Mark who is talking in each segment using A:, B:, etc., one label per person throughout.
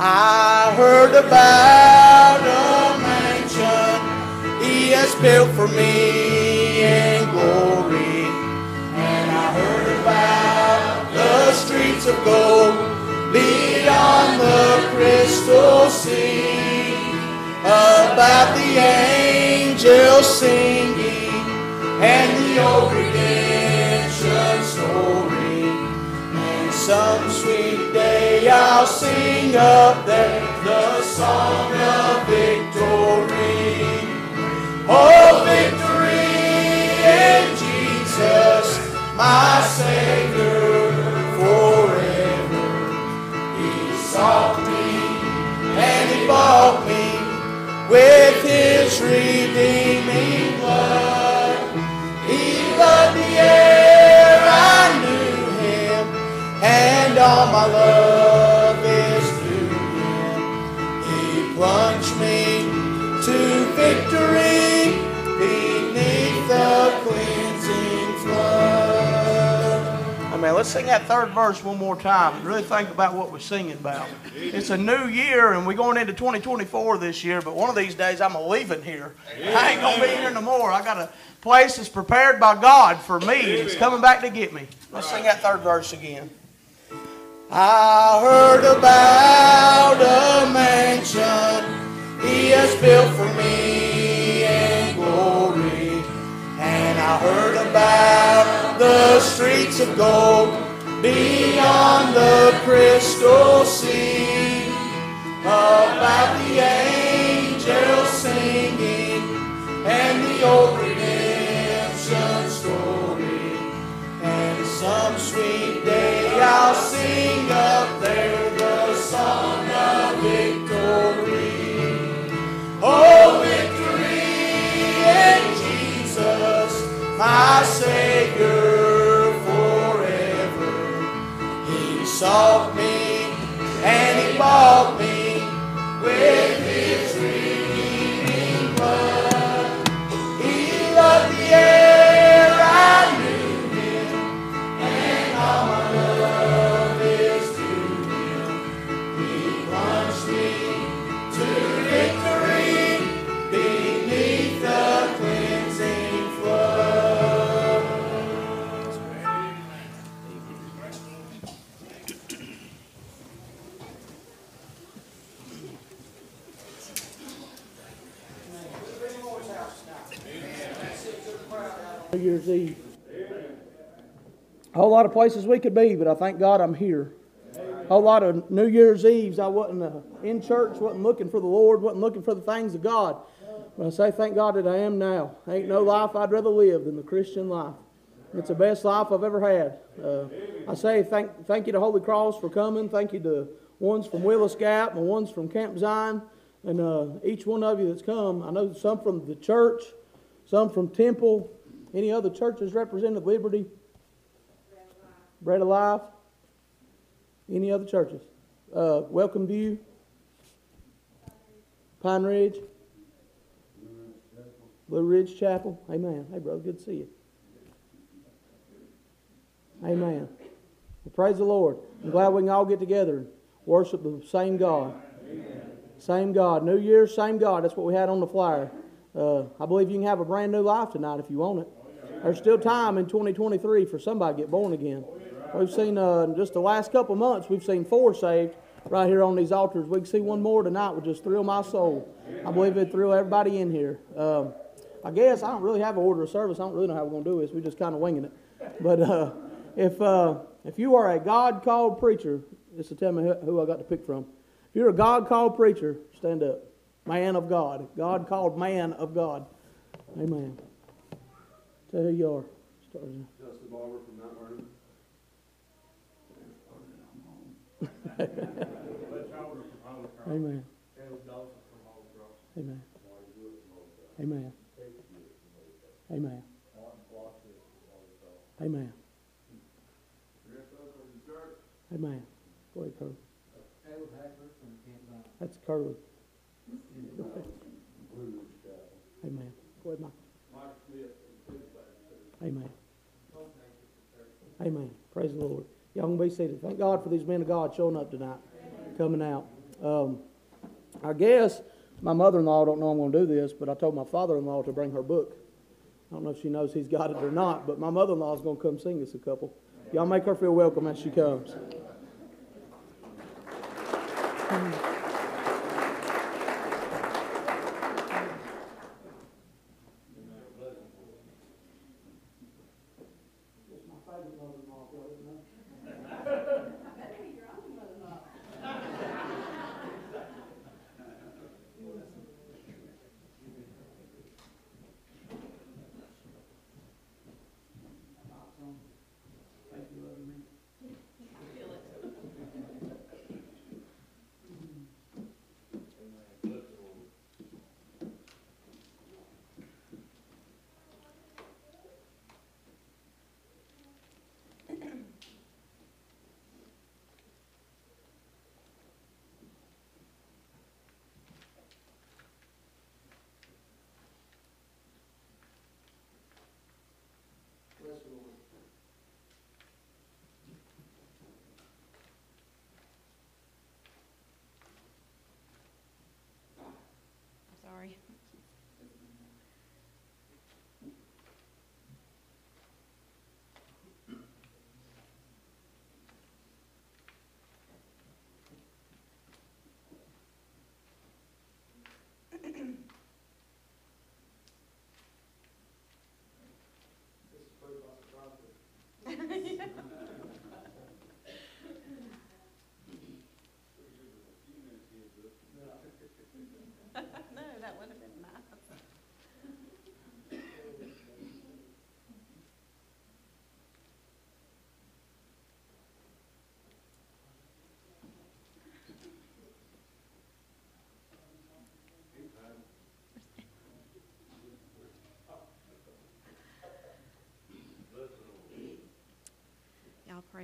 A: I heard about a mansion He has built for me in glory, and I heard about the streets of gold beyond the crystal sea, about the angels singing and the old redemption story. And some I'll sing up there the song of victory. Oh, victory in Jesus, my Savior forever. He sought me and He bought me with His redeeming blood. He loved the air, I knew Him, and all my love let's sing that third verse one more time and really think about what we're singing about. It's a new year, and we're going into 2024 this year, but one of these days I'm leaving here. I ain't going to be here no more. I got a place that's prepared by God for me, and it's coming back to get me. Let's sing that third verse again. I heard about a mansion he has built for me I heard about the streets of gold beyond the crystal sea. About the angels singing and the old redemption story. And some sweet day I'll sing up there my Savior forever. He sought me and He bought me with Year's Eve. A whole lot of places we could be, but I thank God I'm here. A whole lot of New Year's Eves, I wasn't uh, in church, wasn't looking for the Lord, wasn't looking for the things of God. But I say thank God that I am now. Ain't no life I'd rather live than the Christian life. It's the best life I've ever had. Uh, I say thank, thank you to Holy Cross for coming. Thank you to ones from Willis Gap and ones from Camp Zion. And uh, each one of you that's come, I know some from the church, some from Temple, any other churches represented Liberty, Bread of Life, any other churches? Uh, Welcome View, Pine Ridge, Blue Ridge Chapel. Amen. Hey, brother, good to see you. Amen. Well, praise the Lord. I'm glad we can all get together and worship the same God. Same God. New Year's, same God. That's what we had on the flyer. Uh, I believe you can have a brand new life tonight if you want it. There's still time in 2023 for somebody to get born again. We've seen uh, just the last couple months, we've seen four saved right here on these altars. We can see one more tonight would just thrill my soul. I believe it thrill everybody in here. Um, I guess I don't really have an order of service. I don't really know how we're going to do this. We're just kind of winging it. But uh, if uh, if you are a God called preacher, just to tell me who I got to pick from. If you're a God called preacher, stand up. Man of God. God called man of God. Amen. Tell who you are. Start with.
B: Justin Barber from Mount Vernon.
A: Amen.
B: Caleb Dawson from Holy Cross.
A: Amen.
B: Marty Wood from Holy Cross.
A: Amen.
B: David Wood from Holy Cross.
A: Amen.
B: Martin Flossie from Holy Cross.
A: Amen.
B: The rest of us are in church.
A: Amen. Go ahead, Curly.
B: Caleb Hackler from Camp Zion.
A: That's Curly.
C: Uh, Chapel.
D: Amen. Go ahead, Mike.
C: Mike Smith from Cleveland,
D: Amen. Amen. Praise the Lord. Y'all can be seated. Thank God for these men of God showing up tonight, coming out. Um, I guess my mother-in-law don't know I'm going to do this, but I told my father-in-law to bring her book. I don't know if she knows he's got it or not, but my mother-in-law is going to come sing us a couple. Y'all make her feel welcome as she comes.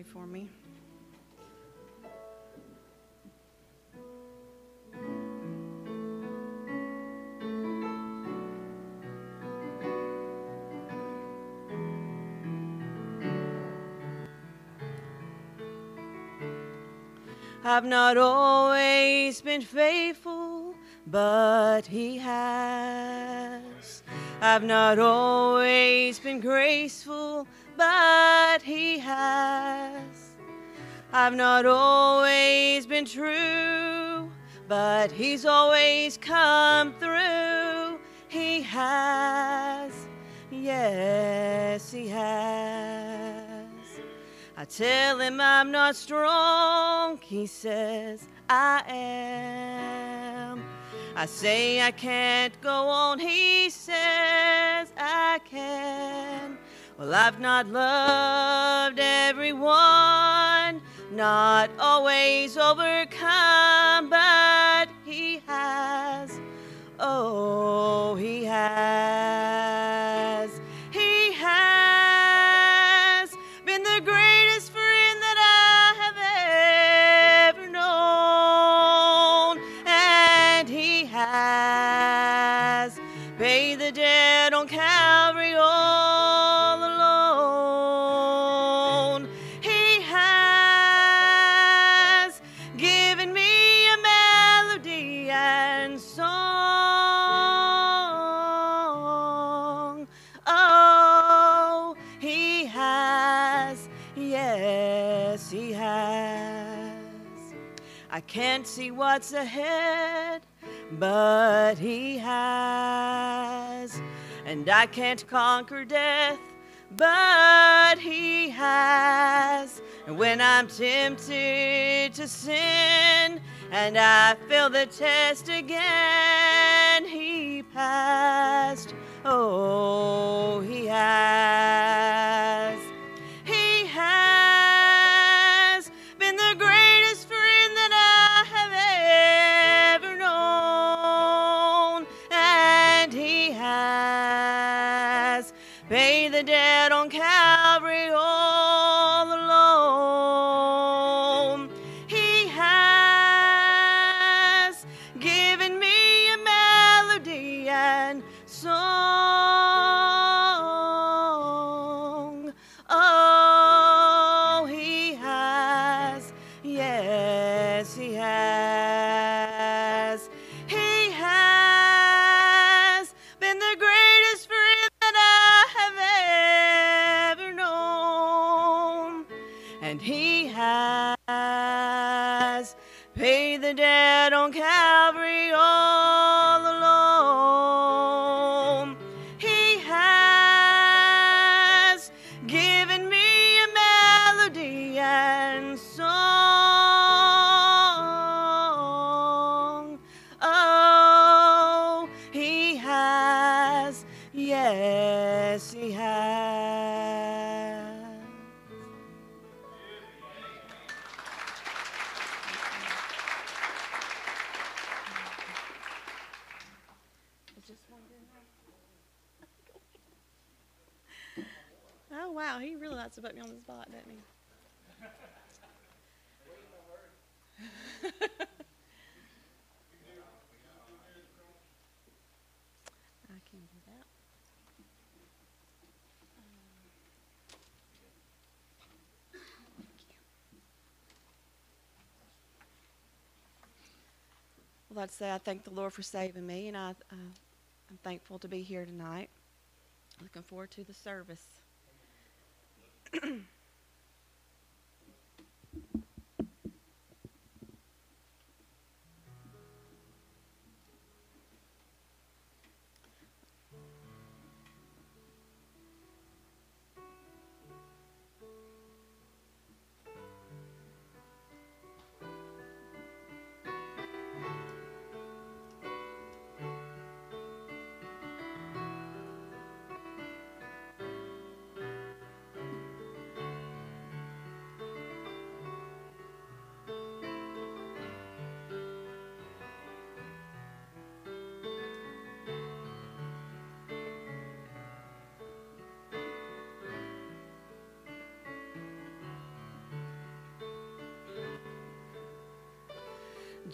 E: For me. I've not always been faithful, but He has. I've not always been graceful, I've not always been true, but He's always come through. He has. Yes, He has. I tell him I'm not strong. He says I am. I say I can't go on. He says I can. Well, I've not loved everyone, not always overcome, but He has. Oh, He has. See what's ahead, but he has. And I can't conquer death, but he has. And when I'm tempted to sin and I fail the test again, he passed. Oh, he has. yes, he has. I'd say I thank the Lord for saving me, and I, uh, I'm thankful to be here tonight. Looking forward to the service.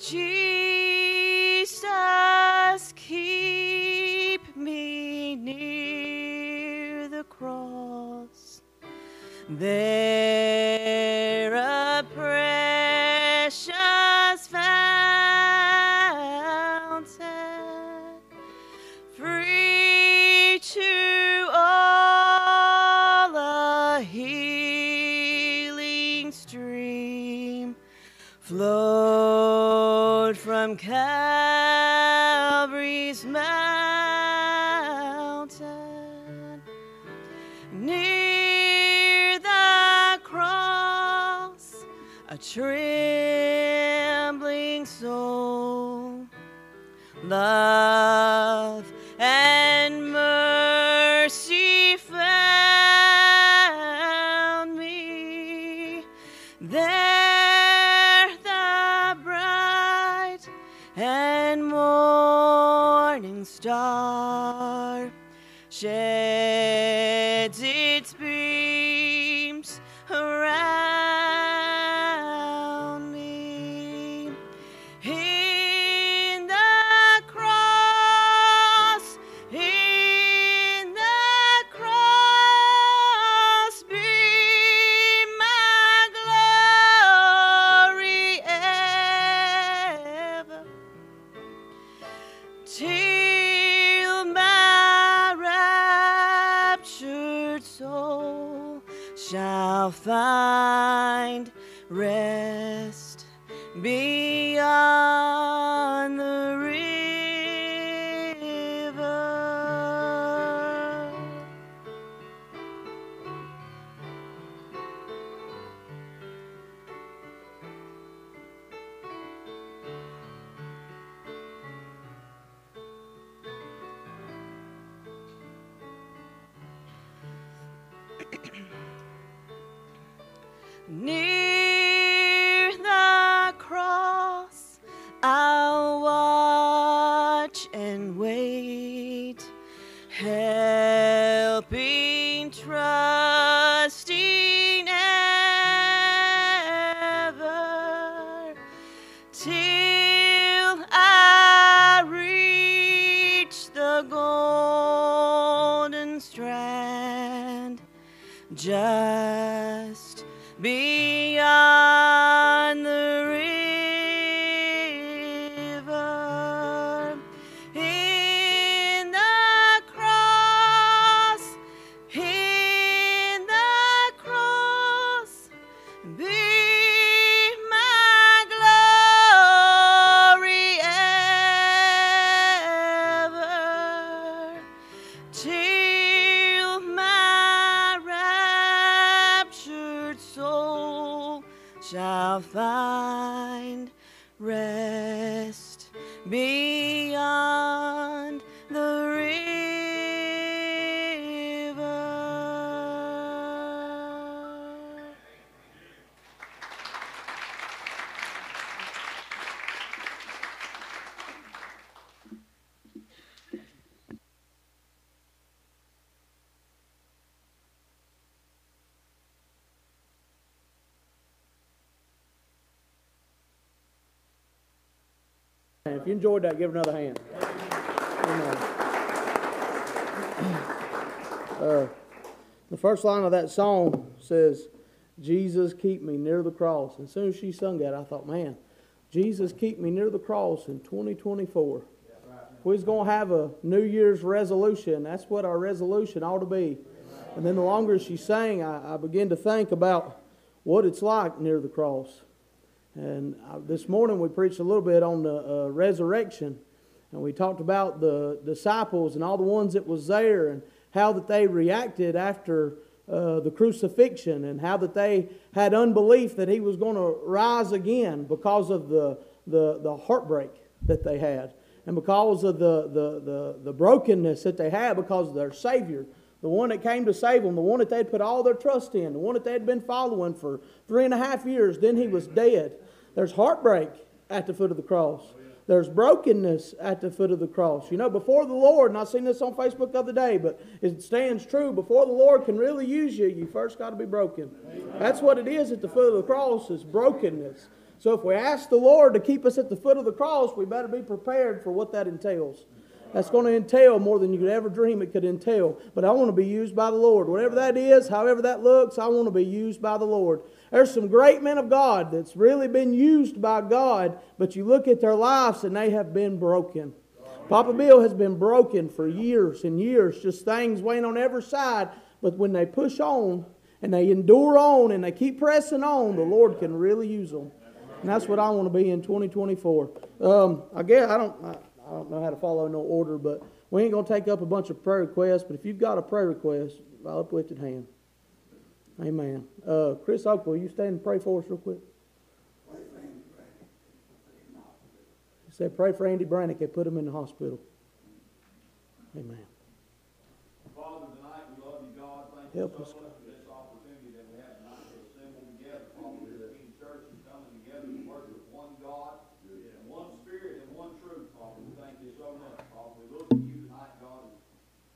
E: Jesus. And
D: if you enjoyed that, give another hand. Uh, the first line of that song says, Jesus, keep me near the cross. And as soon as she sung that, I thought, man, Jesus, keep me near the cross in 2024. If we was going to have a New Year's resolution, that's what our resolution ought to be. And then the longer she sang, I, I began to think about what it's like near the cross. And uh, this morning we preached a little bit on the uh, resurrection, and we talked about the disciples and all the ones that was there, and how that they reacted after uh, the crucifixion, and how that they had unbelief that he was going to rise again because of the, the, the heartbreak that they had, and because of the, the, the, the brokenness that they had because of their Savior the one that came to save them, the one that they'd put all their trust in, the one that they'd been following for three and a half years, then he was dead. There's heartbreak at the foot of the cross. There's brokenness at the foot of the cross. You know, before the Lord, and I seen this on Facebook the other day, but it stands true. Before the Lord can really use you, you first got to be broken. That's what it is at the foot of the cross is brokenness. So if we ask the Lord to keep us at the foot of the cross, we better be prepared for what that entails. That's going to entail more than you could ever dream it could entail. But I want to be used by the Lord. Whatever that is, however that looks, I want to be used by the Lord. There's some great men of God that's really been used by God, but you look at their lives and they have been broken. Papa Bill has been broken for years and years, just things weighing on every side. But when they push on and they endure on and they keep pressing on, the Lord can really use them. And that's what I want to be in 2024. Um, I guess I don't. I, I don't know how to follow no order, but we ain't gonna take up a bunch of prayer requests. But if you've got a prayer request, by uplifted hand. Amen. Uh, Chris Oakley, will you stand and pray for us real quick? He said, pray for Andy Brannick. They put him in the hospital. Amen.
C: Father, tonight we love you, God. Thank you
D: Help
C: so
D: us,
C: much for this opportunity that we have tonight to assemble together. Father, the King Church is coming together to worship one God and one Spirit and one truth. Father, we thank you so much. Father, we look to you tonight, God, as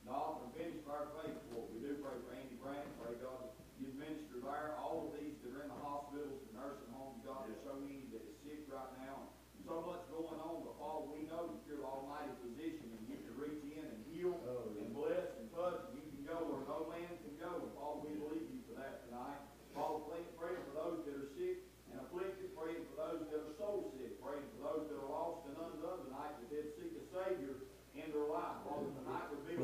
C: the author and finisher of our faith. Lord, we do pray for Andy Brand. Pray, God, that you minister there. All of these that are in the hospitals and nursing homes, God, there's so many that is sick right now. And so much going on, but Father, we know that you're the Almighty physician and you can reach in and heal and bless and touch. And you can go where no man can go. And Father, we believe you for that tonight. Father, pray, pray for those that are sick and afflicted. Praying for those that are soul sick. Praying for those that are lost and undone tonight that they'd seek a Savior in their life. Father, tonight would be a
D: Yes,
C: wonderful
D: God.
C: time for somebody
D: Yes,
C: to meet you, Lord Jesus, and uh, leave this place a new creature, a different person than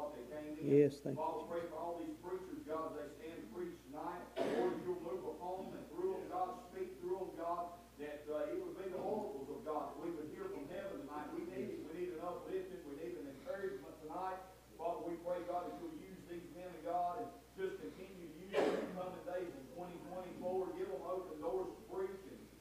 C: what they came in.
D: Yes, thank you.
C: Father, pray for all these preachers, God, as they stand to preach tonight. Lord, you'll move upon them and through them, God, speak through them, God, that uh, it would be the oracles of God, that we would hear from heaven tonight. We need it. We need an uplifting. We need an encouragement tonight. Father, we pray, God, that you'll use these men of God and just continue to use them in the coming days in 2024. Give them open doors to preach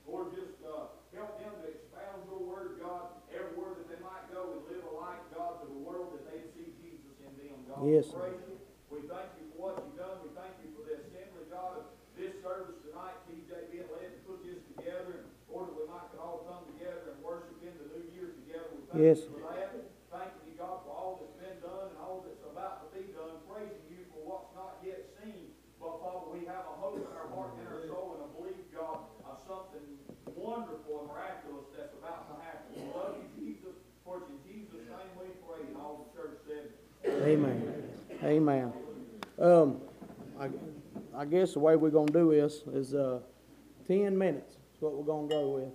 C: Lord, just uh, help them to expound your word, God, everywhere that they might go and live a life, God, to the world that they see Jesus in them, God. We
D: Yes,
C: praise you. We thank you for what you've done. We thank you for the assembly, God, of this service tonight. TJ being led to put this together, and Lord, that we might all come together and worship in the new year together. We
D: Yes.
C: you for that. Thanking you, God, for all that's been done and all that's about to be done. Praising you for what's not yet seen. But Father, we have a hope in our heart and our soul and a belief, God, of something wonderful and miraculous that's about to happen. We love you, Jesus. For it's in Jesus' name we pray. And all the church said,
D: Amen. Amen. Um, I, I guess the way we're gonna do this is, uh, ten minutes is what we're gonna go with.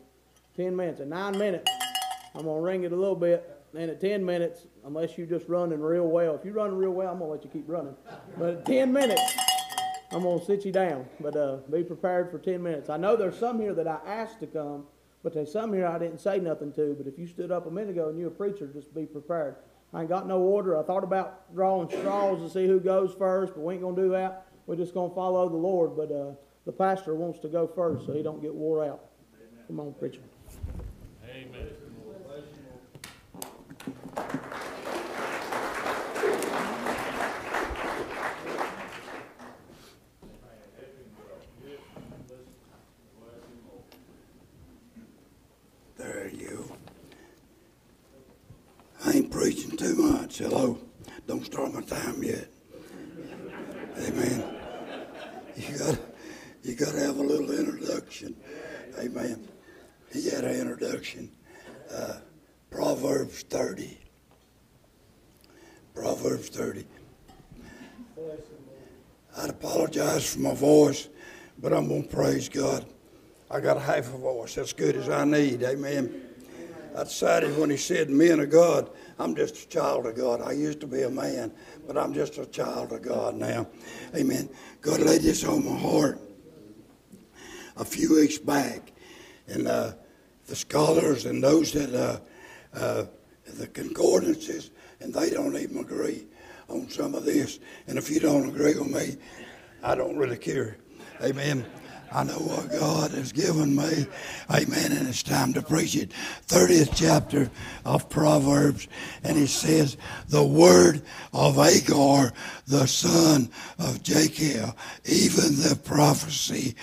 D: Ten minutes. At nine minutes, I'm gonna ring it a little bit. And at ten minutes, unless you're just running real well, if you're running real well, I'm gonna let you keep running. But at ten minutes, I'm gonna sit you down, but, uh, be prepared for ten minutes. I know there's some here that I asked to come, but there's some here I didn't say nothing to, but if you stood up a minute ago and you're a preacher, just be prepared. I ain't got no order. I thought about drawing straws to see who goes first, but we ain't gonna do that. we're just gonna follow the Lord, but, uh, the pastor wants to go first, so he don't get wore out. Come on, preacher.
F: Amen.
G: There you. I ain't preaching too much. Hello. Don't start my time yet. Amen. You got you got to have a little introduction. Amen. He had an introduction. Uh, Proverbs 30. Proverbs 30. I'd apologize for my voice, but I'm going to praise God. I got half a voice, That's good as I need. Amen. I decided when he said, Men of God, I'm just a child of God. I used to be a man, but I'm just a child of God now. Amen. God laid this on my heart a few weeks back. And uh, the scholars and those that, uh, uh, the concordances, and they don't even agree on some of this. And if you don't agree with me, I don't really care. Amen. I know what God has given me. Amen. And it's time to preach it. 30th chapter of Proverbs. And it says, The word of Agar, the son of Jacob, even the prophecy,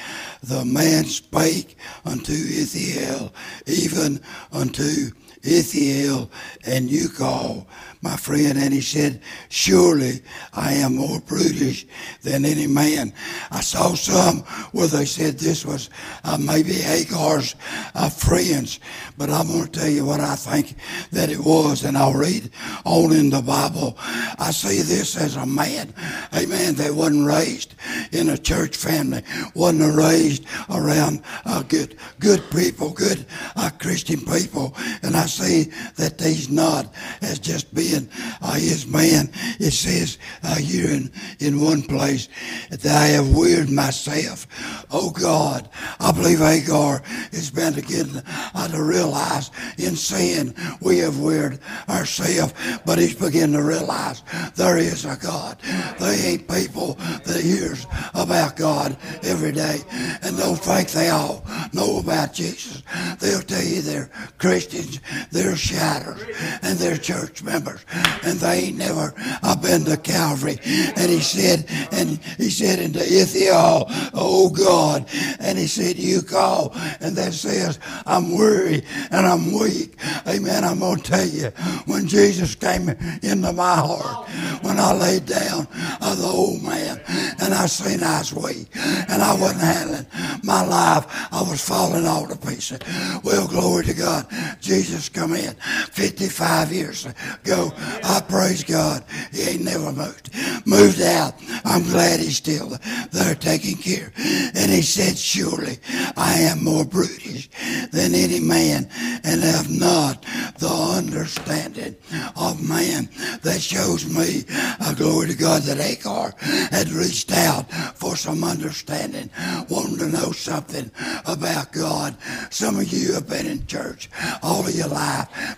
G: the man spake unto Ithiel, even unto Ithiel and Ucal, my friend, and he said, Surely I am more brutish than any man. I saw some where they said this was uh, maybe Hagar's uh, friends, but I'm going to tell you what I think that it was, and I'll read on in the Bible. I see this as a man, a man that wasn't raised in a church family, wasn't raised around uh, good, good people, good uh, Christian people, and I see that he's not as just being uh, his man. It says uh, here in, in one place that I have wearied myself. Oh God, I believe Hagar has been to get uh, to realize in sin we have wearied ourselves, but he's beginning to realize there is a God. They ain't people that hears about God every day and don't think they all know about Jesus. They'll tell you they're Christians, they're shadows, and they're church members and they ain't never uh, been to Calvary. And he said, and he said into Ithiel, oh God, and he said, you call, and that says, I'm weary and I'm weak. Amen. I'm going to tell you, when Jesus came into my heart, when I laid down uh, the old man, and I seen I was weak, and I wasn't handling my life, I was falling all to pieces. Well, glory to God. Jesus come in 55 years ago. I praise God. He ain't never moved. Moved out. I'm glad he's still there taking care. And he said, Surely I am more brutish than any man, and have not the understanding of man. That shows me, uh, glory to God, that Hagar had reached out for some understanding, wanting to know something about God. Some of you have been in church all of your life,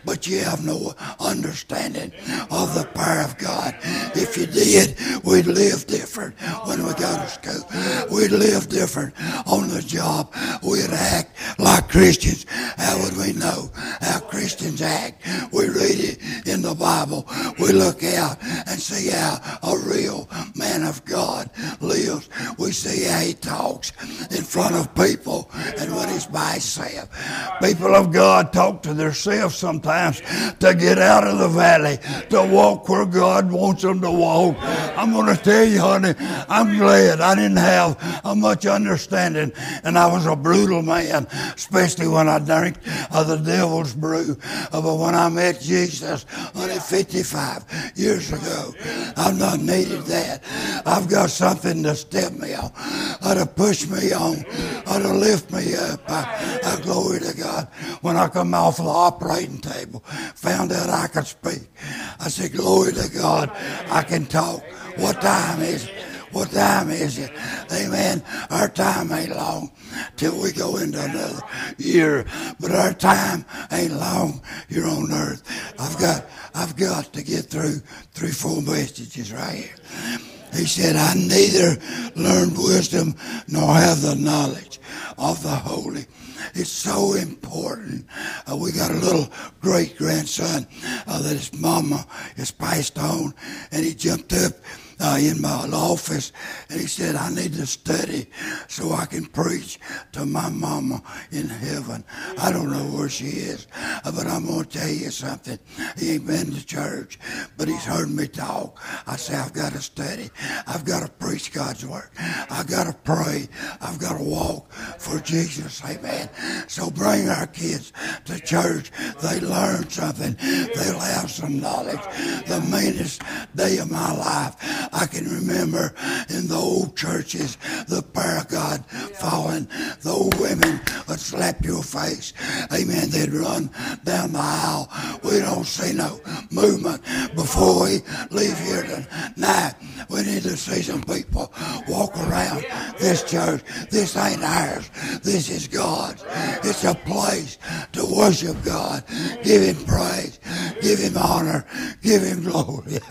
G: but you have no understanding of the power of God. If you did, we'd live different when we go to school. We'd live different on the job. We'd act like Christians. How would we know how Christians act? We read it in the Bible. We look out and see how a real man of God lives. We see how he talks in front of people and when he's by himself. People of God talk to themselves sometimes to get out of the valley, to walk where God wants them to walk. I'm going to tell you, honey, I'm glad I didn't have a much understanding and I was a brutal man, especially when I drank of the devil's brew. Uh, but when I met Jesus, only 55 years ago, I've not needed that. I've got something to step me on, or to push me on, to lift me up. I, I glory to God. When I come off the operating table, found out I could speak. I said, Glory to God, I can talk. What time is it? What time is it? Amen. Our time ain't long till we go into another year, but our time ain't long here on earth. I've got, I've got to get through three, four messages right here. He said, I neither learned wisdom nor have the knowledge of the holy. It's so important. Uh, we got a little great grandson uh, that his mama is passed on, and he jumped up uh, in my office and he said, I need to study so I can preach to my mama in heaven. I don't know where she is, uh, but I'm going to tell you something. He ain't been to church, but he's heard me talk. I say, I've got to study. I've got to preach God's word. I've got to pray. I've got to walk for Jesus. Amen. So bring our kids to church. They learn something. They'll have some knowledge. The meanest day of my life, I can remember in the old churches, the prayer of God falling. The old women would slap your face. Amen. They'd run down the aisle. We don't see no movement before we leave here tonight. We need to see some people walk around this church. This ain't ours. This is God's. It's a place to worship God. Give Him praise. Give Him honor. Give Him glory.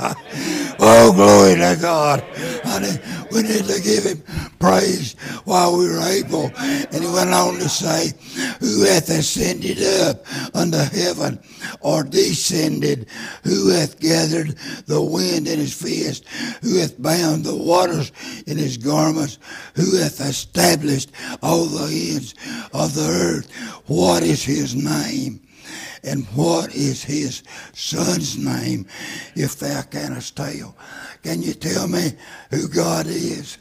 G: oh, glory to God. Honey, we need to give Him praise while we're able. And He went on to say, Who hath ascended up unto heaven or descended? Who hath gathered the wind in his fist? Who hath bound the waters in his garments? Who hath established all the ends of the earth? What is his name? And what is his son's name, if thou canst tell? Can you tell me who God is?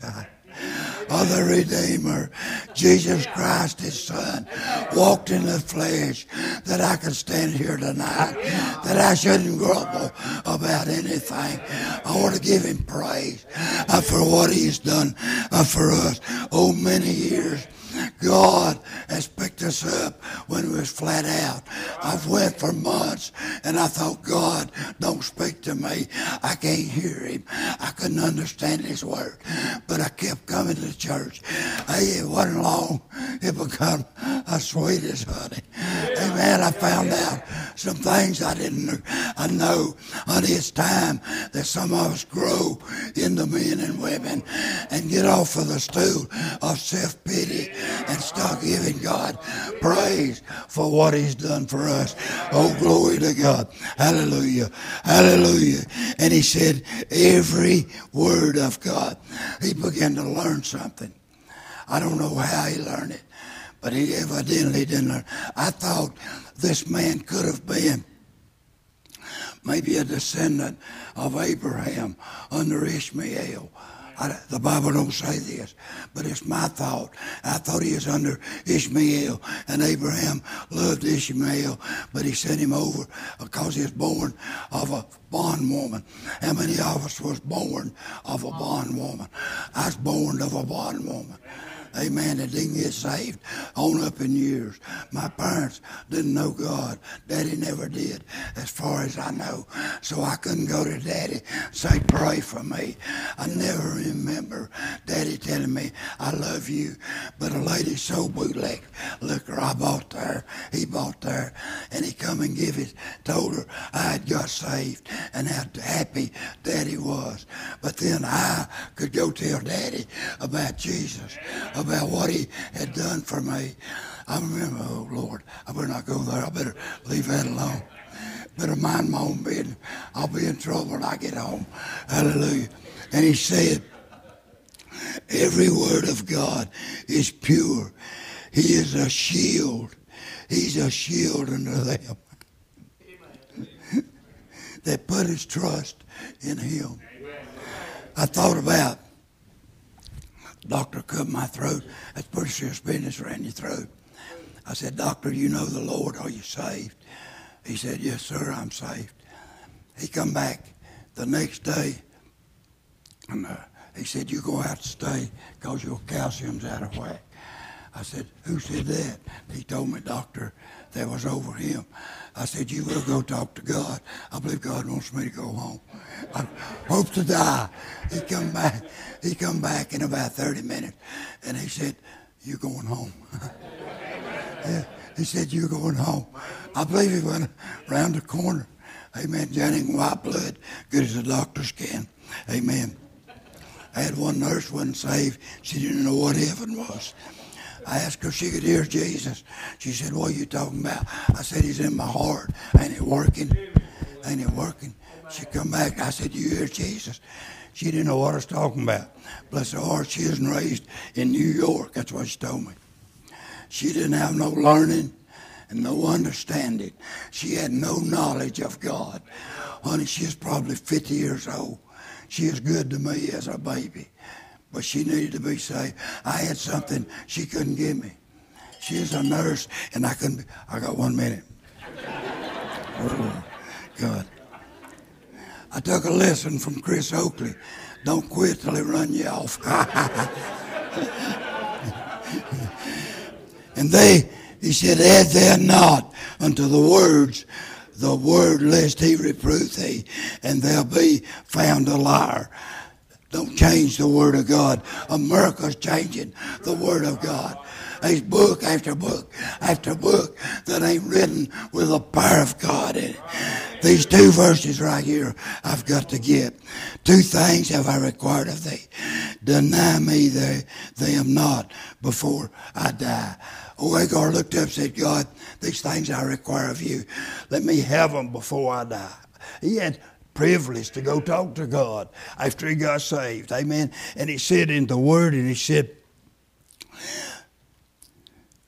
G: of the Redeemer, Jesus Christ, His Son, walked in the flesh, that I could stand here tonight, that I shouldn't grumble about anything. I want to give Him praise uh, for what He's done uh, for us. Oh, many years. God has picked us up when we was flat out. I've went for months and I thought, God, don't speak to me. I can't hear him. I couldn't understand his word. But I kept coming to church. It wasn't long. It became as sweet as honey. Amen. I found out some things I didn't know. I know, honey, it's time that some of us grow into men and women and get off of the stool of self-pity and start giving God praise for what He's done for us. Oh, glory to God. Hallelujah. Hallelujah. And He said, every word of God. He began to learn something. I don't know how he learned it, but he evidently didn't learn. I thought this man could have been maybe a descendant of Abraham under Ishmael. I, uh, the Bible don't say this, but it's my thought. I thought he was under Ishmael, and Abraham loved Ishmael, but he sent him over because he was born of a bondwoman. How many of us was born of a bondwoman? I was born of a bondwoman. Amen. And didn't get saved on up in years. My parents didn't know God. Daddy never did, as far as I know. So I couldn't go to Daddy and say, pray for me. I never remember Daddy telling me, I love you. But a lady sold bootleg liquor I bought there. He bought there. And he come and give it, told her I had got saved and how happy Daddy was. But then I could go tell Daddy about Jesus about what he had done for me. I remember, oh Lord, I better not go there. I better leave that alone. Better mind my own business. I'll be in trouble when I get home. Hallelujah. And he said, every word of God is pure. He is a shield. He's a shield unto them that put his trust in him. I thought about Doctor cut my throat. That's pretty serious business around your throat. I said, Doctor, you know the Lord. Are you saved? He said, Yes, sir, I'm saved. He come back the next day, and uh, he said, going to have to stay because your calcium's out of whack. I said, Who said that? He told me, Doctor, that was over him. I said, You will go talk to God. I believe God wants me to go home. I hope to die. He come back. He come back in about 30 minutes, and he said, "You going home?" yeah. He said, "You're going home." I believe he went around the corner. Amen. Johnny white blood, good as the doctors can. Amen. I had one nurse wasn't saved. She didn't know what heaven was. I asked her if she could hear Jesus. She said, What are you talking about? I said, He's in my heart. Ain't it working? Ain't it working? She come back. I said, You hear Jesus? She didn't know what I was talking about. Bless her heart, she was raised in New York. That's what she told me. She didn't have no learning and no understanding. She had no knowledge of God. Honey, she was probably 50 years old. She was good to me as a baby, but she needed to be saved. I had something she couldn't give me. She was a nurse, and I couldn't. Be, I got one minute. Oh, God. I took a lesson from Chris Oakley. Don't quit till they run you off. and they, he said, add there not unto the words the word lest he reprove thee, and they'll be found a liar. Don't change the word of God. America's changing the word of God. There's book after book after book that ain't written with the power of God in it. These two verses right here I've got to get. Two things have I required of thee. Deny me they, them not before I die. Oh, Agur looked up and said, God, these things I require of you. Let me have them before I die. He had privilege to go talk to God after he got saved. Amen. And he said in the word, and he said,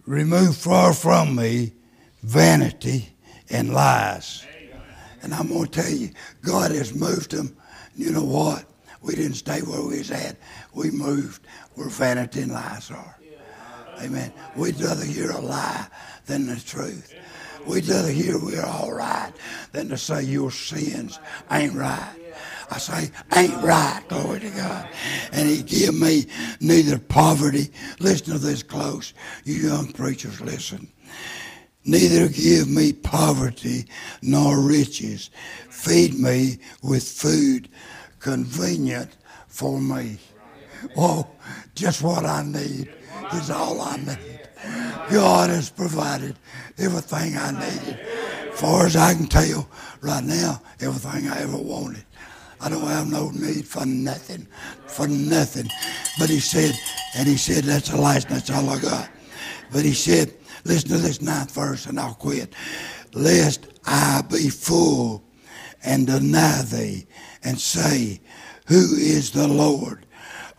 G: Remove far from me vanity and lies. And I'm going to tell you, God has moved them. You know what? We didn't stay where we was at. We moved where vanity and lies are. Amen. We'd rather hear a lie than the truth. We'd rather hear we're all right than to say your sins ain't right. I say, ain't right, glory to God. And he give me neither poverty. Listen to this close. You young preachers, listen. Neither give me poverty nor riches. Feed me with food convenient for me. Oh, just what I need is all I need. God has provided everything I needed. Far as I can tell, right now, everything I ever wanted. I don't have no need for nothing, for nothing. But he said, and he said, that's the last, that's all I got. But he said, listen to this ninth verse and I'll quit. Lest I be full and deny thee and say, Who is the Lord?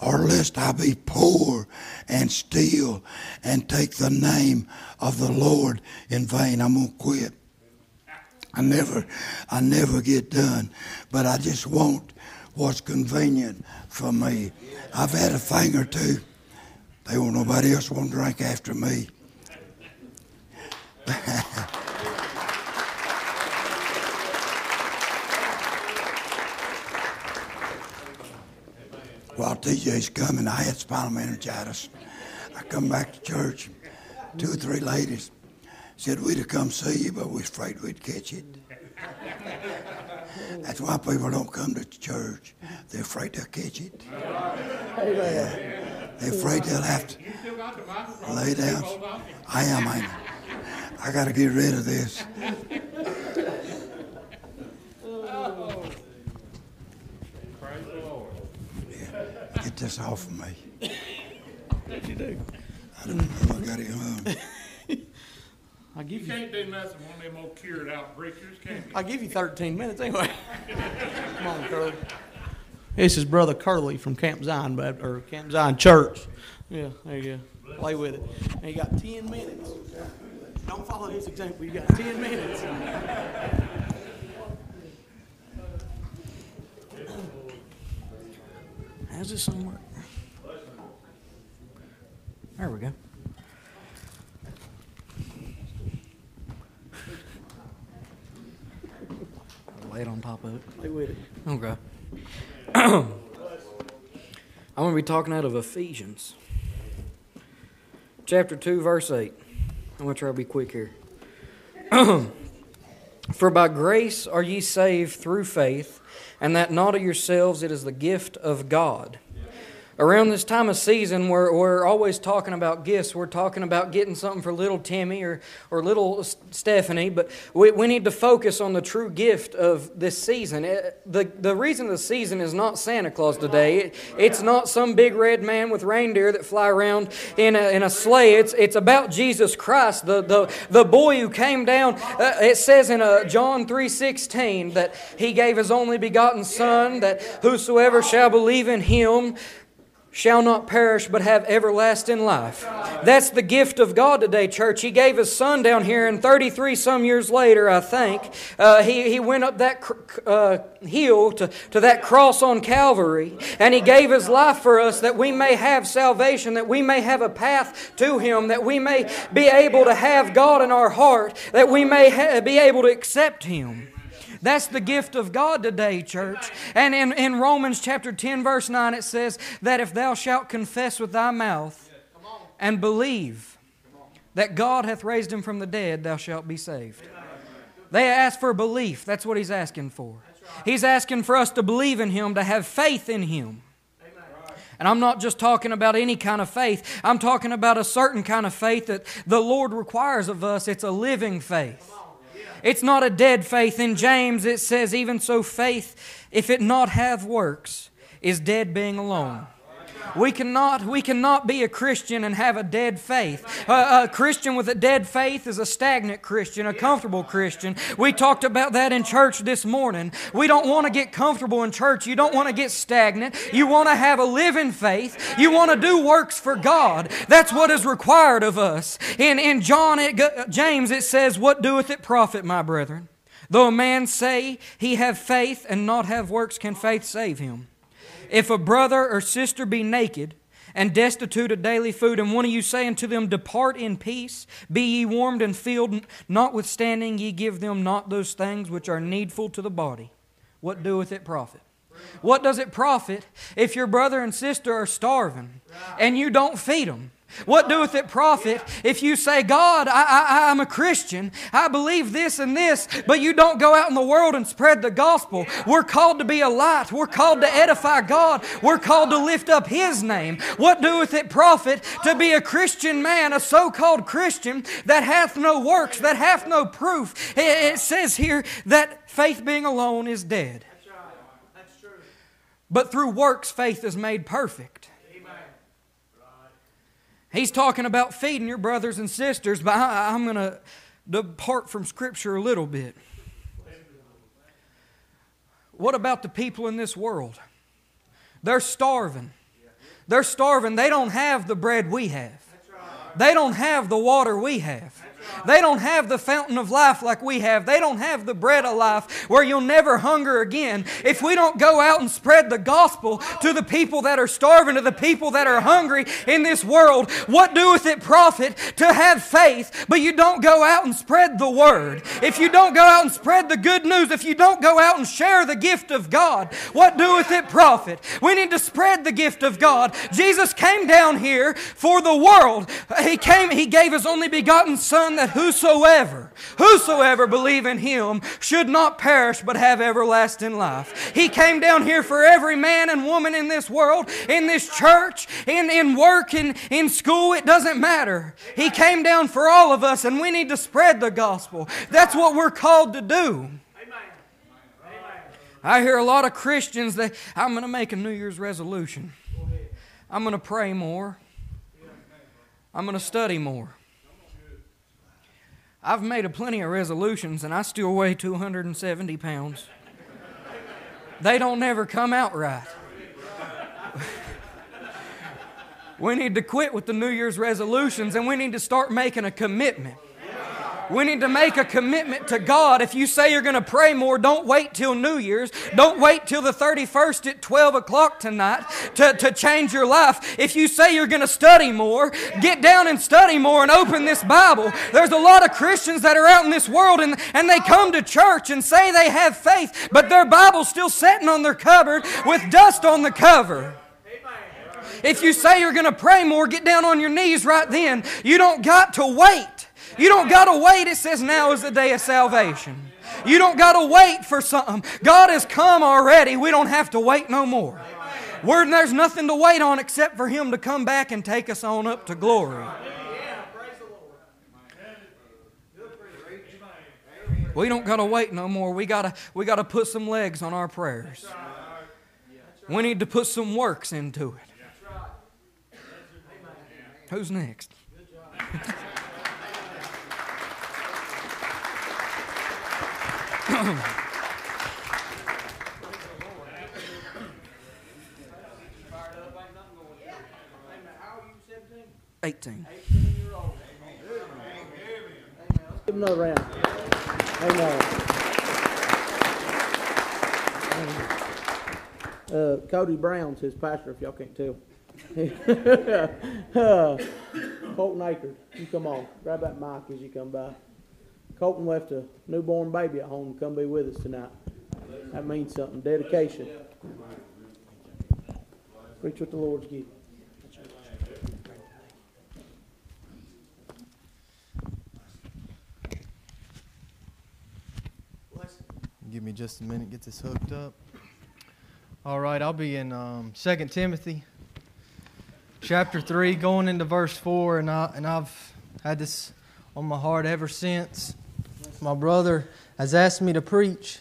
G: Or lest I be poor and steal and take the name of the Lord in vain. I'm going to quit. I never, I never get done, but I just want what's convenient for me. I've had a thing or two. They won't nobody else want to drink after me. While TJ's coming, I had spinal meningitis. I come back to church, two or three ladies said we'd have come see you, but we was afraid we'd catch it. That's why people don't come to church. They're afraid they'll catch it. Yeah. They're afraid they'll have to lay down. I am, I. I got to get rid of this.
F: Lord.
G: Get this off of me.
D: What you do?
G: I don't know. I got it hung.
D: I give
F: You
D: you,
F: can't do nothing one of them old cured out preachers, can you?
D: I give you 13 minutes anyway. Come on, Curly. This is Brother Curly from Camp Zion, Bap- or Camp Zion Church. Yeah, there you go. Play with it. And you got 10 minutes. Don't follow his example. You got 10 minutes. How's this song work? There we go.
H: Lay it on top of it.
D: Play with it.
H: Okay. I'm going to be talking out of Ephesians, chapter 2, verse 8. I'm going to try to be quick here. For by grace are ye saved through faith, and that not of yourselves, it is the gift of God, Around this time of season, we're, we're always talking about gifts. We're talking about getting something for little Timmy or, or little Stephanie, but we, we need to focus on the true gift of this season. It, the, the reason the season is not Santa Claus today, it, it's not some big red man with reindeer that fly around in a, in a sleigh. It's, it's about Jesus Christ, the, the, the boy who came down. Uh, it says in uh, John 3.16 that he gave his only begotten Son, that whosoever shall believe in him shall not perish but have everlasting life. That's the gift of God today, church. He gave His Son down here, and 33 some years later, I think, uh, he, he went up that uh, hill to, to that cross on Calvary, and He gave His life for us that we may have salvation, that we may have a path to Him, that we may be able to have God in our heart, that we may ha- be able to accept Him. That's the gift of God today, church. And in, in Romans chapter 10, verse 9, it says that if thou shalt confess with thy mouth and believe that God hath raised him from the dead, thou shalt be saved. They ask for belief. That's what he's asking for. He's asking for us to believe in him, to have faith in him. And I'm not just talking about any kind of faith. I'm talking about a certain kind of faith that the Lord requires of us. It's a living faith. It's not a dead faith. In James, it says, Even so, faith, if it not have works, is dead being alone. We cannot, we cannot be a Christian and have a dead faith. a Christian with a dead faith is a stagnant Christian, a comfortable Christian. We talked about that in church this morning. We don't want to get comfortable in church. You don't want to get stagnant. You want to have a living faith. You want to do works for God. That's what is required of us. In, in John, it, James, it says, What doeth it profit, my brethren? Though a man say he have faith and not have works, can faith save him? If a brother or sister be naked, and destitute of daily food, and one of you say unto them, Depart in peace, be ye warmed and filled, notwithstanding ye give them not those things which are needful to the body, what doeth it profit? What does it profit if your brother and sister are starving and you don't feed them? What doeth it profit if you say, God, I, I, I'm a Christian, I believe this and this, but you don't go out in the world and spread the gospel? We're called to be a light. We're called to edify God. We're called to lift up His name. What doeth it profit to be a Christian man, a so called Christian, that hath no works, that hath no proof? It, it says here that faith being alone is dead. That's true. But through works, faith is made perfect. He's talking about feeding your brothers and sisters, but I, am going to depart from Scripture a little bit. What about the people in this world? They're starving. They're starving. They don't have the bread we have, they don't have the water we have. They don't have the fountain of life like we have. They don't have the bread of life where you'll never hunger again. If we don't go out and spread the gospel to the people that are starving, to the people that are hungry in this world, what doeth it profit to have faith, but you don't go out and spread the word? If you don't go out and spread the good news, if you don't go out and share the gift of God, what doeth it profit? We need to spread the gift of God. Jesus came down here for the world. He came, He gave His only begotten Son that whosoever, whosoever believe in him should not perish but have everlasting life. He came down here for every man and woman in this world, in this church, in, in work, in, in school, it doesn't matter. He came down for all of us, and we need to spread the gospel. That's what we're called to do. I hear a lot of Christians that I'm going to make a New Year's resolution. I'm going to pray more. I'm going to study more. I've made a plenty of resolutions and I still weigh 270 pounds. They don't never come out right. we need to quit with the New Year's resolutions and we need to start making a commitment. We need to make a commitment to God. If you say you're going to pray more, don't wait till New Year's. Don't wait till the 31st at 12 o'clock tonight to, to change your life. If you say you're going to study more, get down and study more and open this Bible. There's a lot of Christians that are out in this world and, and they come to church and say they have faith, but their Bible's still sitting on their cupboard with dust on the cover. If you say you're going to pray more, get down on your knees right then. You don't got to wait. You don't got to wait. It says now is the day of salvation. You don't got to wait for something. God has come already. We don't have to wait no more. Where there's nothing to wait on except for Him to come back and take us on up to glory. We don't gotta wait no more. We gotta we gotta put some legs on our prayers. We need to put some works into it. Who's next? Eighteen.
D: Give him another round. Amen. Uh, Cody Brown's his pastor, if y'all can't tell. uh, Colton Akers, you come on. Grab that mic as you come by. Colton left a newborn baby at home to come be with us tonight. That means something. Dedication. Preach what the Lord's given.
I: Give me just a minute, get this hooked up. All right, I'll be in um, 2 Timothy chapter 3, going into verse 4, and, I, and I've had this on my heart ever since. My brother has asked me to preach,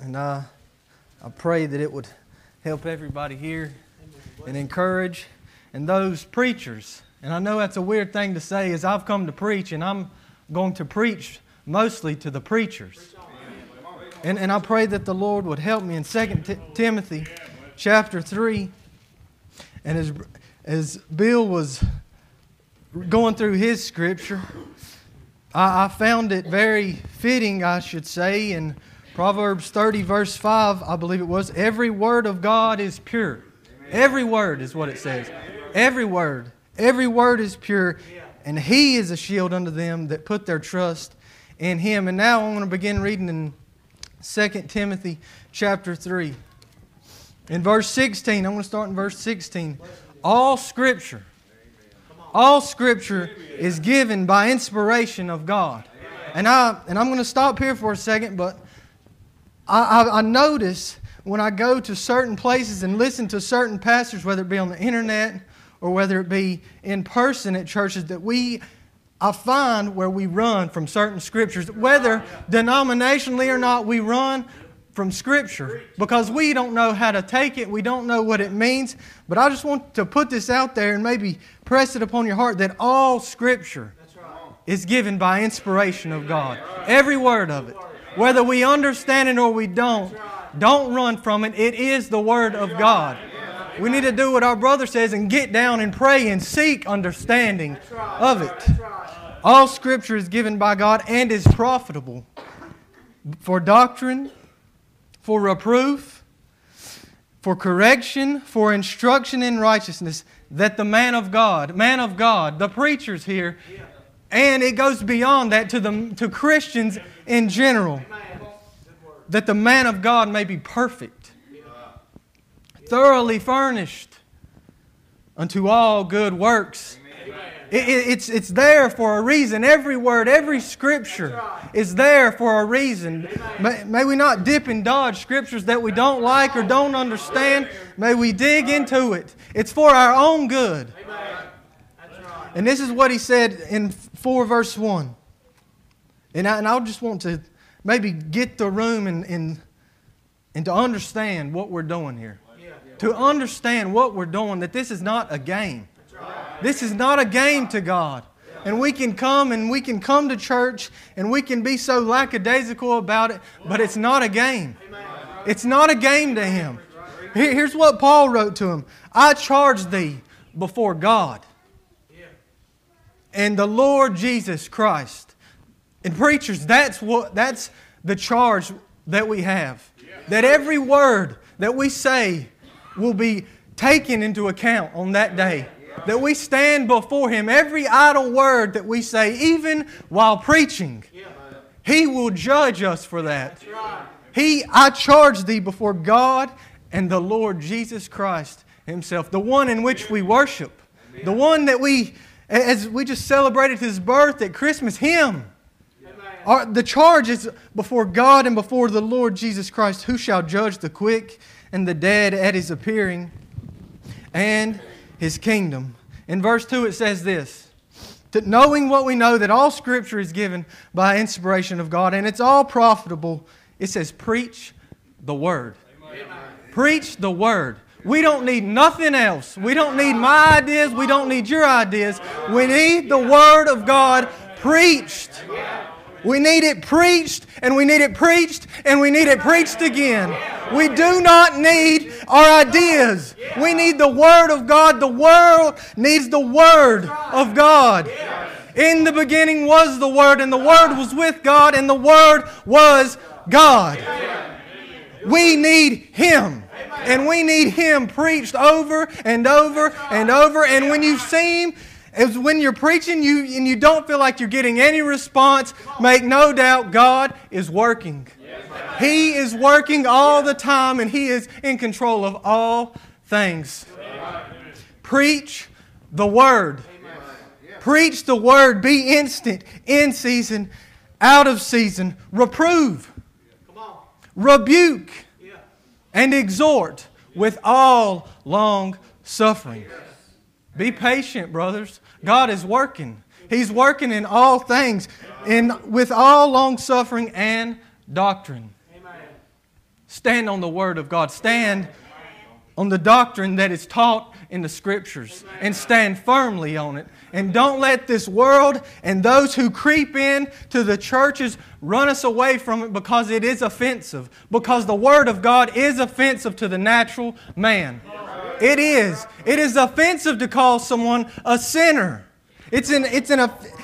I: and I, I pray that it would help everybody here and encourage. And those preachers, and I know that's a weird thing to say, is I've come to preach, and I'm going to preach mostly to the preachers. And, and I pray that the Lord would help me in 2 T- Timothy chapter 3. And as, as Bill was going through his scripture, I, I found it very fitting, I should say, in Proverbs 30, verse 5, I believe it was. Every word of God is pure. Every word is what it says. Every word. Every word is pure. And He is a shield unto them that put their trust in Him. And now I'm going to begin reading in 2 Timothy chapter 3. In verse 16, I'm going to start in verse 16. All Scripture, all Scripture is given by inspiration of God. And, I, and I'm going to stop here for a second, but I, I, I notice when I go to certain places and listen to certain pastors, whether it be on the internet or whether it be in person at churches, that we I find where we run from certain scriptures, whether denominationally or not, we run from Scripture because we don't know how to take it, we don't know what it means. But I just want to put this out there and maybe press it upon your heart that all Scripture is given by inspiration of God. Every word of it. Whether we understand it or we don't, don't run from it. It is the Word of God. We need to do what our brother says and get down and pray and seek understanding of it. All scripture is given by God and is profitable for doctrine, for reproof, for correction, for instruction in righteousness, that the man of God, man of God, the preachers here, and it goes beyond that to, the, to Christians in general, that the man of God may be perfect, thoroughly furnished unto all good works. It, it, it's, it's there for a reason. Every word, every scripture is there for a reason. May, may we not dip and dodge scriptures that we don't like or don't understand. May we dig into it. It's for our own good. And this is what he said in 4 verse 1. And, I, and I just want to maybe get the room and, and, and to understand what we're doing here. To understand what we're doing, that this is not a game. This is not a game to God. And we can come and we can come to church and we can be so lackadaisical about it, but it's not a game. It's not a game to Him. Here's what Paul wrote to him I charge thee before God and the Lord Jesus Christ. And preachers, that's what that's the charge that we have. That every word that we say will be taken into account on that day that we stand before Him. Every idle word that we say, even while preaching, He will judge us for that. He, I charge thee before God and the Lord Jesus Christ Himself, the one in which we worship, the one that we, as we just celebrated His birth at Christmas, Him. Our, the charge is before God and before the Lord Jesus Christ, who shall judge the quick and the dead at his appearing and his kingdom. In verse 2, it says this that knowing what we know, that all scripture is given by inspiration of God and it's all profitable, it says, preach the word. Preach the word. We don't need nothing else. We don't need my ideas. We don't need your ideas. We need the word of God preached. We need it preached, and we need it preached, and we need it preached again. We do not need our ideas. We need the Word of God. The world needs the Word of God. In the beginning was the Word, and the Word was with God, and the Word was God. We need Him. And we need Him preached over and over and over. And when you see Him, is when you're preaching you and you don't feel like you're getting any response, make no doubt God is working. He is working all the time and He is in control of all things. Preach the Word. Preach the Word. Be instant, in season, out of season. Reprove, rebuke, and exhort with all long suffering. Be patient, brothers. God is working. He's working in all things, in, with all long suffering and doctrine. Stand on the Word of God. Stand on the doctrine that is taught in the Scriptures and stand firmly on it. And don't let this world and those who creep in to the churches run us away from it because it is offensive. Because the Word of God is offensive to the natural man. It is. It is offensive to call someone a sinner. It's an, it's an,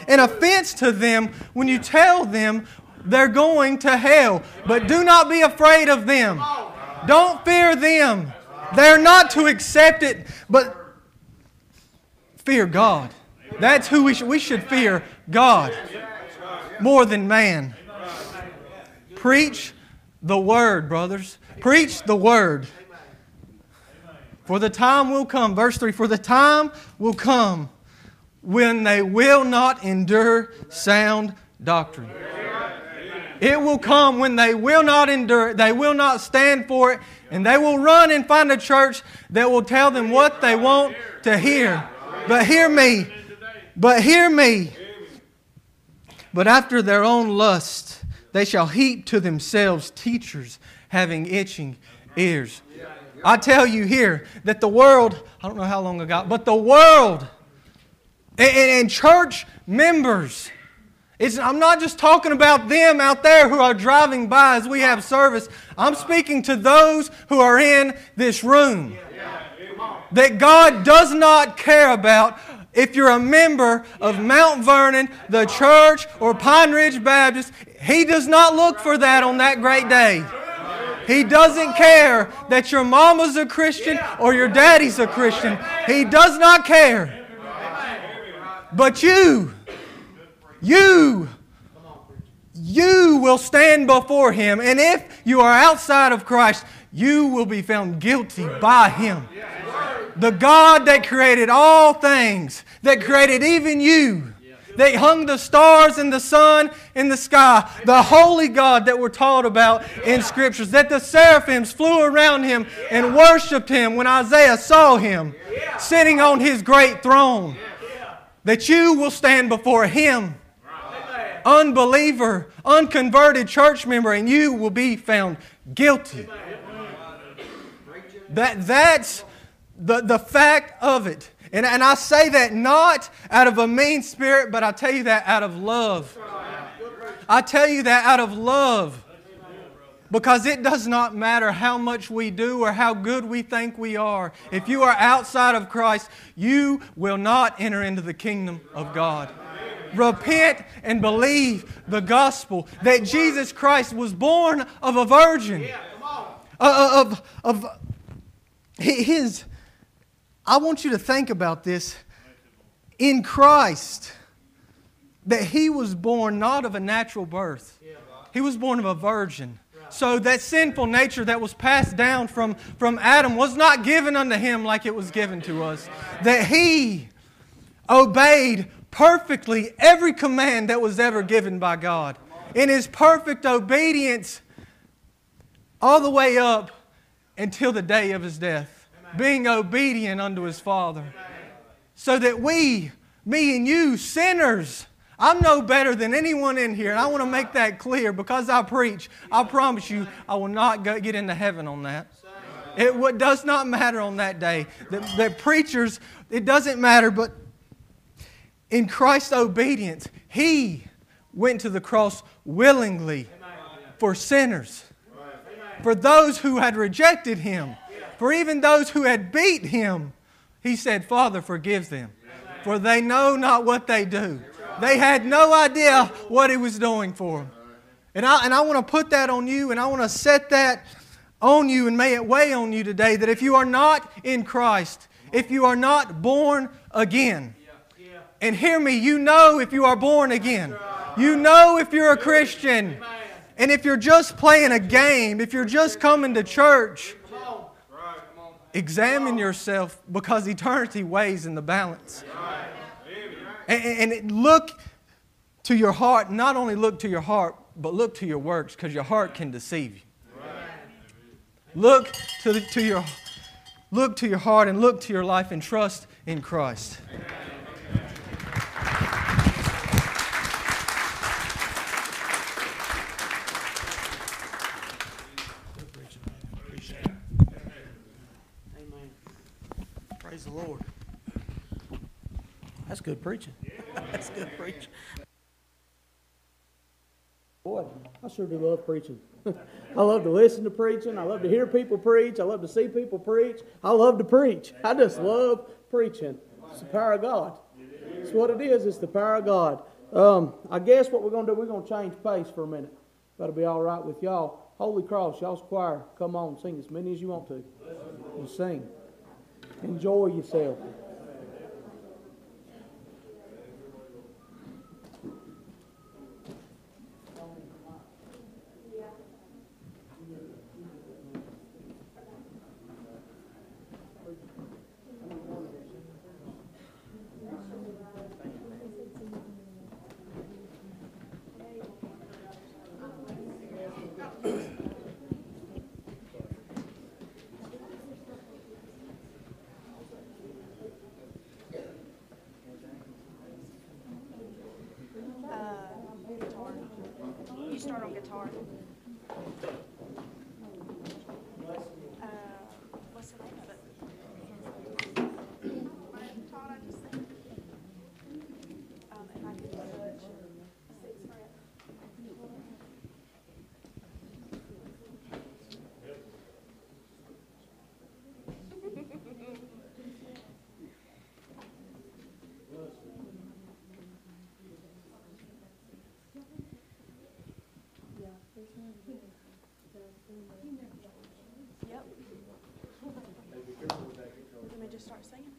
I: an offense to them when you tell them they're going to hell. But do not be afraid of them. Don't fear them. They're not to accept it, but fear God. That's who we should, we should fear God more than man. Preach the word, brothers. Preach the word. For the time will come, verse 3 For the time will come when they will not endure sound doctrine. It will come when they will not endure it, they will not stand for it, and they will run and find a church that will tell them what they want to hear. But hear me, but hear me. But after their own lust, they shall heap to themselves teachers having itching ears. I tell you here that the world, I don't know how long ago, but the world and, and church members, it's, I'm not just talking about them out there who are driving by as we have service. I'm speaking to those who are in this room. That God does not care about if you're a member of Mount Vernon, the church, or Pine Ridge Baptist. He does not look for that on that great day. He doesn't care that your mama's a Christian or your daddy's a Christian. He does not care. But you, you, you will stand before Him. And if you are outside of Christ, you will be found guilty by Him. The God that created all things, that created even you, that hung the stars and the sun in the sky, the holy God that we're taught about in scriptures, that the seraphims flew around him and worshiped him when Isaiah saw him sitting on his great throne, that you will stand before him. Unbeliever, unconverted church member, and you will be found guilty. That, that's the, the fact of it. And, and I say that not out of a mean spirit, but I tell you that out of love. I tell you that out of love. Because it does not matter how much we do or how good we think we are. If you are outside of Christ, you will not enter into the kingdom of God. Repent and believe the gospel that Jesus Christ was born of a virgin. Uh, of, of his I want you to think about this. In Christ, that he was born not of a natural birth, he was born of a virgin. So that sinful nature that was passed down from, from Adam was not given unto him like it was given to us. That he obeyed perfectly every command that was ever given by God. In his perfect obedience, all the way up until the day of his death, being obedient unto his Father. So that we, me and you, sinners, I'm no better than anyone in here, and I want to make that clear because I preach. I promise you, I will not go, get into heaven on that. It what does not matter on that day. The, the preachers, it doesn't matter, but in Christ's obedience, He went to the cross willingly for sinners, for those who had rejected Him, for even those who had beat Him. He said, Father, forgive them, for they know not what they do. They had no idea what He was doing for them. And I, and I want to put that on you, and I want to set that on you, and may it weigh on you today that if you are not in Christ, if you are not born again, and hear me, you know if you are born again. You know if you're a Christian. And if you're just playing a game, if you're just coming to church, examine yourself because eternity weighs in the balance. And, and look to your heart, not only look to your heart, but look to your works because your heart can deceive you. Look to, the, to your look to your heart and look to your life and trust in Christ.
D: Amen. Praise the Lord. That's good preaching. That's good preaching. Boy, I sure do love preaching. I love to listen to preaching. I love to hear people preach. I love to see people preach. I love to preach. I just love preaching. It's the power of God. It's what it is. It's the power of God. Um, I guess what we're going to do, we're going to change pace for a minute. That'll be all right with y'all. Holy Cross, y'all's choir, come on, sing as many as you want to. And sing. Enjoy yourself.
J: You start on guitar. Uh, what's the name of it? Todd, I just said. Um, and I can touch six fret. Yep. Let me just start singing.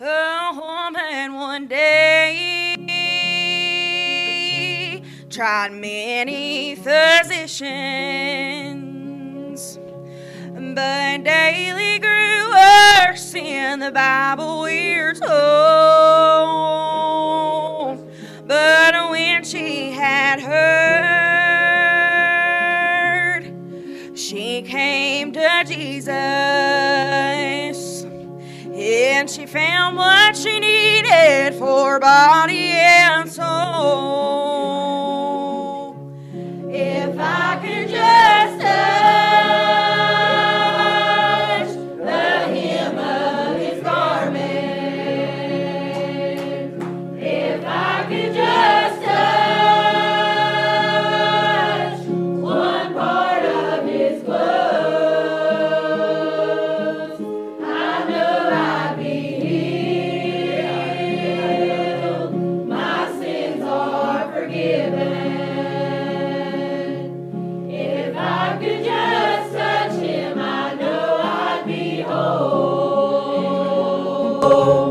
J: A woman one day tried many physicians, but daily grew worse in the Bible we're told. And she found what she needed for body and soul. Whole.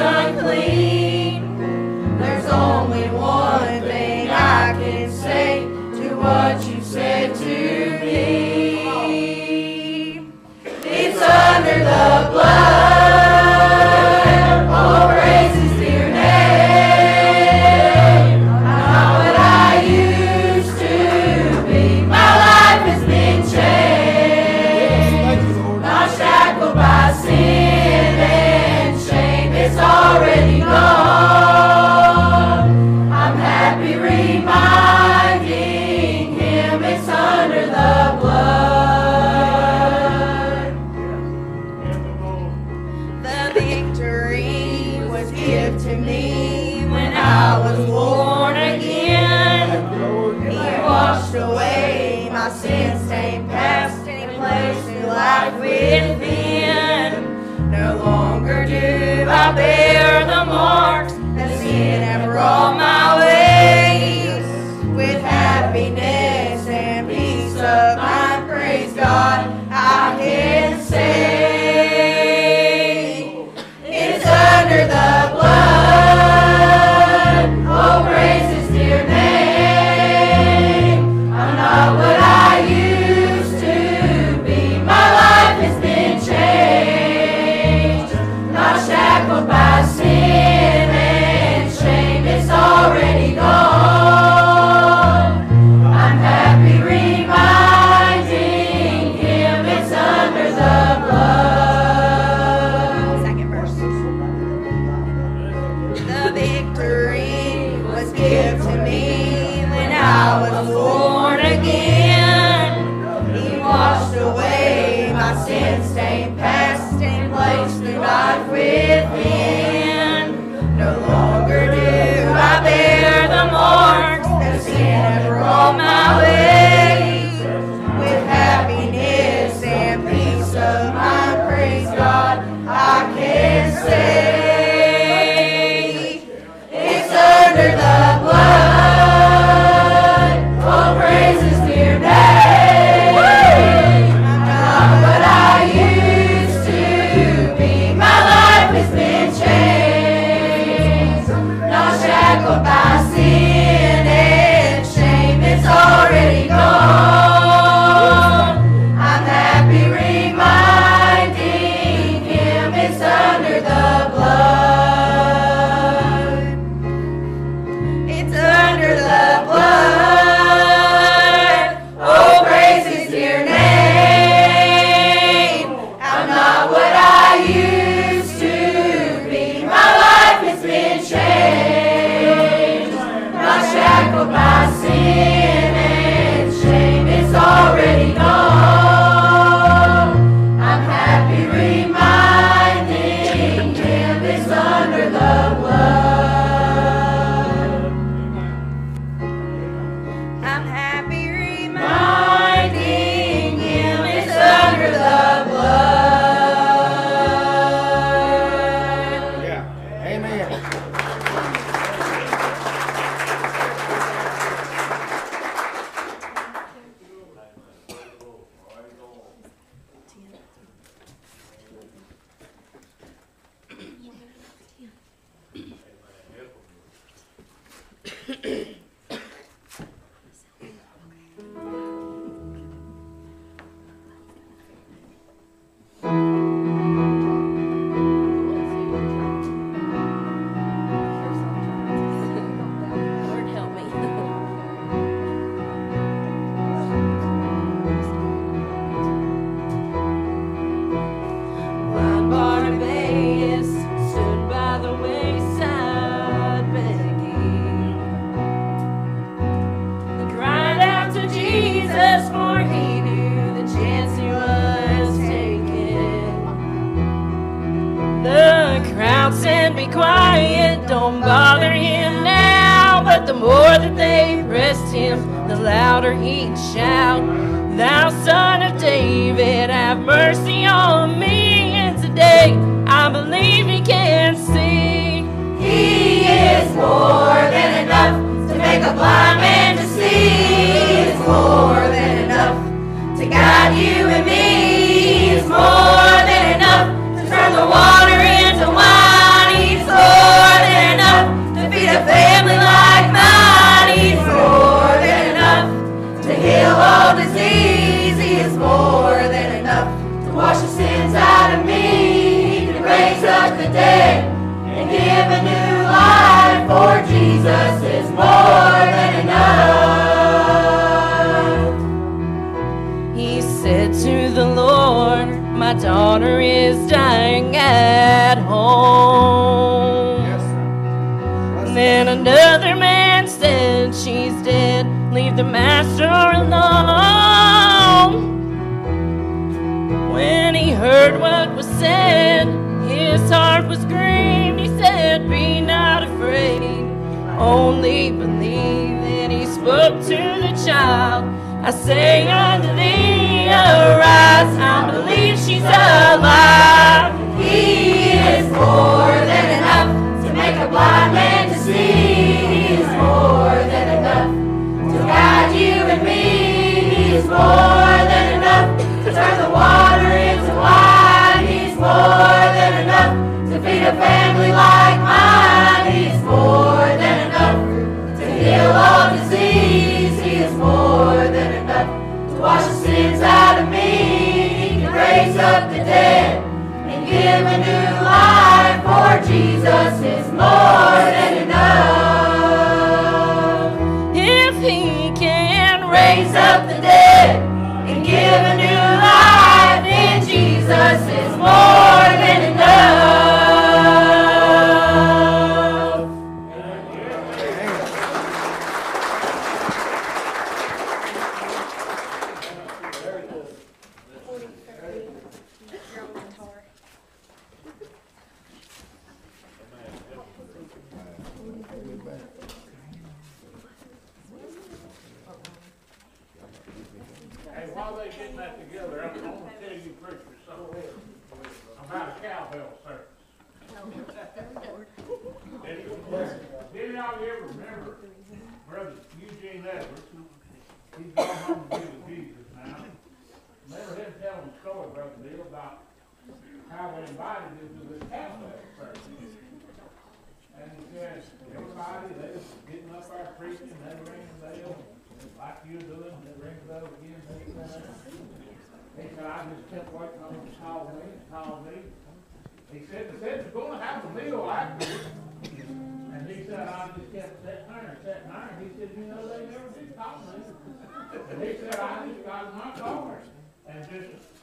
J: Unclean.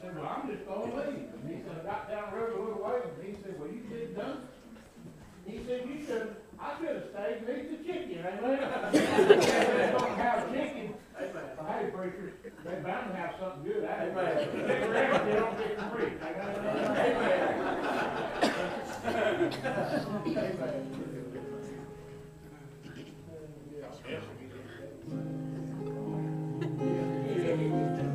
J: said, well, I'm
K: just going to leave. And he said, I got down the road a little ways, and he said, well, you did done it. He said, you should I could have stayed and ate the chicken. Amen. they don't have chicken. Amen. Hey, preacher, they bound to have something good. Amen. They rest, they don't get free. I got
E: Amen. Amen. Amen. Yeah.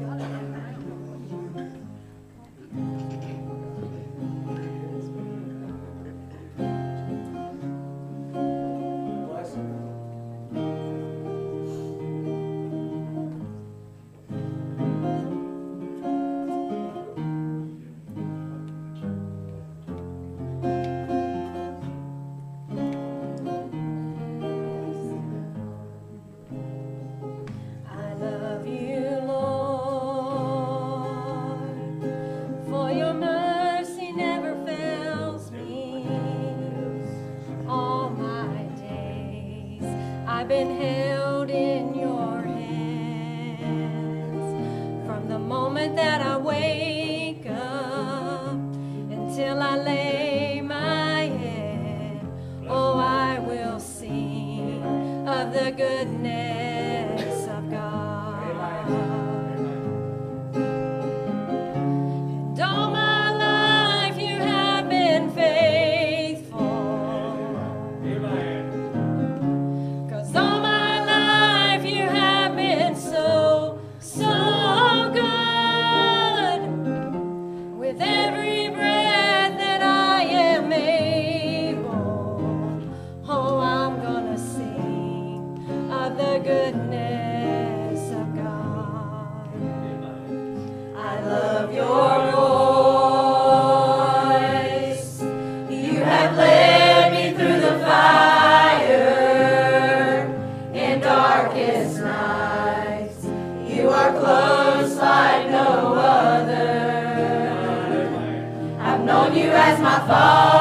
E: 走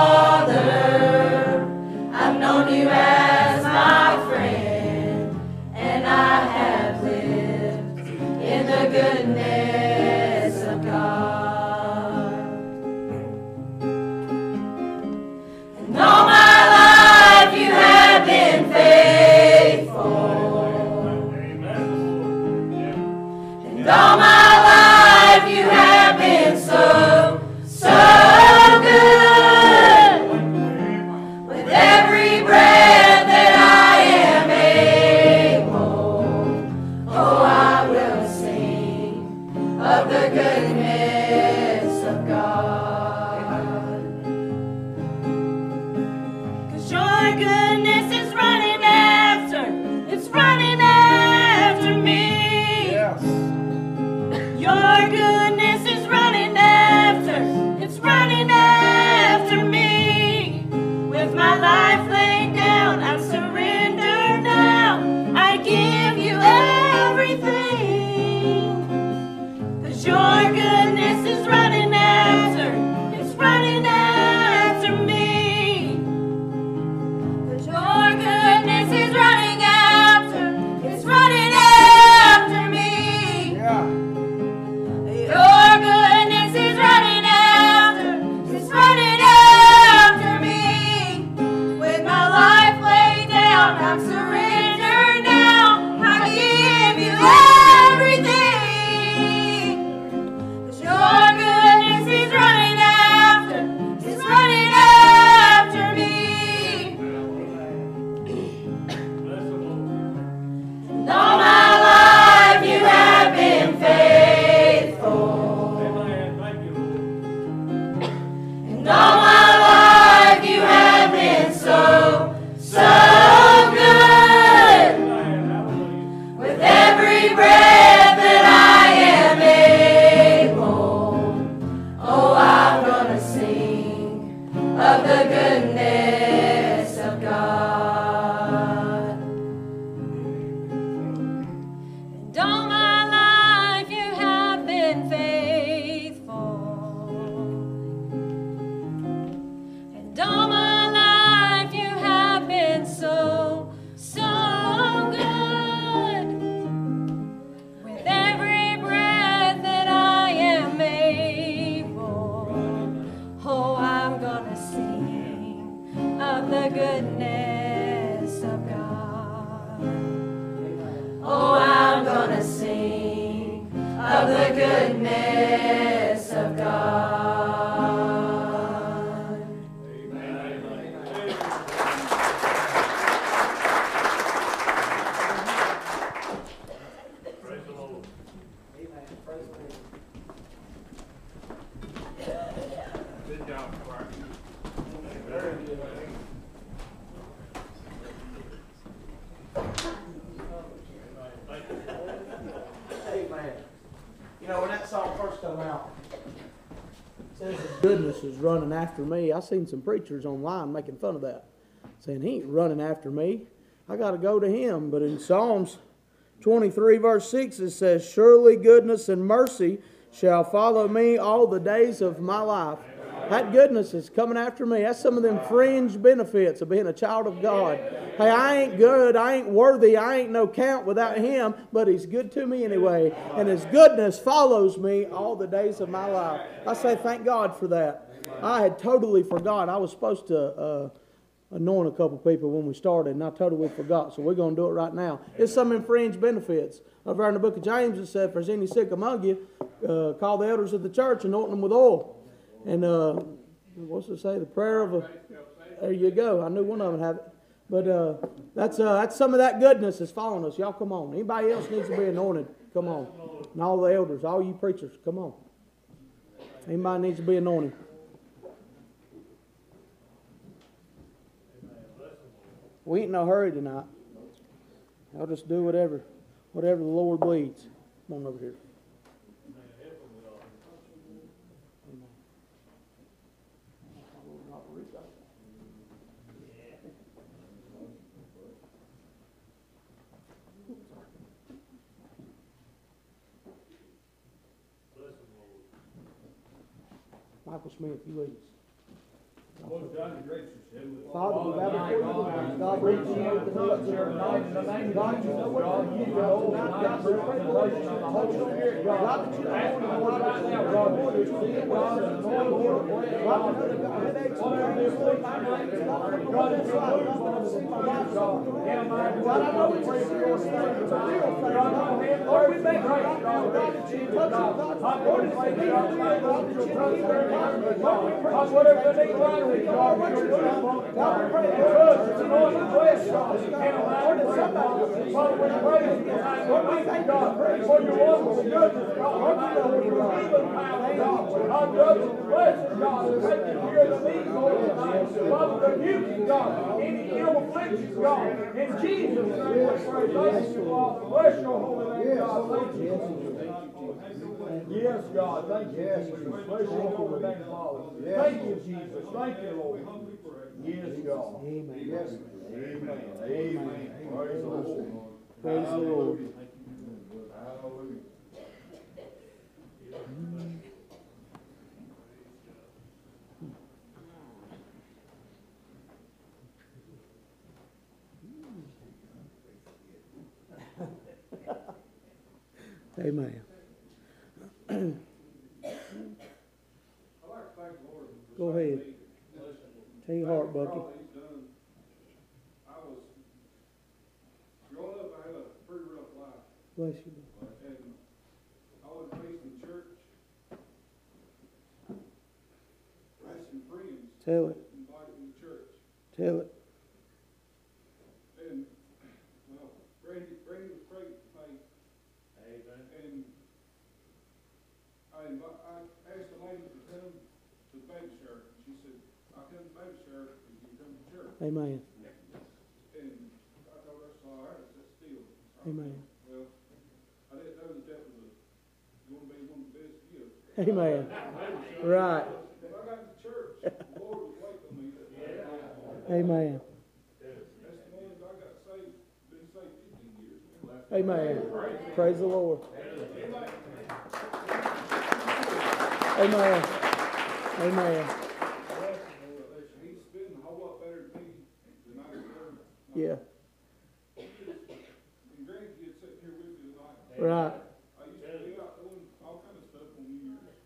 E: after me.
D: I seen some preachers online making fun of that, saying he ain't running after me. I got to go to him. But in Psalms 23 verse 6 it says, "Surely goodness and mercy shall follow me all the days of my life." That goodness is coming after me. That's some of them fringe benefits of being a child of God. Hey, I ain't good. I ain't worthy. I ain't no count without Him, but He's good to me anyway. And His goodness follows me all the days of my life. I say thank God for that. I had totally forgot. I was supposed to uh, anoint a couple people when we started, and I totally forgot. So we're going to do it right now. It's some fringe benefits. Over in the book of James, it said, If there's any sick among you, uh, call the elders of the church, anoint them with oil. And uh, what's it say? The prayer of a. There you go. I knew one of them had it. But uh, that's uh, that's some of that goodness that's following us. Y'all come on. Anybody else needs to be anointed? Come on. And all the elders, all you preachers, come on. Anybody needs to be anointed? We ain't in no hurry tonight. I'll just do whatever, whatever the Lord leads. Come on over here. Michael Smith, you lead us. Father, you. God, we you of lives. God, you know what need tonight. God, the Holy Spirit. God, that you know what God, Lord, it's you, God. God, God, God, God. God, God. God, I know it's God. You right God, that you touch God. God, you touch God. Lord, we need God, what you're. Father, rebuking, God, any ill afflictions, God. In Jesus' name. Thank you, Father. Bless your holy name, God. Thank you. Yes, God, thank you, Jesus. Bless your holy name, Father. Thank you, Jesus. Thank you, Lord. Yes, God. Amen.
B: Yes.
C: Amen. Amen. Praise the Lord.
D: Praise the Lord.
C: Hallelujah.
D: Amen.
C: I'd like to thank the Lord. for
D: Go ahead. Tell your heart, Bucky.
C: All he's done. I was, growing up, I had a pretty rough life,
D: Bless you.
C: and I was raised in church. Had some friends
D: Tell it.
C: invited me to church,
D: Tell it.
C: and, well, Randy, Randy was praying for me. And I invi- I asked the lady to come to the baby shower, and she said, I come to baby shower if you come to church.
D: Amen.
C: And I told her, that's all right, I said, still.
D: Amen.
C: Well, I didn't know that that was a, gonna be one of the best gifts.
D: Amen. Right.
C: When I got to church, the Lord was waiting on me that night.
D: Amen.
C: That's the one that I got saved, been saved fifteen years.
D: Amen. Praise the Lord. Amen. Amen.
C: He's been a whole lot better than me than I deserve.
D: Yeah. Right.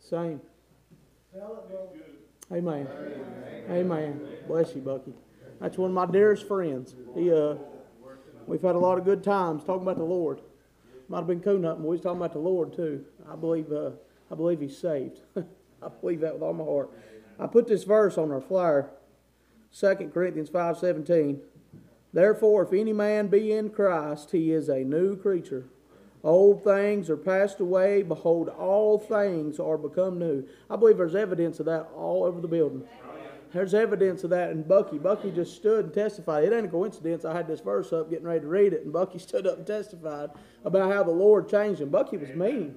D: Same. Amen. Amen. Bless you, Bucky. That's one of my dearest friends. He, uh, we've had a lot of good times talking about the Lord. Might have been coon hunting, but we was talking about the Lord too. I believe, uh, I believe he's saved. I believe that with all my heart. I put this verse on our flyer, 2 Corinthians five seventeen. Therefore, if any man be in Christ, he is a new creature. Old things are passed away. Behold, all things are become new. I believe there's evidence of that all over the building. There's evidence of that in Bucky. Bucky just stood and testified. It ain't a coincidence. I had this verse up getting ready to read it, and Bucky stood up and testified about how the Lord changed him. Bucky was mean.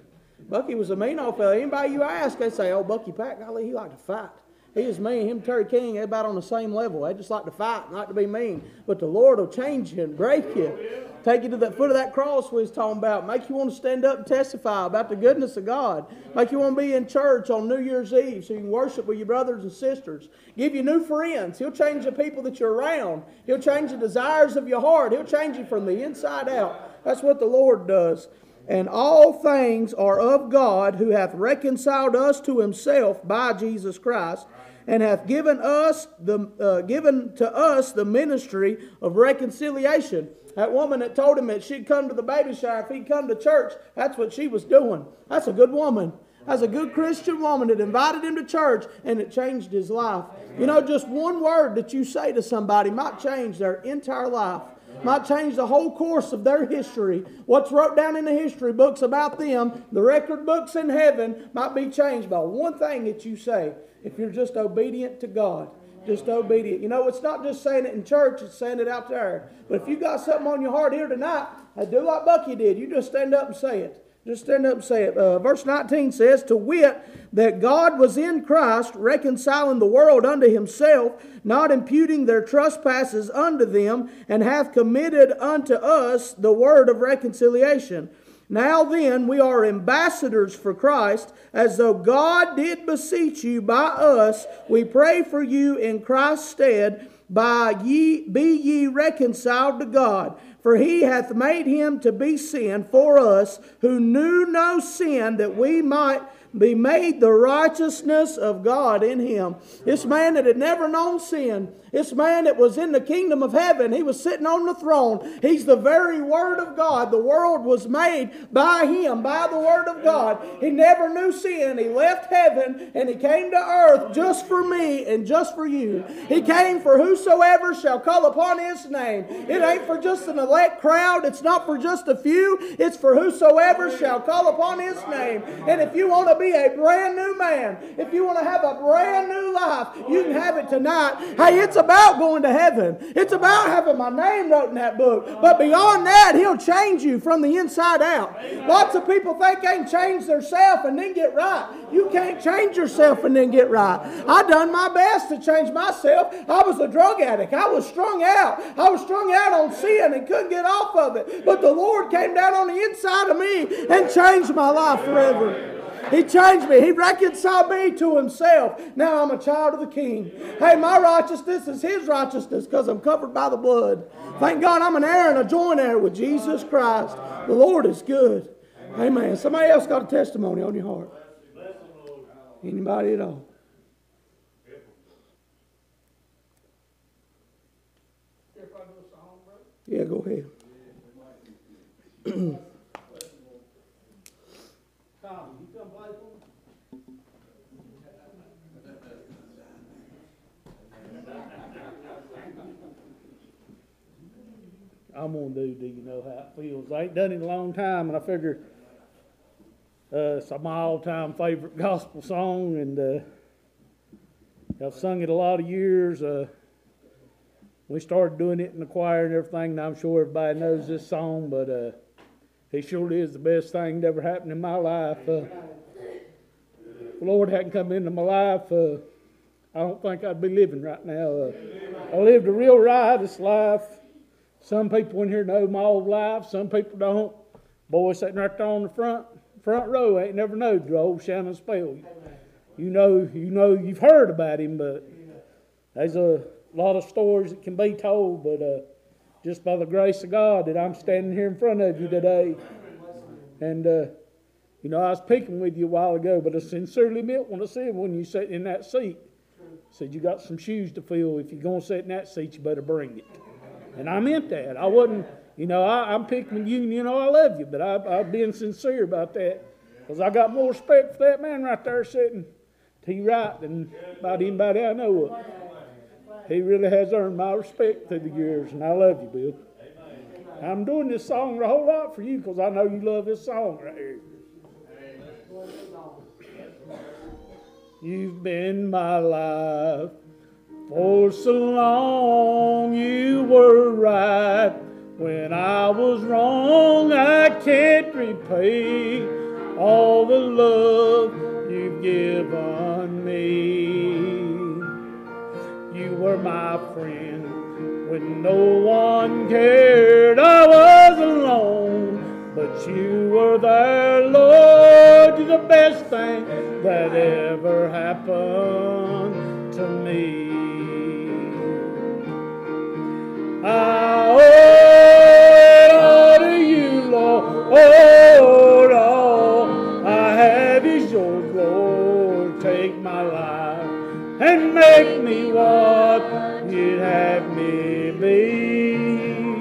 D: Bucky was a mean old fellow. Anybody you ask, they say, "Oh, Bucky Pack, golly, he liked to fight." He is mean. Him Terry King, about on the same level. They just like to fight, not to be mean. But the Lord will change you and break you. Take you to the foot of that cross we was talking about. Make you want to stand up and testify about the goodness of God. Make you want to be in church on New Year's Eve so you can worship with your brothers and sisters. Give you new friends. He'll change the people that you're around. He'll change the desires of your heart. He'll change you from the inside out. That's what the Lord does. And all things are of God who hath reconciled us to himself by Jesus Christ and hath given us the uh, given to us the ministry of reconciliation. That woman that told him that she'd come to the baby shower if he'd come to church, that's what she was doing. That's a good woman. That's a good Christian woman that invited him to church and it changed his life. You know, just one word that you say to somebody might change their entire life might change the whole course of their history. What's wrote down in the history books about them, the record books in heaven, might be changed by one thing that you say if you're just obedient to God. Just obedient. You know, it's not just saying it in church, it's saying it out there. But if you got something on your heart here tonight, do like Bucky did. You just stand up and say it. Just stand up and say it. Uh, verse 19 says, To wit, that God was in Christ, reconciling the world unto himself, not imputing their trespasses unto them, and hath committed unto us the word of reconciliation. Now then, we are ambassadors for Christ, as though God did beseech you by us. We pray for you in Christ's stead, by ye be ye reconciled to God. For he hath made him to be sin for us, who knew no sin, that we might be made the righteousness of God in him. This man that had never known sin, this man that was in the kingdom of heaven, he was sitting on the throne. He's the very Word of God. The world was made by him, by the Word of God. He never knew sin. He left heaven and he came to earth just for me and just for you. He came for whosoever shall call upon his name. It ain't for just an elect crowd, it's not for just a few, it's for whosoever shall call upon his name. And if you want to be a brand new man, if you want to have a brand new life, you can have it tonight. Hey, it's about going to heaven. It's about having my name wrote in that book. But beyond that, He'll change you from the inside out. Lots of people think they can change themselves and then get right. You can't change yourself and then get right. I done my best to change myself. I was a drug addict. I was strung out. I was strung out on sin and couldn't get off of it. But the Lord came down on the inside of me and changed my life forever. He changed me. He reconciled me to himself. Now I'm a child of the King. Hey, my righteousness is his righteousness because I'm covered by the blood. Thank God I'm an heir and a joint heir with Jesus Christ. The Lord is good. Amen. Somebody else got a testimony on your heart? Anybody at all? Yeah, go ahead.
L: I'm gonna do, do you know how it feels? I ain't done it in a long time, and I figure, uh, it's my all-time favorite gospel song, and, uh, I've sung it a lot of years, uh, we started doing it in the choir and everything, and I'm sure everybody knows this song, but, uh, it surely is the best thing that ever happened in my life. Uh, the Lord hadn't come into my life, uh, I don't think I'd be living right now. Uh, I lived a real riotous life. Some people in here know my old life, some people don't. Boy sitting right there on the front front row ain't never knowed the old Shannon Spell. You know, you know, you've heard about him, but there's a lot of stories that can be told. But uh, just by the grace of God that I'm standing here in front of you today, and uh, you know, I was picking with you a while ago, but I sincerely meant when I said when you sat in that seat, said you got some shoes to fill. If you're gonna sit in that seat, you better bring it. And I meant that. I wasn't, you know, I, am picking you, you know I love you, but I, I'm being sincere about that. Because I got more respect for that man right there sitting to your right than about anybody I know of. He really has earned my respect through the years, and I love you, Bill. I'm doing this song a whole lot for you because I know you love this song right here. You've been my life for so long you were right. When I was wrong, I can't repay all the love you've given me. You were my friend when no one cared. I was alone, but you were there, Lord. You're the best thing that ever happened to me. I owe to you, Lord. All I have is Lord. Take my life and make me what you'd have me be.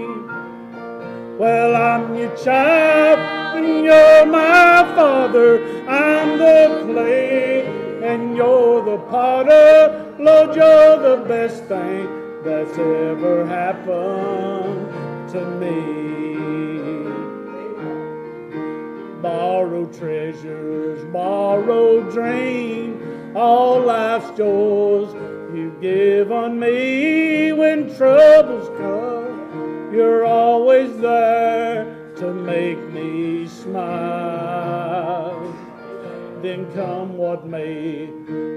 L: Well, I'm your child and you're my father. I'm the clay and you're the potter. Lord, you're the best thing that's ever happened to me. Borrowed treasures, borrowed dreams, all life's joys you've given me when troubles come. You're always there to make me smile. Then come what may,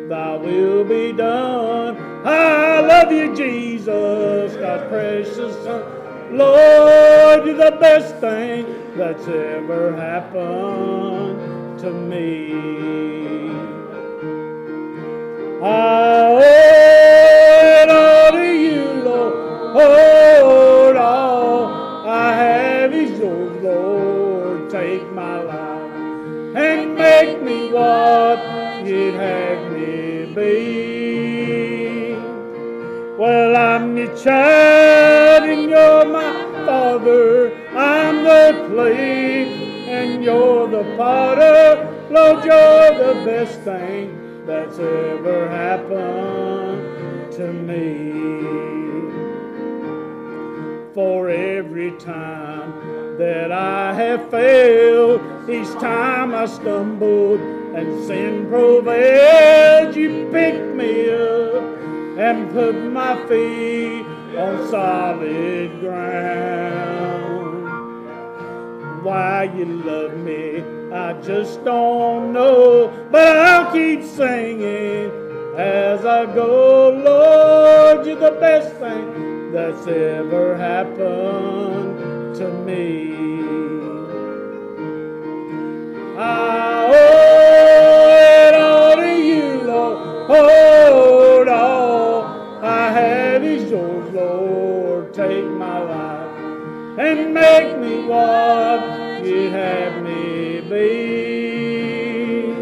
L: thy will be done. I love you, Jesus, God's precious Son. Lord, you're the best thing that's ever happened to me. I be. Well, I'm your child and you're my father. I'm the clay and you're the potter. Lord, you're the best thing that's ever happened to me. For every time that I have failed, each time I stumbled and sin prevailed, you picked me up and put my feet on solid ground. Why you love me, I just don't know, but I'll keep singing as I go. Lord, you're the best thing that's ever happened to me. I owe it all to you, Lord. All I have is yours, Lord. Take my life and make me what you'd have me be.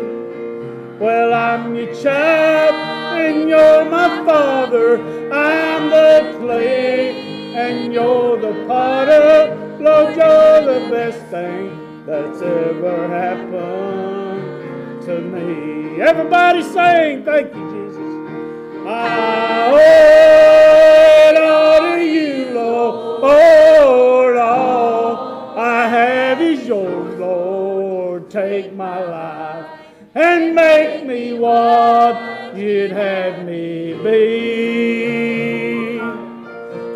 L: Well, I'm your child and you're my father. I'm the clay and you're the potter. Lord, you're the best thing that's ever happened to me. Everybody sing, thank you, Jesus. I owe it all to you, Lord. All I have is yours, Lord. Take my life and make me what you'd have me be.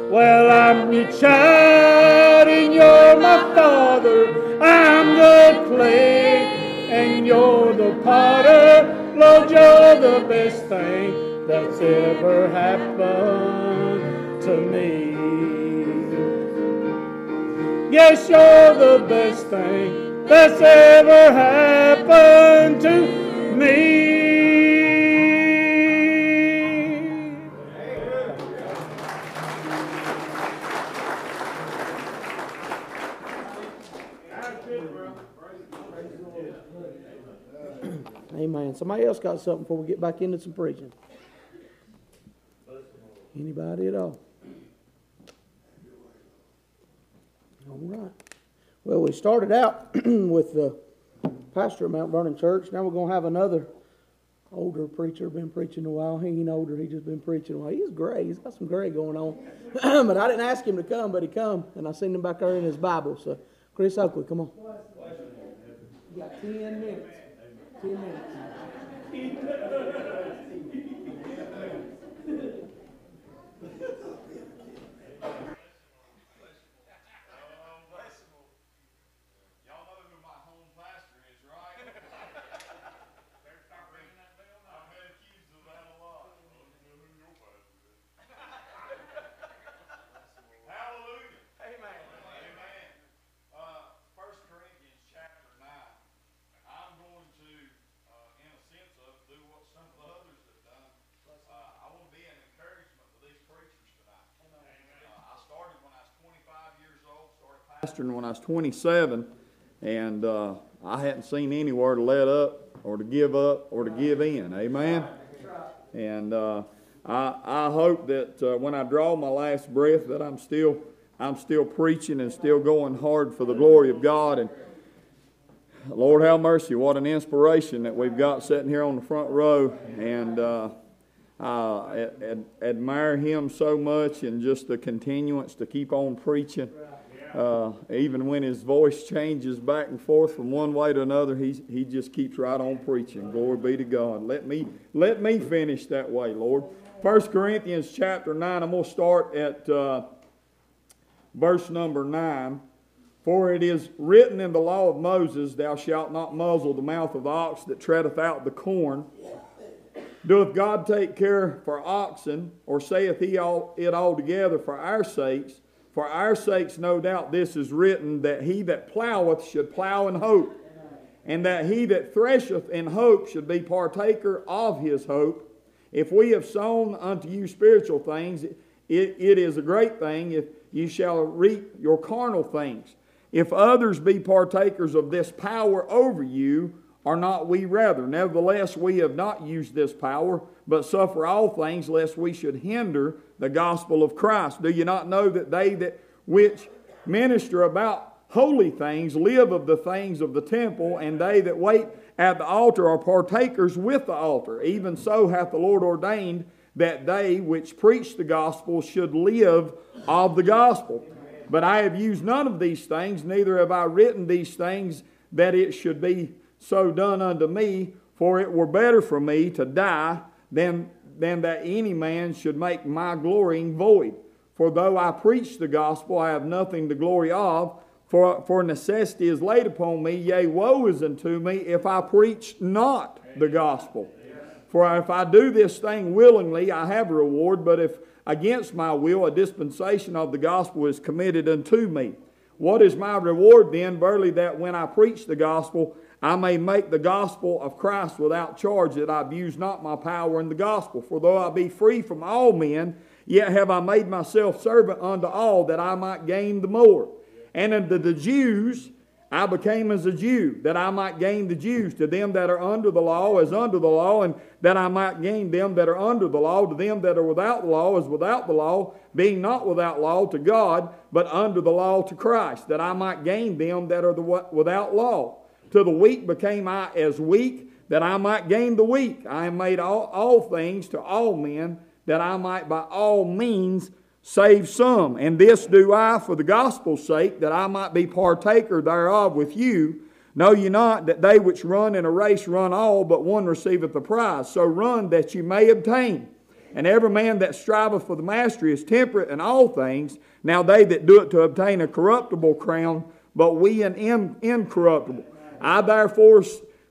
L: Well, I'm your child and you're my father. I'm the clay and you're the potter. Lord, you're the best thing that's ever happened to me. Yes, you're the best thing that's ever happened to me.
D: Amen. Somebody else got something before we get back into some preaching? Anybody at all? All right. Well, we started out with the pastor of Mount Vernon Church. Now we're going to have another older preacher, been preaching a while. He ain't older, he just been preaching a while. He's gray. He's got some gray going on. but I didn't ask him to come, but he come, and I seen him back there in his Bible. So, Chris Oakley, come on. You got 10 minutes.
F: Thank you. Was 27, and uh, I hadn't seen anywhere to let up or to give up or to give in. Amen. And uh, I, I hope that uh, when I draw my last breath, that I'm still I'm still preaching and still going hard for the glory of God. And Lord have mercy, what an inspiration that we've got sitting here on the front row. And uh, I ad- admire him so much and just the continuance to keep on preaching. Uh, even when his voice changes back and forth from one way to another, he, he just keeps right on preaching. Glory be to God. Let me, let me finish that way, Lord. 1 Corinthians chapter 9, I'm going to start at uh, verse number 9. For it is written in the law of Moses, Thou shalt not muzzle the mouth of the ox that treadeth out the corn. Doeth God take care for oxen, or saith he all, it altogether for our sakes? For our sakes, no doubt, this is written, that he that ploweth should plow in hope, and that he that thresheth in hope should be partaker of his hope. If we have sown unto you spiritual things, it, it is a great thing if you shall reap your carnal things. If others be partakers of this power over you, are not we rather? Nevertheless, we have not used this power, but suffer all things, lest we should hinder the gospel of Christ. Do you not know that they that which minister about holy things live of the things of the temple, and they that wait at the altar are partakers with the altar? Even so hath the Lord ordained that they which preach the gospel should live of the gospel. But I have used none of these things, neither have I written these things that it should be so done unto me, for it were better for me to die than, than that any man should make my glorying void. For though I preach the gospel, I have nothing to glory of, for, for necessity is laid upon me, yea, woe is unto me if I preach not the gospel. For if I do this thing willingly, I have a reward, but if against my will a dispensation of the gospel is committed unto me. What is my reward then? Verily, that when I preach the gospel, I may make the gospel of Christ without charge, that I abuse not my power in the gospel. For though I be free from all men, yet have I made myself servant unto all, that I might gain the more. And unto the Jews I became as a Jew, that I might gain the Jews. To them that are under the law as under the law, and that I might gain them that are under the law. To them that are without the law as without the law, being not without law to God, but under the law to Christ, that I might gain them that are the without law. To the weak became I as weak, that I might gain the weak. I am made all, all things to all men, that I might by all means save some. And this do I for the gospel's sake, that I might be partaker thereof with you. Know ye not that they which run in a race run all, but one receiveth the prize? So run that you may obtain. And every man that striveth for the mastery is temperate in all things. Now they that do it to obtain a corruptible crown, but we an incorruptible. I therefore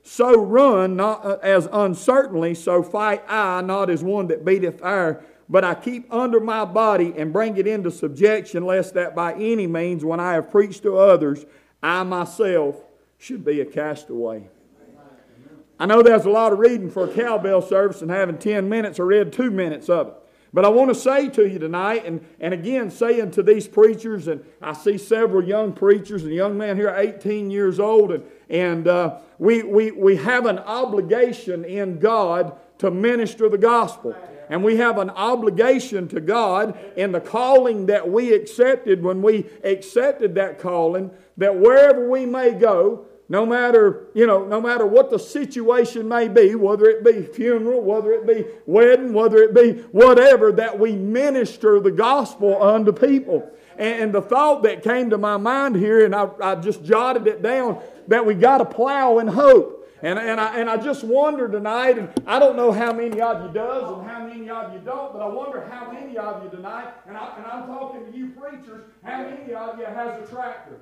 F: so run, not uh, as uncertainly, so fight I, not as one that beateth air, but I keep under my body and bring it into subjection, lest that by any means, when I have preached to others, I myself should be a castaway. I know there's a lot of reading for a cowbell service and having 10 minutes. I read two minutes of it. But I want to say to you tonight, and, and again, saying to these preachers, and I see several young preachers and young men here, 18 years old, and, and uh, we, we, we have an obligation in God to minister the gospel. And we have an obligation to God in the calling that we accepted when we accepted that calling, that wherever we may go, no matter, you know, no matter what the situation may be, whether it be funeral, whether it be wedding, whether it be whatever, that we minister the gospel unto people. And the thought that came to my mind here, and I, I just jotted it down, that we got to plow in hope. And, and, I, and I just wonder tonight, and I don't know how many of you does and how many of you don't, but I wonder how many of you tonight, and, I, and I'm talking to you preachers, how many of you has a tractor?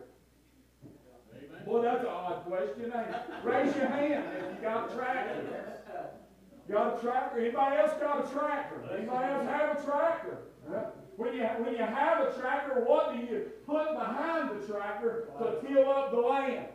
F: Boy, that's an odd question, ain't it? Raise your hand if you got a tractor. Got a tractor? Anybody else got a tractor? Anybody else have a tractor? When you, when you have a tractor, what do you put behind the tractor to till up the land?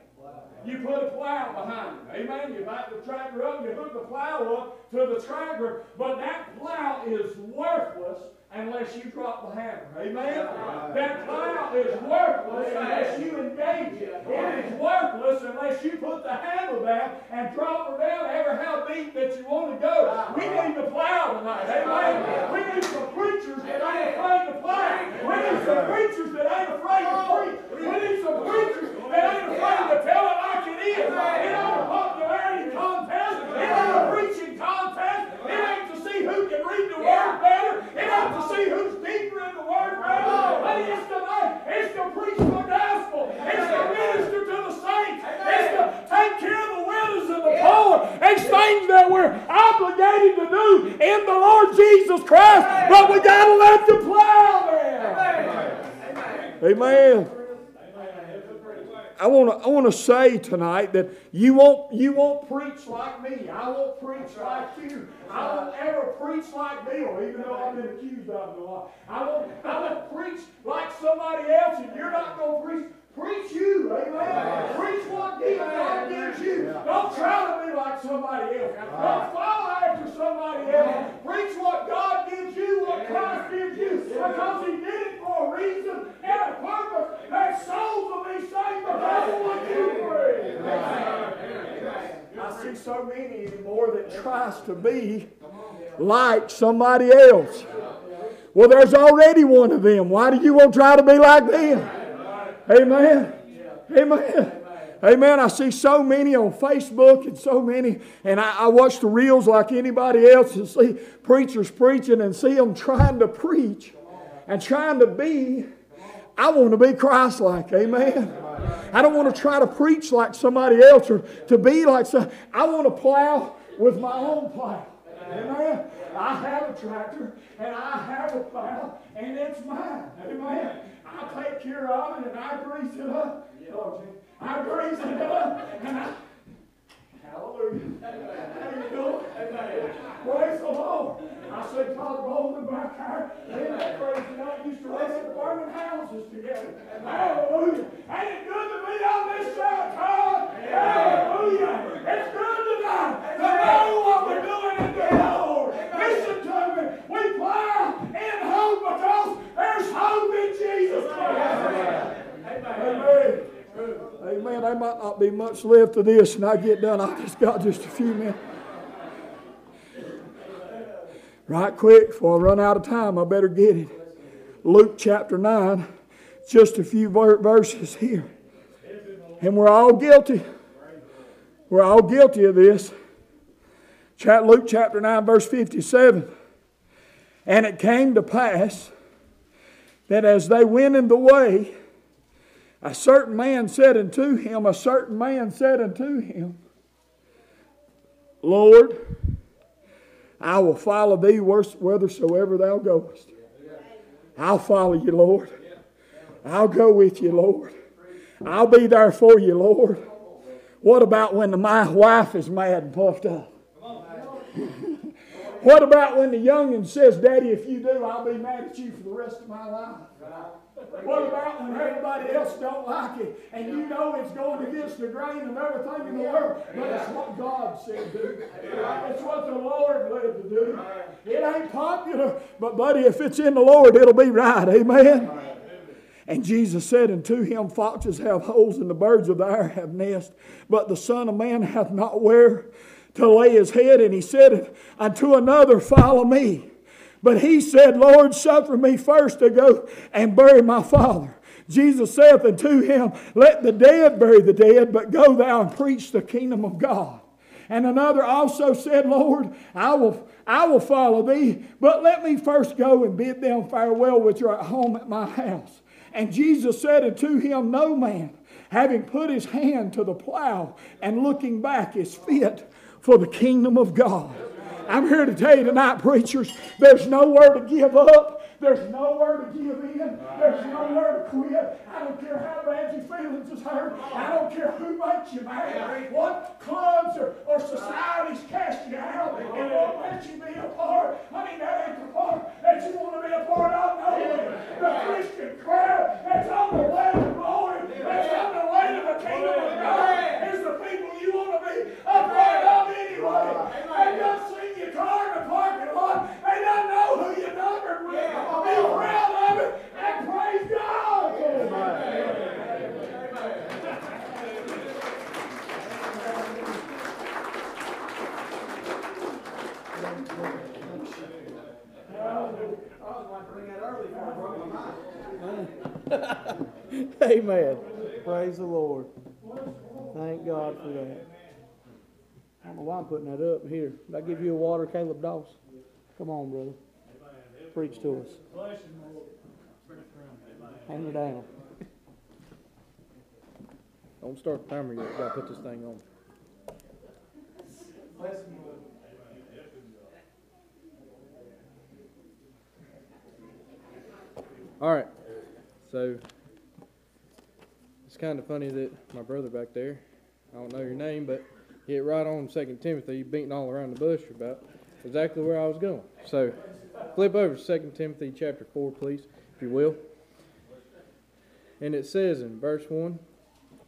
F: You put a plow behind it. Amen. You back the tractor up, you hook the plow up to the tractor, but that plow is worthless unless you drop the hammer. Amen? That plow is worthless unless you engage it. It is worthless unless you put the handle down and drop her down ever how deep that you want to go. We need the plow tonight. Amen? We need some preachers that ain't afraid to plow. We need some preachers that ain't afraid to preach. We need some preachers that ain't afraid to tell it like it is. It ain't a popularity contest. It ain't a preaching contest. It ain't to see who can read the word better. It ain't to see who's deeper in the word better. It's to It's to preach the gospel. It's to minister to the saints. It's to take care of the widows and the poor. It's things that we're obligated to do in the Lord Jesus Christ. But we gotta let the plow there. Amen. I want to I want to say tonight that you won't you won't preach like me. I won't preach like you. I won't ever preach like Bill, even though I've been accused of it a lot. I won't I won't preach like somebody else, and you're not going to preach. Preach you, amen. Preach what God gives you. Don't try to be like somebody else. Don't follow after somebody else. Preach what God gives you, what Christ gives you, because He did it for a reason and a purpose. That souls will be saved because of what you preach. I see so many anymore that tries to be like somebody else. Well, there's already one of them. Why do you want to try to be like them? Amen. Amen. Amen. I see so many on Facebook and so many, and I, I, watch the reels like anybody else and see preachers preaching and see them trying to preach and trying to be. I want to be Christ like. Amen. I don't want to try to preach like somebody else or to be like some. I want to plow with my own plow. Amen. I have a tractor and I have a plow and it's mine. Amen. I take care of it and I grease it up. I grease it up and I. Hallelujah. How you doing? Praise the Lord. I see Todd Bolden back there. They that crazy night used to race the burning houses together. Hallelujah. Ain't it good to be on this side, Todd? Hallelujah. It's good tonight to know what we're doing in the Lord. Listen to me. We plow in hope because there's hope in Jesus Christ. Amen. Amen. There might not be much left of this, and I get done. I just got just a few minutes. Right quick, before I run out of time, I better get it. Luke chapter 9, just a few verses here. And we're all guilty. We're all guilty of this. Luke chapter 9, verse 57. And it came to pass that as they went in the way, a certain man said unto him, a certain man said unto him, Lord, I will follow thee whithersoever thou goest. I'll follow you, Lord. I'll go with you, Lord. I'll be there for you, Lord. What about when my wife is mad and puffed up? what about when the youngin says, Daddy, if you do, I'll be mad at you for the rest of my life? What about when everybody else don't like it and you know it's going against the grain of everything in the world, but it's what God said do. It's what the Lord led to do. It ain't popular, but buddy, if it's in the Lord, it'll be right. Amen. And Jesus said unto him, Foxes have holes, and the birds of the air have nests, but the Son of Man hath not where to lay his head. And he said unto another, Follow me. But he said, Lord, suffer me first to go and bury my father. Jesus saith unto him, Let the dead bury the dead, but go thou and preach the kingdom of God. And another also said, Lord, I will, I will follow thee, but let me first go and bid them farewell which are at home at my house. And Jesus said unto him, No man, having put his hand to the plow and looking back, is fit for the kingdom of God. I'm here to tell you tonight, preachers, there's nowhere to give up. There's nowhere to give in. There's nowhere to quit. I don't care how bad your feelings is hurt. I don't care who makes you mad. What clubs or, or societies cast you out and won't let you be a part. I mean, that ain't the part that you want to be a part of. No, the Christian crowd that's on the way to glory, that's on the way to the kingdom of God, is the people you want to be a part of anyway. And God sees your car in the parking lot not know who you numbered with. Yeah. Be proud of it and praise God.
M: Amen. Amen. Amen. Praise the Lord. Thank God for that. I don't know why I'm putting that up here. Did I give you a water, Caleb Doss? Come on, brother. Preach to us. Hand it down. Don't start the timer yet. Gotta put this thing on. All right. So it's kind of funny that my brother back there, I don't know your name, but hit right on Second Timothy, You beating all around the bush about exactly where I was going. So flip over to Second Timothy chapter four, please, if you will. And it says in verse one,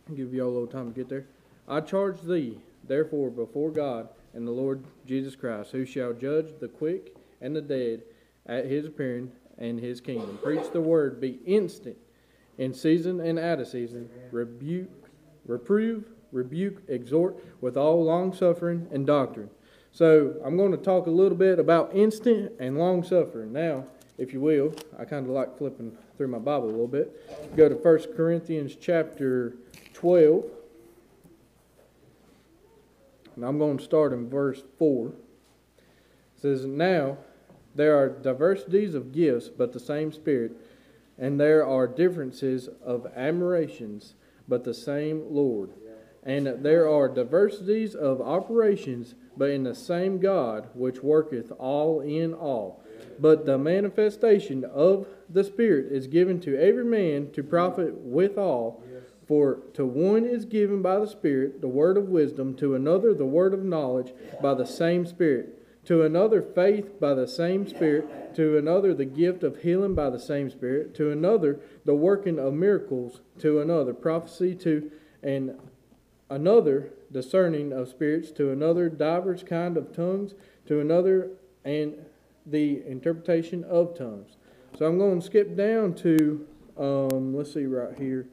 M: I'll give you all a little time to get there. I charge thee, therefore, before God and the Lord Jesus Christ, who shall judge the quick and the dead at his appearing and his kingdom. Preach the word, be instant in season and out of season, rebuke, reprove, rebuke, exhort with all long suffering and doctrine. So I'm going to talk a little bit about instant and long suffering. Now, if you will, I kind of like flipping through my Bible a little bit. Go to 1 Corinthians chapter 12. And I'm going to start in verse 4. It says, Now there are diversities of gifts, but the same Spirit. And there are differences of admirations, but the same Lord. And there are diversities of operations, but in the same God, which worketh all in all. But the manifestation of the Spirit is given to every man to profit withal. For to one is given by the Spirit the word of wisdom, to another the word of knowledge by the same Spirit, to another faith by the same Spirit, to another the gift of healing by the same Spirit, to another the working of miracles, to another prophecy, to and another discerning of spirits, to another divers kind of tongues, to another and the interpretation of tongues. So I'm going to skip down to, um, let's see right here,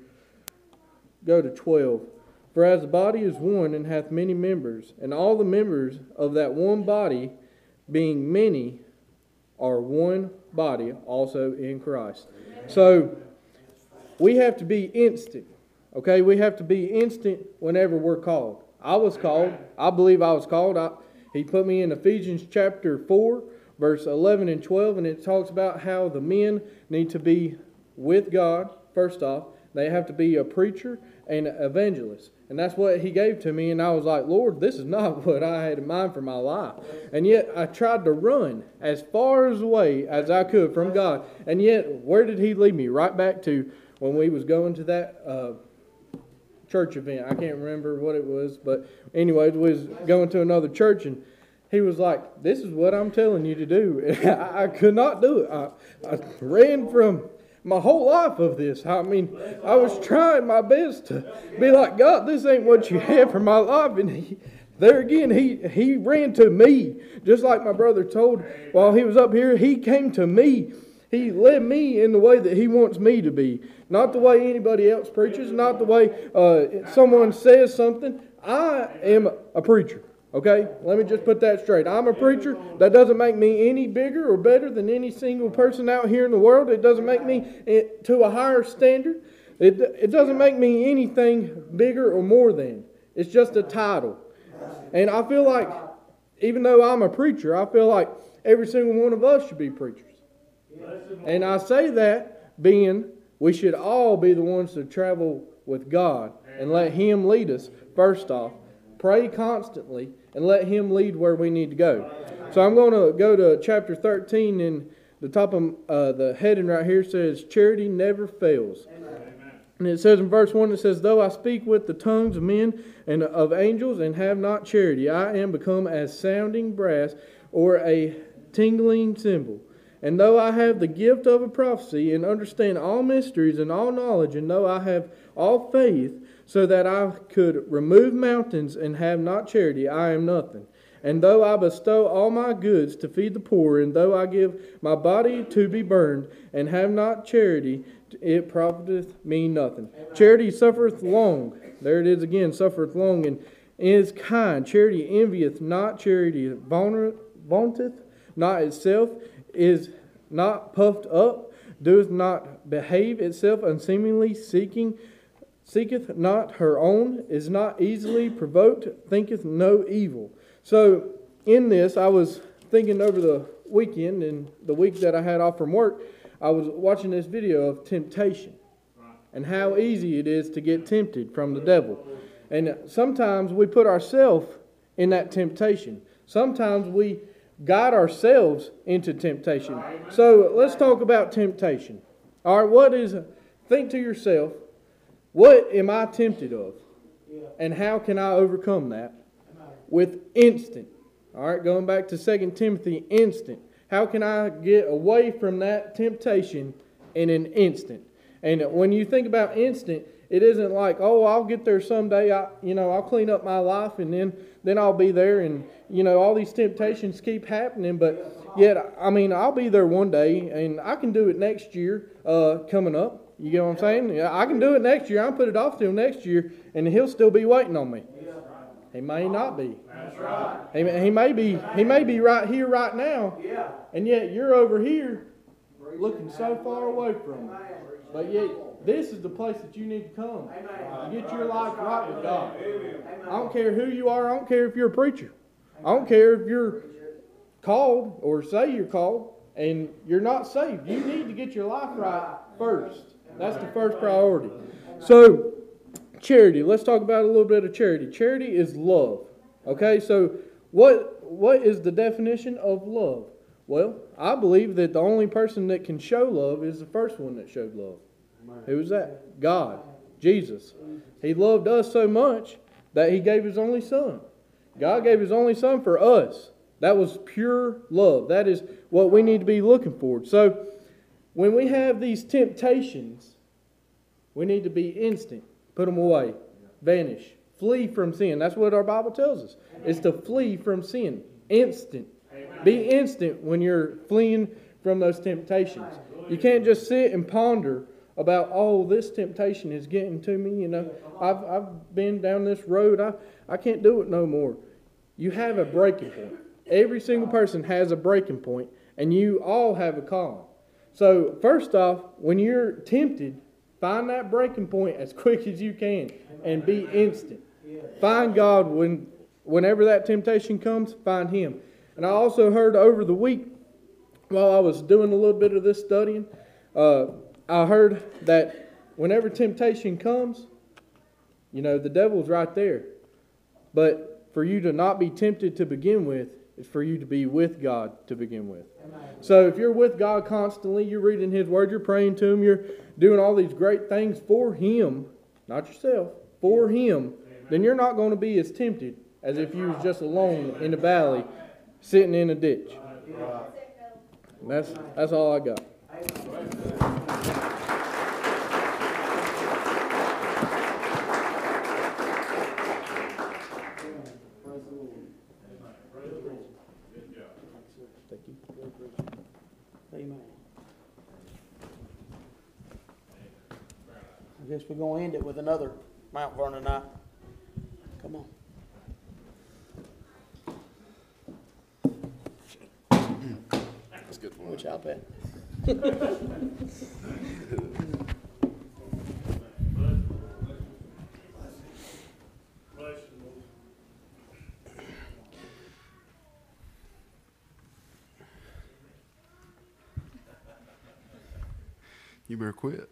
M: go to 12. For as the body is one and hath many members, and all the members of that one body, being many, are one body also in Christ. So we have to be instant. Okay, we have to be instant whenever we're called. I was called. I believe I was called. I, he put me in Ephesians chapter 4, verse 11 and 12, and it talks about how the men need to be with God, first off. They have to be a preacher and an evangelist. And that's what he gave to me. And I was like, Lord, this is not what I had in mind for my life. And yet I tried to run as far as away as I could from God. And yet, where did he lead me? Right back to when we was going to that uh, church event. I can't remember what it was. But anyways, we was going to another church and he was like, "This is what I'm telling you to do." I, I could not do it. I, I ran from my whole life of this. I mean, I was trying my best to be like, God, this ain't what you have for my life. And he, there again, he, he ran to me, just like my brother told while he was up here. He came to me. He led me in the way that he wants me to be, not the way anybody else preaches, not the way uh, someone says something. I am a preacher. Okay? Let me just put that straight. I'm a preacher. That doesn't make me any bigger or better than any single person out here in the world. It doesn't make me to a higher standard. It, it doesn't make me anything bigger or more than. It's just a title. And I feel like, even though I'm a preacher, I feel like every single one of us should be preachers. And I say that being we should all be the ones to travel with God and let Him lead us, first off. Pray constantly and let Him lead where we need to go. So I'm going to go to chapter 13, and the top of uh, the heading right here says, Charity never fails. And it says in verse 1, it says, Though I speak with the tongues of men and of angels and have not charity, I am become as sounding brass or a tingling cymbal. And though I have the gift of a prophecy and understand all mysteries and all knowledge, and though I have all faith, so that I could remove mountains and have not charity, I am nothing. And though I bestow all my goods to feed the poor, and though I give my body to be burned, and have not charity, it profiteth me nothing. Charity suffereth long. There it is again, suffereth long, and is kind. Charity envieth not. Charity vaunteth not itself, is not puffed up, doeth not behave itself unseemingly, seeking seeketh not her own, is not easily provoked, thinketh no evil. So, in this, I was thinking over the weekend and the week that I had off from work, I was watching this video of temptation and how easy it is to get tempted from the devil. And sometimes we put ourselves in that temptation. Sometimes we guide ourselves into temptation. So let's talk about temptation. All right, what is, think to yourself, what am I tempted of? And how can I overcome that? With instant. All right, going back to 2 Timothy, instant. How can I get away from that temptation in an instant? And when you think about instant, it isn't like, oh, I'll get there someday. I, you know, I'll clean up my life and then, then I'll be there. And you know, all these temptations keep happening. But yet, I mean, I'll be there one day, and I can do it next year, uh, coming up. You get what I'm saying? I can do it next year. I'll put it off till next year, and he'll still be waiting on me. He may not be.
C: That's right.
M: He, he may be. He may be right here, right now,
C: Yeah.
M: and yet you're over here, looking so far away from him. But yet, this is the place that you need to come. You get your life right with God. I don't care who you are. I don't care if you're a preacher. I don't care if you're called or say you're called and you're not saved. You need to get your life right first. That's the first priority. So, charity. Let's talk about a little bit of charity. Charity is love. Okay, so what what is the definition of love? Well, I believe that the only person that can show love is the first one that showed love. Who was that? God, Jesus. He loved us so much that he gave his only son. God gave his only son for us. That was pure love. That is what we need to be looking for. So, when we have these temptations, we need to be instant. Put them away. Vanish. Flee from sin. That's what our Bible tells us. It's to flee from sin. Instant. Be instant when you're fleeing from those temptations. You can't just sit and ponder about, oh, this temptation is getting to me. You know, I've, I've been down this road. I, I can't do it no more. You have a breaking point. Every single person has a breaking point, and you all have a calling. So, first off, when you're tempted, find that breaking point as quick as you can and be instant. Find God when, whenever that temptation comes, find Him. And I also heard over the week, while I was doing a little bit of this studying, uh, I heard that whenever temptation comes, you know, the devil's right there. But for you to not be tempted to begin with, is for you to be with God to begin with. So if you're with God constantly, you're reading His Word, you're praying to Him, you're doing all these great things for Him, not yourself, for Him, then you're not going to be as tempted as if you was just alone in the valley, sitting in a ditch. And that's that's all I got. Thank you.
D: Amen. I guess we're gonna end it with another Mount Vernon night. Come on.
N: That's good for
D: Which I'll bet.
N: You better quit.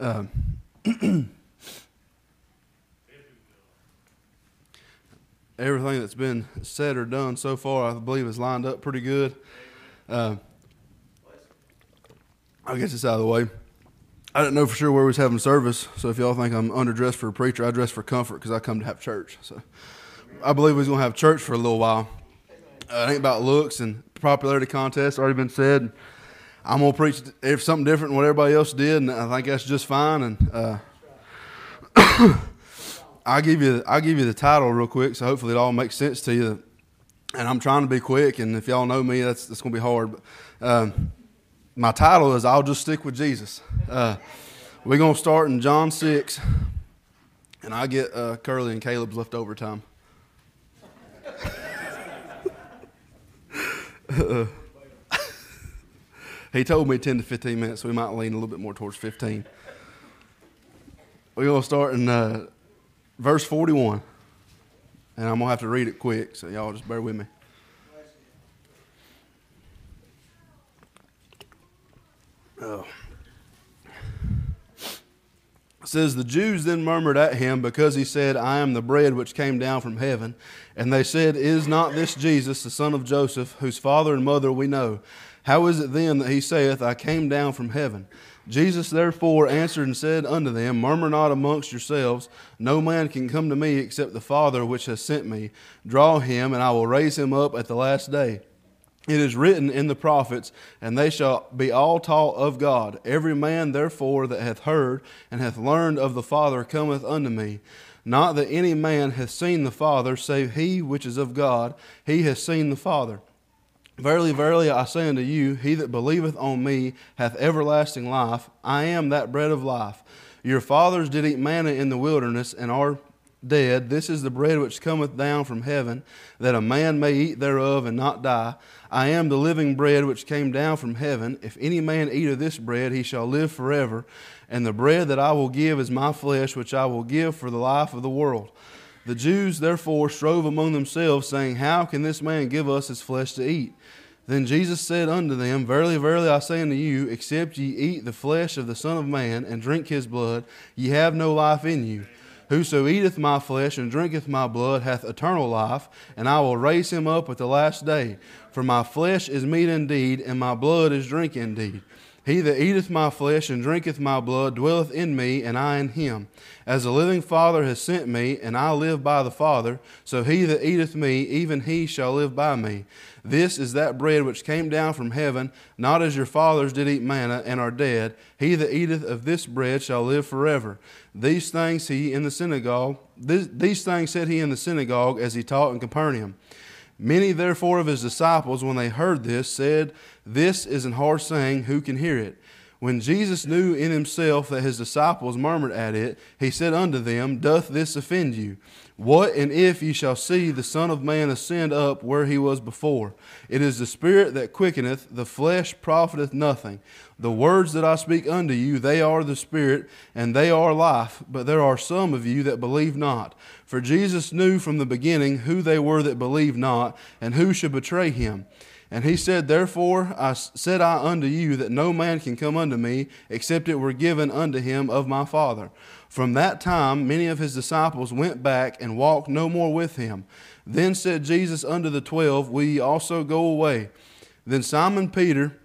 N: Um, everything that's been said or done so far, I believe, is lined up pretty good. Um, I guess it's out of the way. I didn't know for sure where we was having service, so if y'all think I'm underdressed for a preacher, I dress for comfort because I come to have church. So I believe we gonna have church for a little while. Uh, it ain't about looks and popularity contest. Already been said. I'm gonna preach if something different than what everybody else did, and I think that's just fine. And uh, I'll give you I'll give you the title real quick, so hopefully it all makes sense to you. And I'm trying to be quick, and if y'all know me, that's that's gonna be hard. But um, my title is "I'll Just Stick with Jesus." Uh, we're gonna start in John six, and I get uh, Curly and Caleb's leftover time. he told me 10 to 15 minutes, so we might lean a little bit more towards 15. We're going to start in uh, verse 41. And I'm going to have to read it quick, so y'all just bear with me. Oh. It says, The Jews then murmured at him because he said, I am the bread which came down from heaven. And they said, Is not this Jesus, the son of Joseph, whose father and mother we know? How is it then that he saith, I came down from heaven? Jesus therefore answered and said unto them, Murmur not amongst yourselves. No man can come to me except the Father which has sent me. Draw him, and I will raise him up at the last day. It is written in the prophets, and they shall be all taught of God. Every man, therefore, that hath heard and hath learned of the Father cometh unto me. Not that any man hath seen the Father, save he which is of God. He hath seen the Father. Verily, verily, I say unto you, he that believeth on me hath everlasting life. I am that bread of life. Your fathers did eat manna in the wilderness and are dead. This is the bread which cometh down from heaven, that a man may eat thereof and not die. I am the living bread which came down from heaven. If any man eat of this bread, he shall live forever. And the bread that I will give is my flesh, which I will give for the life of the world. The Jews therefore strove among themselves, saying, How can this man give us his flesh to eat? Then Jesus said unto them, Verily, verily, I say unto you, except ye eat the flesh of the Son of Man and drink his blood, ye have no life in you. Whoso eateth my flesh and drinketh my blood hath eternal life, and I will raise him up at the last day. For my flesh is meat indeed, and my blood is drink indeed. He that eateth my flesh and drinketh my blood dwelleth in me, and I in him. As the living Father has sent me, and I live by the Father, so he that eateth me, even he shall live by me. This is that bread which came down from heaven, not as your fathers did eat manna and are dead. He that eateth of this bread shall live forever. These things he in the synagogue, this, these things said he in the synagogue as he taught in Capernaum. Many therefore of his disciples, when they heard this, said, This is an hard saying, who can hear it? When Jesus knew in himself that his disciples murmured at it, he said unto them, Doth this offend you? What and if ye shall see the Son of Man ascend up where he was before? It is the Spirit that quickeneth, the flesh profiteth nothing. The words that I speak unto you, they are the Spirit, and they are life. But there are some of you that believe not. For Jesus knew from the beginning who they were that believed not, and who should betray him. And he said, Therefore I said I unto you that no man can come unto me except it were given unto him of my Father. From that time, many of his disciples went back and walked no more with him. Then said Jesus unto the twelve, Will ye also go away? Then Simon Peter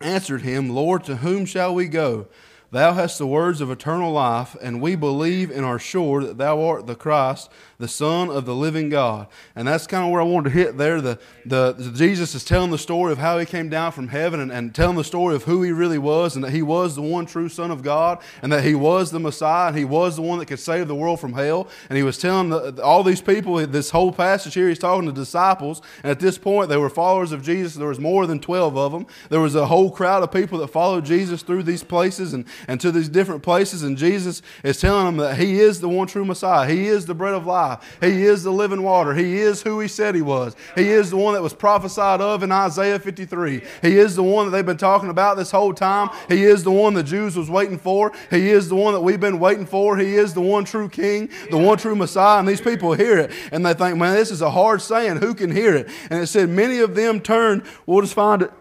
N: answered him, Lord, to whom shall we go? Thou hast the words of eternal life, and we believe and are sure that thou art the Christ, the Son of the living God. And that's kind of where I wanted to hit there. The, the, the Jesus is telling the story of how he came down from heaven and, and telling the story of who he really was and that he was the one true Son of God and that he was the Messiah and he was the one that could save the world from hell. And he was telling the, all these people, this whole passage here, he's talking to disciples. And at this point, they were followers of Jesus. There was more than 12 of them. There was a whole crowd of people that followed Jesus through these places and, and to these different places. And Jesus is telling them that he is the one true Messiah. He is the bread of life. He is the living water. He is who he said he was. He is the one that was prophesied of in Isaiah 53. He is the one that they've been talking about this whole time. He is the one the Jews was waiting for. He is the one that we've been waiting for. He is the one true king, the one true Messiah. And these people hear it and they think, man, this is a hard saying. Who can hear it? And it said, many of them turned. We'll just find it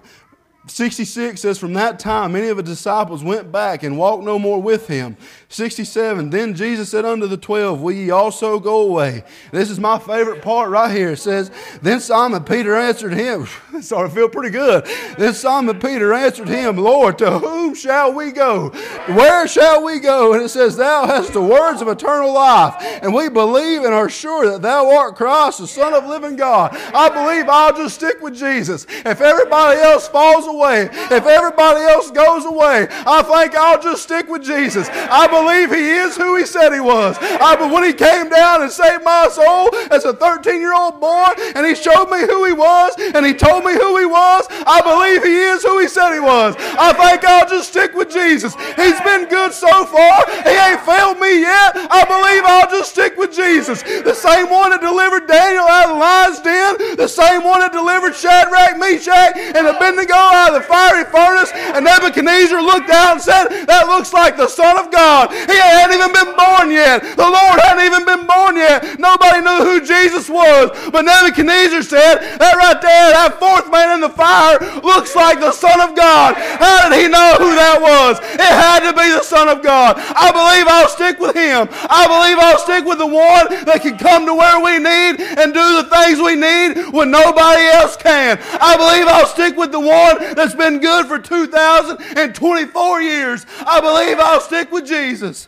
N: 66 says, From that time, many of the disciples went back and walked no more with him. 67, Then Jesus said unto the twelve, Will ye also go away? This is my favorite part right here. It says, Then Simon Peter answered him, Started I feel pretty good. Then Simon Peter answered him, Lord, to whom shall we go? Where shall we go? And it says, Thou hast the words of eternal life, and we believe and are sure that thou art Christ, the Son of living God. I believe I'll just stick with Jesus. If everybody else falls away, if everybody else goes away, I think I'll just stick with Jesus. I believe He is who He said He was. I, but when He came down and saved my soul as a 13 year old boy, and He showed me who He was, and He told me who He was, I believe He is who He said He was. I think I'll just stick with Jesus. He's been good so far. He ain't failed me yet. I believe I'll just stick with Jesus. The same one that delivered Daniel out of the lion's den, the same one that delivered Shadrach, Meshach, and Abednego out the fiery furnace, and Nebuchadnezzar looked out and said, That looks like the Son of God. He hadn't even been born yet. The Lord hadn't even been born yet. Nobody knew who Jesus was. But Nebuchadnezzar said, That right there, that fourth man in the fire looks like the Son of God. How did he know who that was? It had to be the Son of God. I believe I'll stick with him. I believe I'll stick with the one that can come to where we need and do the things we need when nobody else can. I believe I'll stick with the one that's been good for 2,024 years. I believe I'll stick with Jesus.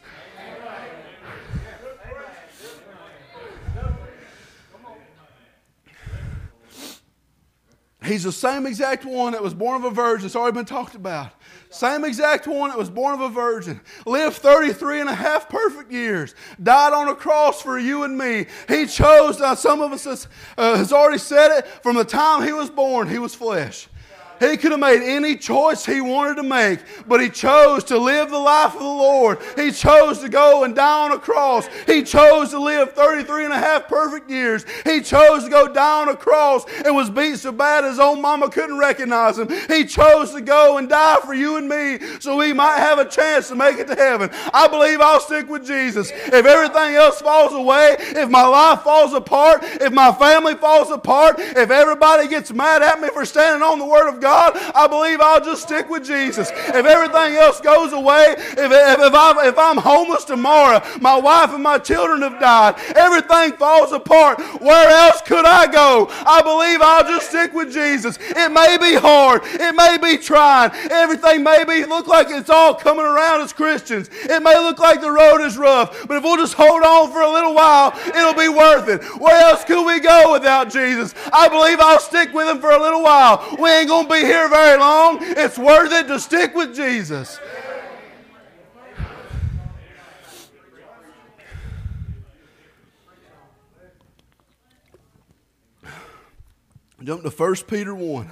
N: He's the same exact one that was born of a virgin. It's already been talked about. Same exact one that was born of a virgin. Lived 33 and a half perfect years. Died on a cross for you and me. He chose, now some of us has, uh, has already said it, from the time he was born, he was flesh. He could have made any choice he wanted to make, but he chose to live the life of the Lord. He chose to go and die on a cross. He chose to live 33 and a half perfect years. He chose to go die on a cross and was beat so bad his own mama couldn't recognize him. He chose to go and die for you and me so we might have a chance to make it to heaven. I believe I'll stick with Jesus. If everything else falls away, if my life falls apart, if my family falls apart, if everybody gets mad at me for standing on the Word of God, God, I believe I'll just stick with Jesus. If everything else goes away, if, if, if, I'm, if I'm homeless tomorrow, my wife and my children have died, everything falls apart, where else could I go? I believe I'll just stick with Jesus. It may be hard, it may be trying, everything may be look like it's all coming around as Christians. It may look like the road is rough, but if we'll just hold on for a little while, it'll be worth it. Where else could we go without Jesus? I believe I'll stick with him for a little while. We ain't going to here very long. It's worth it to stick with Jesus. Jump to 1 Peter 1.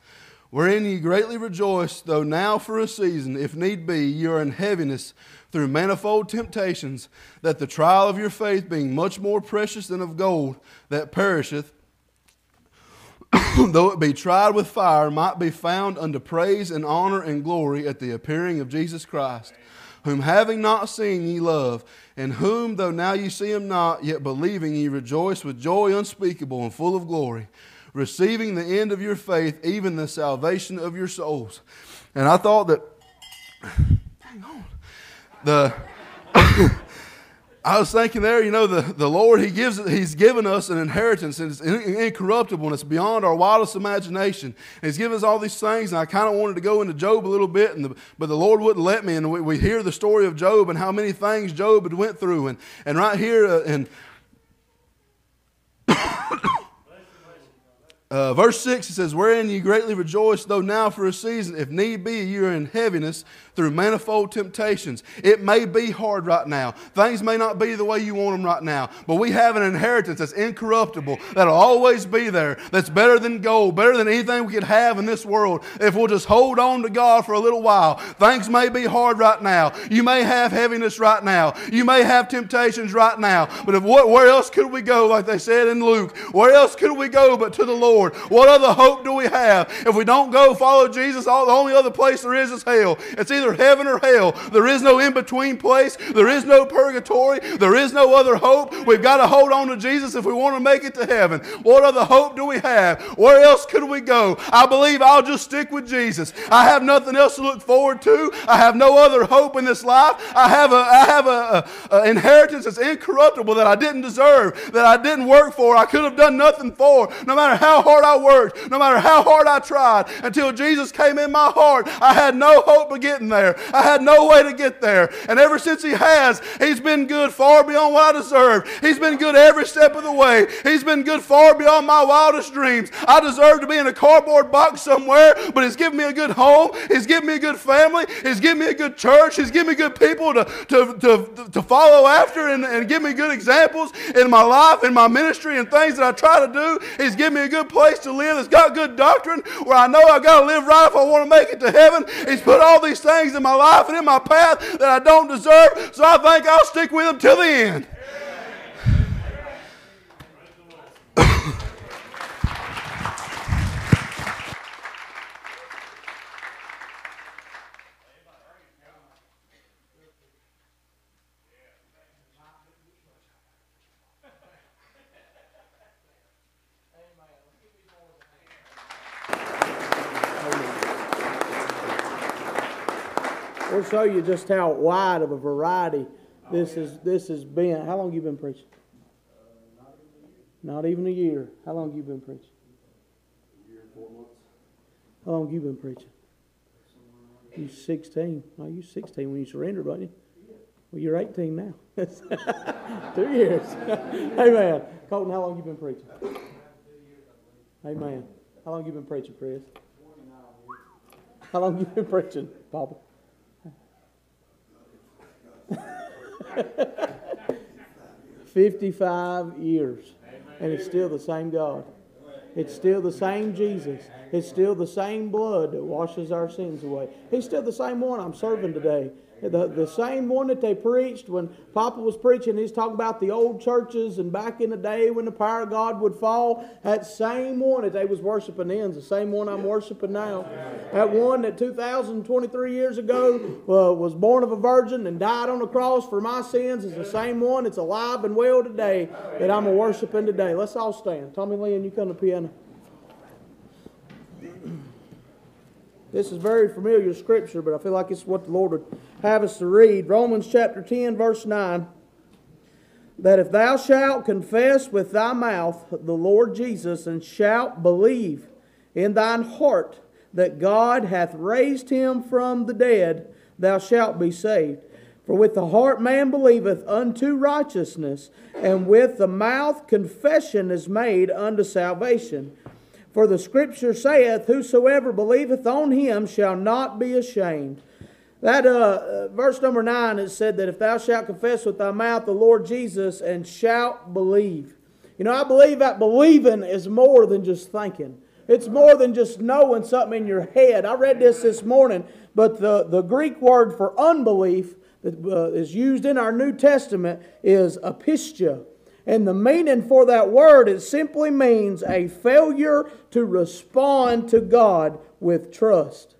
N: wherein ye greatly rejoice, though now for a season, if need be, ye are in heaviness through manifold temptations, that the trial of your faith, being much more precious than of gold that perisheth, though it be tried with fire, might be found unto praise and honor and glory at the appearing of Jesus Christ, whom having not seen ye love, and whom, though now ye see him not, yet believing ye rejoice with joy unspeakable and full of glory receiving the end of your faith, even the salvation of your souls. And I thought that, hang on, the. I was thinking there, you know, the, the Lord, He gives He's given us an inheritance and it's incorruptible and it's beyond our wildest imagination. And He's given us all these things, and I kind of wanted to go into Job a little bit, and the, but the Lord wouldn't let me. And we, we hear the story of Job and how many things Job had went through. And, and right here uh, in Uh, verse 6, it says, Wherein ye greatly rejoice, though now for a season, if need be, you are in heaviness through manifold temptations. It may be hard right now. Things may not be the way you want them right now, but we have an inheritance that's incorruptible, that'll always be there, that's better than gold, better than anything we could have in this world if we'll just hold on to God for a little while. Things may be hard right now. You may have heaviness right now. You may have temptations right now. But if, where else could we go, like they said in Luke? Where else could we go but to the Lord? Lord. What other hope do we have? If we don't go follow Jesus, all, the only other place there is is hell. It's either heaven or hell. There is no in between place. There is no purgatory. There is no other hope. We've got to hold on to Jesus if we want to make it to heaven. What other hope do we have? Where else could we go? I believe I'll just stick with Jesus. I have nothing else to look forward to. I have no other hope in this life. I have a, I have a, a, a inheritance that's incorruptible that I didn't deserve, that I didn't work for. I could have done nothing for. No matter how hard I worked, no matter how hard I tried, until Jesus came in my heart, I had no hope of getting there. I had no way to get there. And ever since He has, He's been good far beyond what I deserve. He's been good every step of the way. He's been good far beyond my wildest dreams. I deserve to be in a cardboard box somewhere, but He's given me a good home. He's given me a good family. He's given me a good church. He's given me good people to, to, to, to follow after and, and give me good examples in my life, in my ministry, and things that I try to do. He's given me a good place to live that's got good doctrine where I know I've got to live right if I want to make it to heaven. He's put all these things in my life and in my path that I don't deserve, so I think I'll stick with them till the end.
D: We'll show you just how wide of a variety this is. This has been. How long you been preaching? Not even a year. How long you been preaching? A year and four months. How long you been preaching? You 16. No, you 16 when you surrendered, wasn't you? Well, you're 18 now. Two years. Amen. Colton, how long you been preaching? Amen. How long you been preaching, Chris? How long you been preaching, Papa? Fifty-five years, and it's still the same God. It's still the same Jesus. It's still the same blood that washes our sins away. He's still the same one I'm serving today. The, the same one that they preached when Papa was preaching, he's talking about the old churches and back in the day when the power of God would fall. That same one that they was worshiping then the same one I'm worshiping now. That one that 2,023 years ago uh, was born of a virgin and died on the cross for my sins is the same one that's alive and well today that I'm a worshiping today. Let's all stand. Tommy Lynn, you come to piano. This is very familiar scripture, but I feel like it's what the Lord would have us to read. Romans chapter 10, verse 9. That if thou shalt confess with thy mouth the Lord Jesus, and shalt believe in thine heart that God hath raised him from the dead, thou shalt be saved. For with the heart man believeth unto righteousness, and with the mouth confession is made unto salvation. For the scripture saith, Whosoever believeth on him shall not be ashamed. That uh, verse number nine is said that if thou shalt confess with thy mouth the Lord Jesus and shalt believe. You know, I believe that believing is more than just thinking. It's more than just knowing something in your head. I read this this morning, but the, the Greek word for unbelief that uh, is used in our New Testament is apistia. And the meaning for that word, it simply means a failure to respond to God with trust.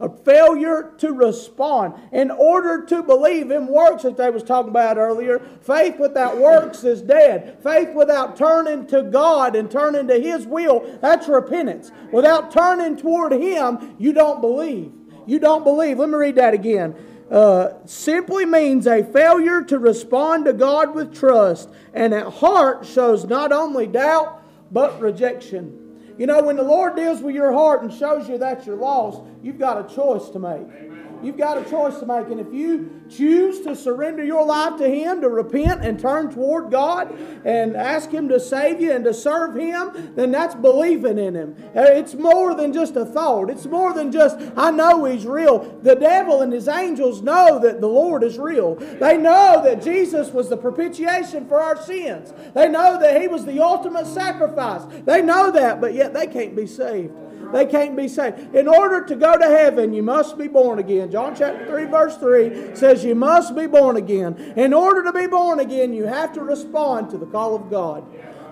D: A failure to respond. In order to believe in works that they was talking about earlier, faith without works is dead. Faith without turning to God and turning to His will, that's repentance. Without turning toward Him, you don't believe. You don't believe. Let me read that again. Uh, simply means a failure to respond to God with trust, and at heart shows not only doubt but rejection. You know, when the Lord deals with your heart and shows you that you're lost, you've got a choice to make. You've got a choice to make. And if you choose to surrender your life to Him, to repent and turn toward God and ask Him to save you and to serve Him, then that's believing in Him. Uh, it's more than just a thought. It's more than just, I know He's real. The devil and his angels know that the Lord is real. They know that Jesus was the propitiation for our sins. They know that He was the ultimate sacrifice. They know that, but yet they can't be saved they can't be saved. In order to go to heaven, you must be born again. John chapter 3, verse 3 says you must be born again. In order to be born again, you have to respond to the call of God.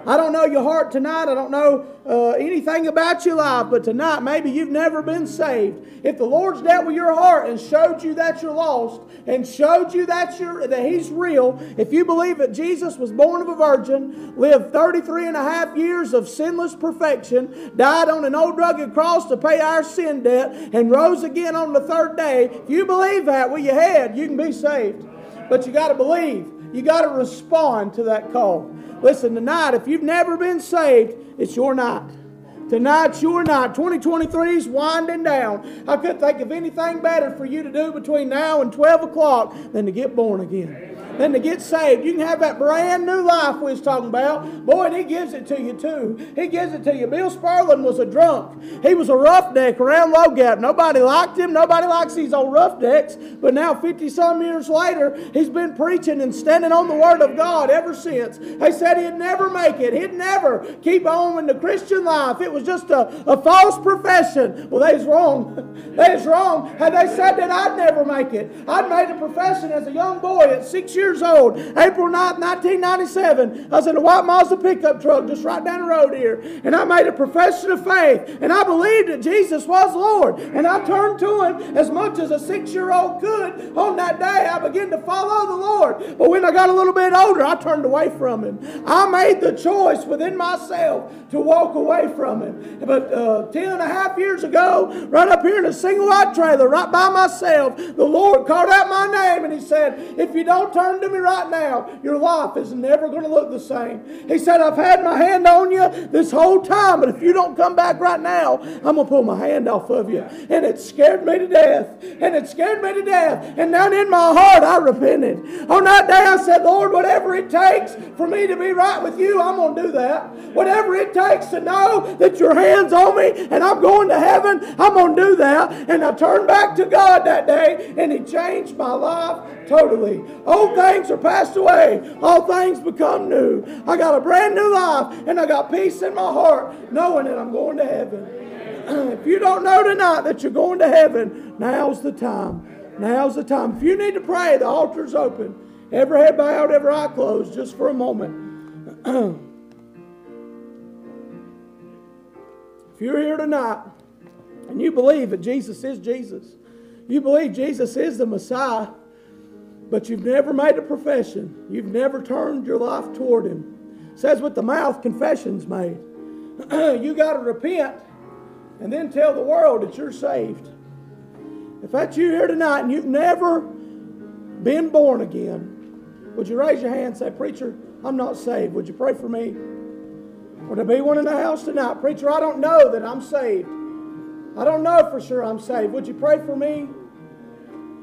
D: I don't know your heart tonight. I don't know uh, anything about your life, but tonight maybe you've never been saved. If the Lord's dealt with your heart and showed you that you're lost and showed you that, you're, that He's real, if you believe that Jesus was born of a virgin, lived 33 and a half years of sinless perfection, died on an old rugged cross to pay our sin debt, and rose again on the third day, if you believe that with your head, you can be saved. But you got to believe. You got to respond to that call. Listen, tonight, if you've never been saved, it's your night. Tonight's your night. 2023 is winding down. I couldn't think of anything better for you to do between now and 12 o'clock than to get born again. Than to get saved. You can have that brand new life we was talking about. Boy, and he gives it to you too. He gives it to you. Bill Sperling was a drunk. He was a roughneck around Low Gap. Nobody liked him. Nobody likes these old roughnecks. But now, 50 some years later, he's been preaching and standing on the Word of God ever since. They said he'd never make it. He'd never keep on in the Christian life. It was just a, a false profession. Well, they's wrong. they's wrong. Had they said that I'd never make it. I'd made a profession as a young boy at six years old. April 9th, 1997. I was in a white Mazda pickup truck just right down the road here. And I made a profession of faith. And I believed that Jesus was Lord. And I turned to Him as much as a six year old could. On that day, I began to follow the Lord. But when I got a little bit older, I turned away from Him. I made the choice within myself to walk away from Him. But uh, ten and a half years ago, right up here in a single wide trailer, right by myself, the Lord called out my name and He said, If you don't turn to me right now, your life is never going to look the same. He said, I've had my hand on you this whole time, but if you don't come back right now, I'm going to pull my hand off of you. And it scared me to death. And it scared me to death. And down in my heart, I repented. On that day, I said, Lord, whatever it takes for me to be right with you, I'm going to do that. Whatever it takes to know that your hand's on me and I'm going to heaven, I'm going to do that. And I turned back to God that day, and He changed my life totally. Old things are passed away, all things become new. I got a brand new life, and I got peace in my heart, knowing that I'm going to heaven. if you don't know tonight that you're going to heaven, now's the time. Now's the time. If you need to pray, the altar's open. Every head bowed, every eye closed, just for a moment. if you're here tonight and you believe that Jesus is Jesus, you believe Jesus is the Messiah, but you've never made a profession, you've never turned your life toward Him. It says with the mouth, confession's made. you got to repent and then tell the world that you're saved. If that's you here tonight and you've never been born again, would you raise your hand and say, Preacher, I'm not saved. Would you pray for me? Would there be one in the house tonight? Preacher, I don't know that I'm saved. I don't know for sure I'm saved. Would you pray for me?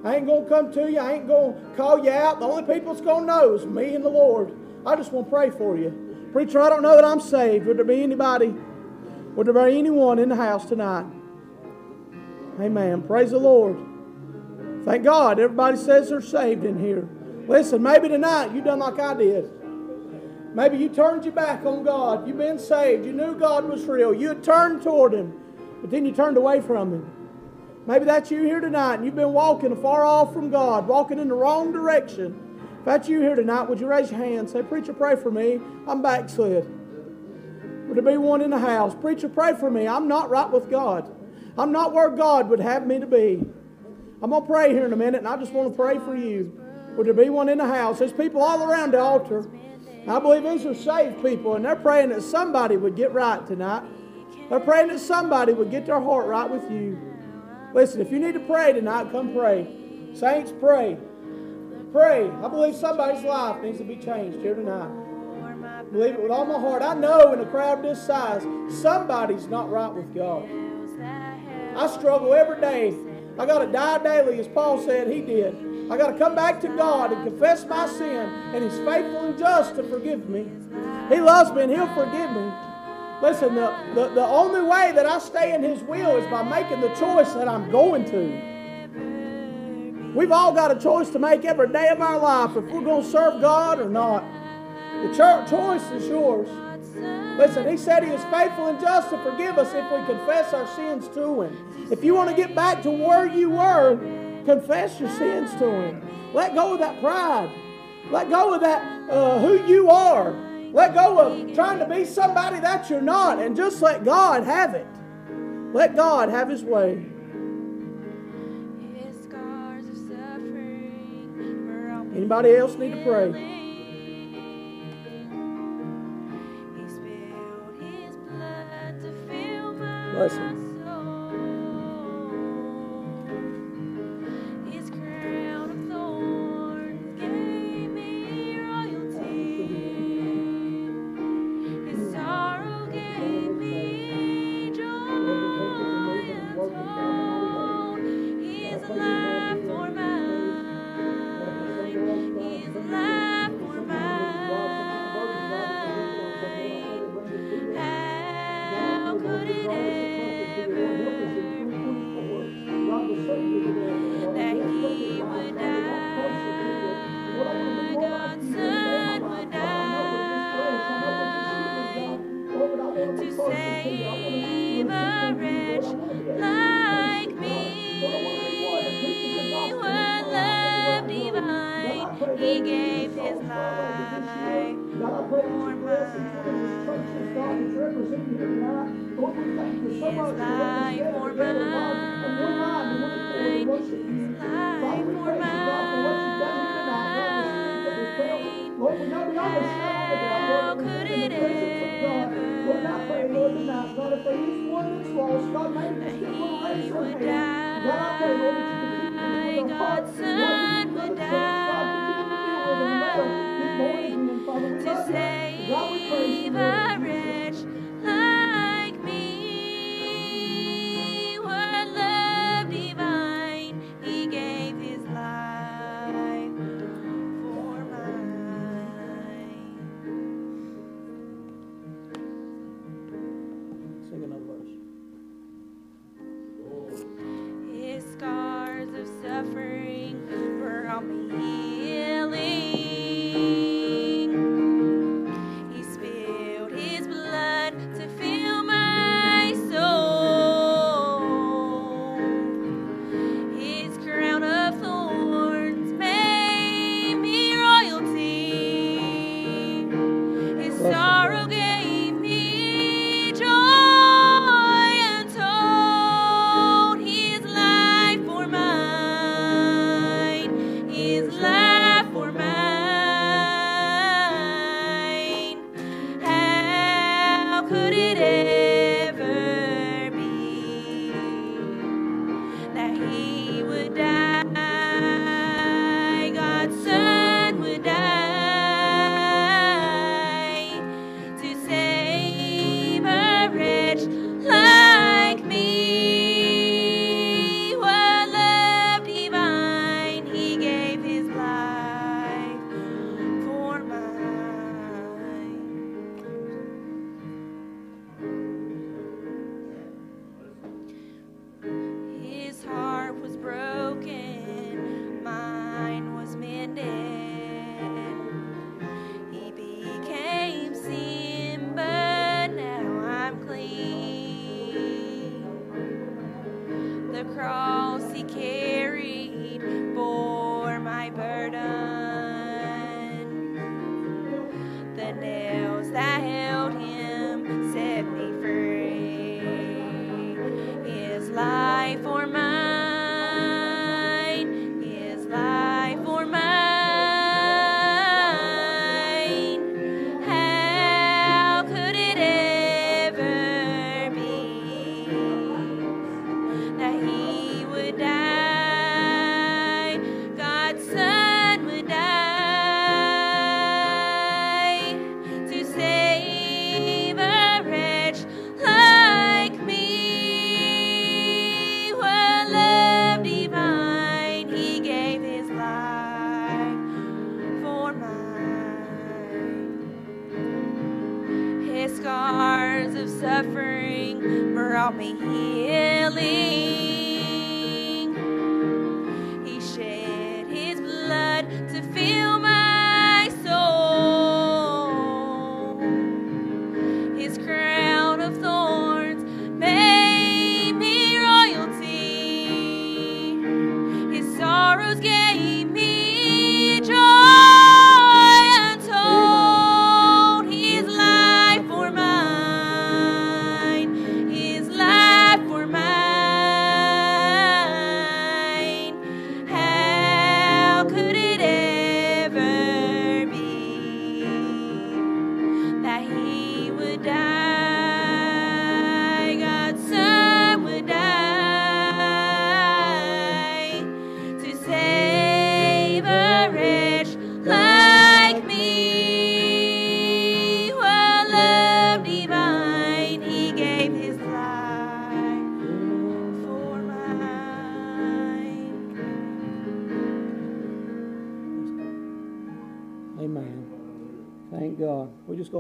D: I ain't going to come to you. I ain't going to call you out. The only people that's going to know is me and the Lord. I just want to pray for you. Preacher, I don't know that I'm saved. Would there be anybody? Would there be anyone in the house tonight? Amen. Praise the Lord. Thank God. Everybody says they're saved in here. Listen, maybe tonight you done like I did. Maybe you turned your back on God. You've been saved. You knew God was real. You had turned toward Him, but then you turned away from Him. Maybe that's you here tonight and you've been walking far off from God, walking in the wrong direction. If that's you here tonight, would you raise your hand? And say, Preacher, pray for me. I'm backslid. Would there be one in the house? Preacher, pray for me. I'm not right with God. I'm not where God would have me to be. I'm going to pray here in a minute, and I just want to pray for you. Would there be one in the house? There's people all around the altar. I believe these are saved people, and they're praying that somebody would get right tonight. They're praying that somebody would get their heart right with you. Listen, if you need to pray tonight, come pray. Saints, pray. Pray. I believe somebody's life needs to be changed here tonight. Believe it with all my heart. I know in a crowd this size, somebody's not right with God. I struggle every day. I got to die daily, as Paul said he did. I got to come back to God and confess my sin, and He's faithful and just to forgive me. He loves me, and He'll forgive me. Listen, the, the, the only way that I stay in His will is by making the choice that I'm going to. We've all got a choice to make every day of our life if we're going to serve God or not. The church choice is yours. Listen, He said He is faithful and just to forgive us if we confess our sins to Him. If you want to get back to where you were, confess your sins to Him. Let go of that pride. Let go of that uh, who you are. Let go of trying to be somebody that you're not and just let God have it. Let God have His way. Anybody else need to pray? Bless him.
E: warm life for mine. Life God's son would die.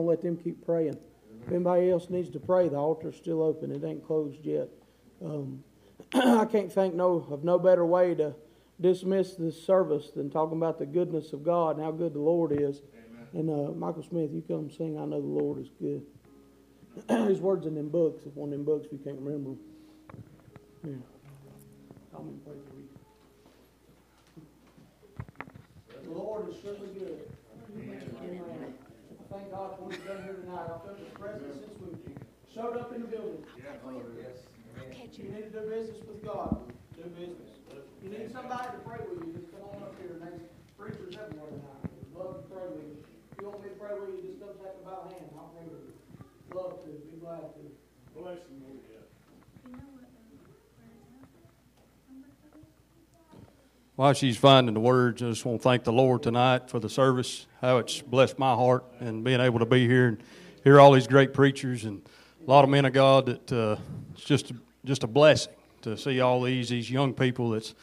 D: gonna let them keep praying. If anybody else needs to pray, the altar's still open. It ain't closed yet. Um, I can't think no of no better way to dismiss this service than talking about the goodness of God and how good the Lord is. Amen. And uh, Michael Smith, you come sing. I know the Lord is good. His words in them books. If one of them books, you can't remember them. Yeah. The Lord is surely good. Amen. Amen thank God for what He's done here tonight. I felt His presence since we showed up in the building. You need to do business with God. Do business. You need somebody to pray with you. Just come on up here. There's preachers everywhere tonight. Love to pray with you. If you want me to pray with you, just come take a bow hand. I'll pray with you. Love to. Be glad to.
C: Bless him, Lord,
H: While she's finding the words, I just want to thank the Lord tonight for the service, how it's blessed my heart, and being able to be here and hear all these great preachers and a lot of men of God. That uh, it's just just a blessing to see all these these young people that's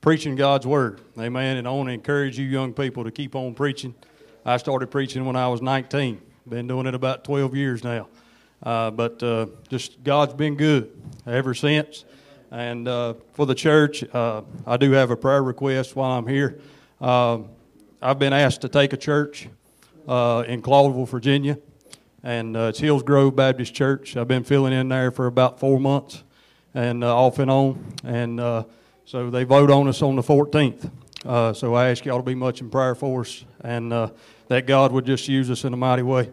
H: preaching God's word. Amen. And I want to encourage you young people to keep on preaching. I started preaching when I was 19. Been doing it about 12 years now. Uh, but uh, just God's been good ever since. And uh, for the church, uh, I do have a prayer request while I'm here. Um, I've been asked to take a church uh, in Claudville, Virginia, and uh, it's Hills Grove Baptist Church. I've been filling in there for about four months, and uh, off and on. And uh, so they vote on us on the 14th. Uh, so I ask y'all to be much in prayer for us, and that God would just use us in a mighty way.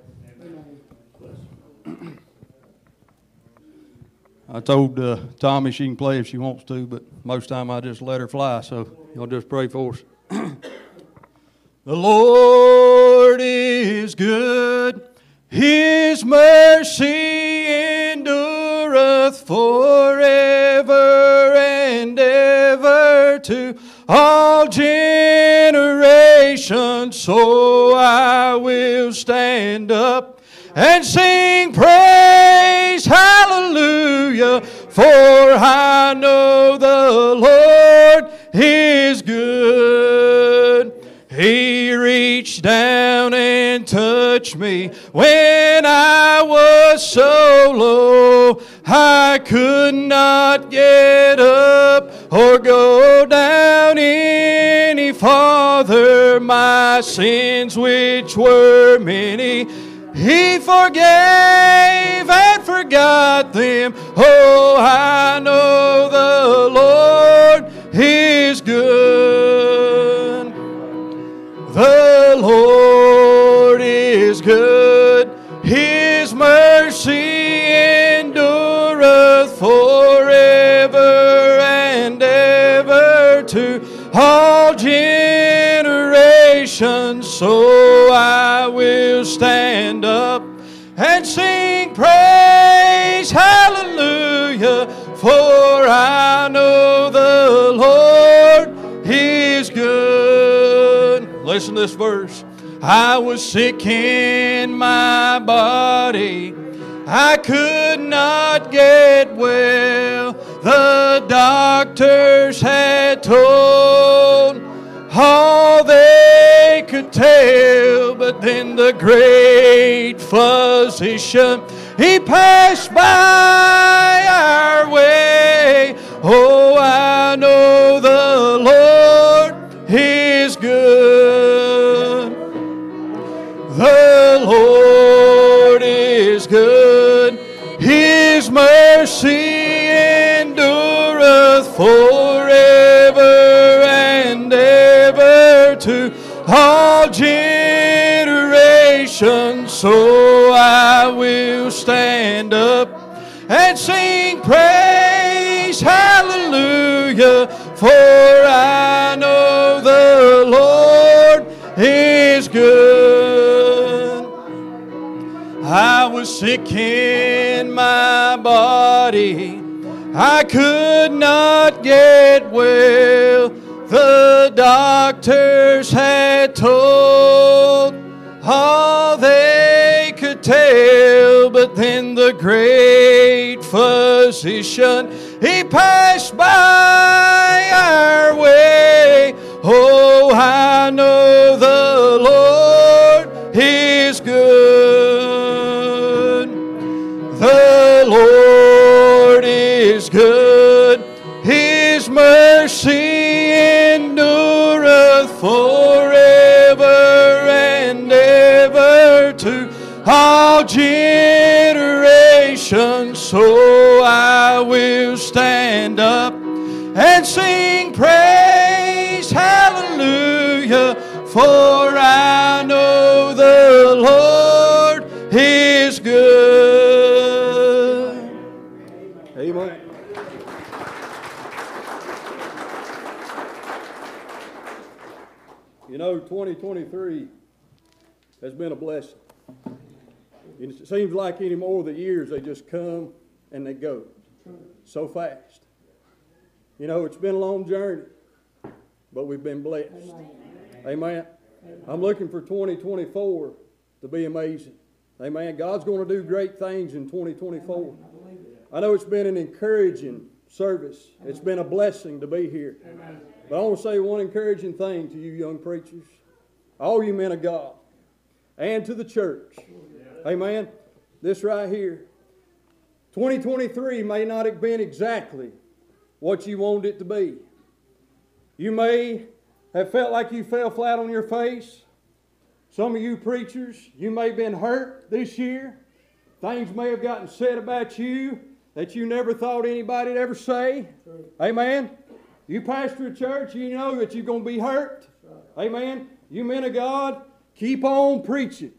H: I told uh, Tommy she can play if she wants to, but most time I just let her fly. So y'all just pray for us. the Lord is good; His mercy endureth forever and ever to all generations. So I will stand up and sing praise, hallelujah, for I know the Lord is good. He reached down and touched me when I was so low. I could not get up or go down any farther. My sins, which were many, he forgave forgot them. Oh, I know the Lord is good. The Lord is good. His mercy endureth forever and ever to all generations. So I will stand up and sing praise, hallelujah, for I know the Lord is good. Listen to this verse. I was sick in my body. I could not get well. The doctors had told all they could tell, but then the great physician he passed by our way. Oh, I know the Lord is good. The Lord is good. His mercy endureth forever and ever to all generations. So stand up and sing praise, hallelujah, for I know the Lord is good. I was sick in my body. I could not get well. The doctors had told all they could but then the great physician he passed by our way. Oh, I know generations.
O: so I will stand up and sing praise, hallelujah, for I know the Lord is good.
M: Amen. You know, 2023 has been a blessing. It seems like anymore the years, they just come and they go so fast. You know, it's been a long journey, but we've been blessed. Amen. I'm looking for 2024 to be amazing. Amen. God's going to do great things in 2024. I know it's been an encouraging service. It's been a blessing to be here. But I want to say one encouraging thing to you young preachers, all you men of God, and to the church. Amen. This right here. 2023 may not have been exactly what you wanted it to be. You may have felt like you fell flat on your face. Some of you preachers, you may have been hurt this year. Things may have gotten said about you that you never thought anybody'd ever say. Amen. You pastor a church, you know that you're going to be hurt. Amen. You men of God, keep on preaching.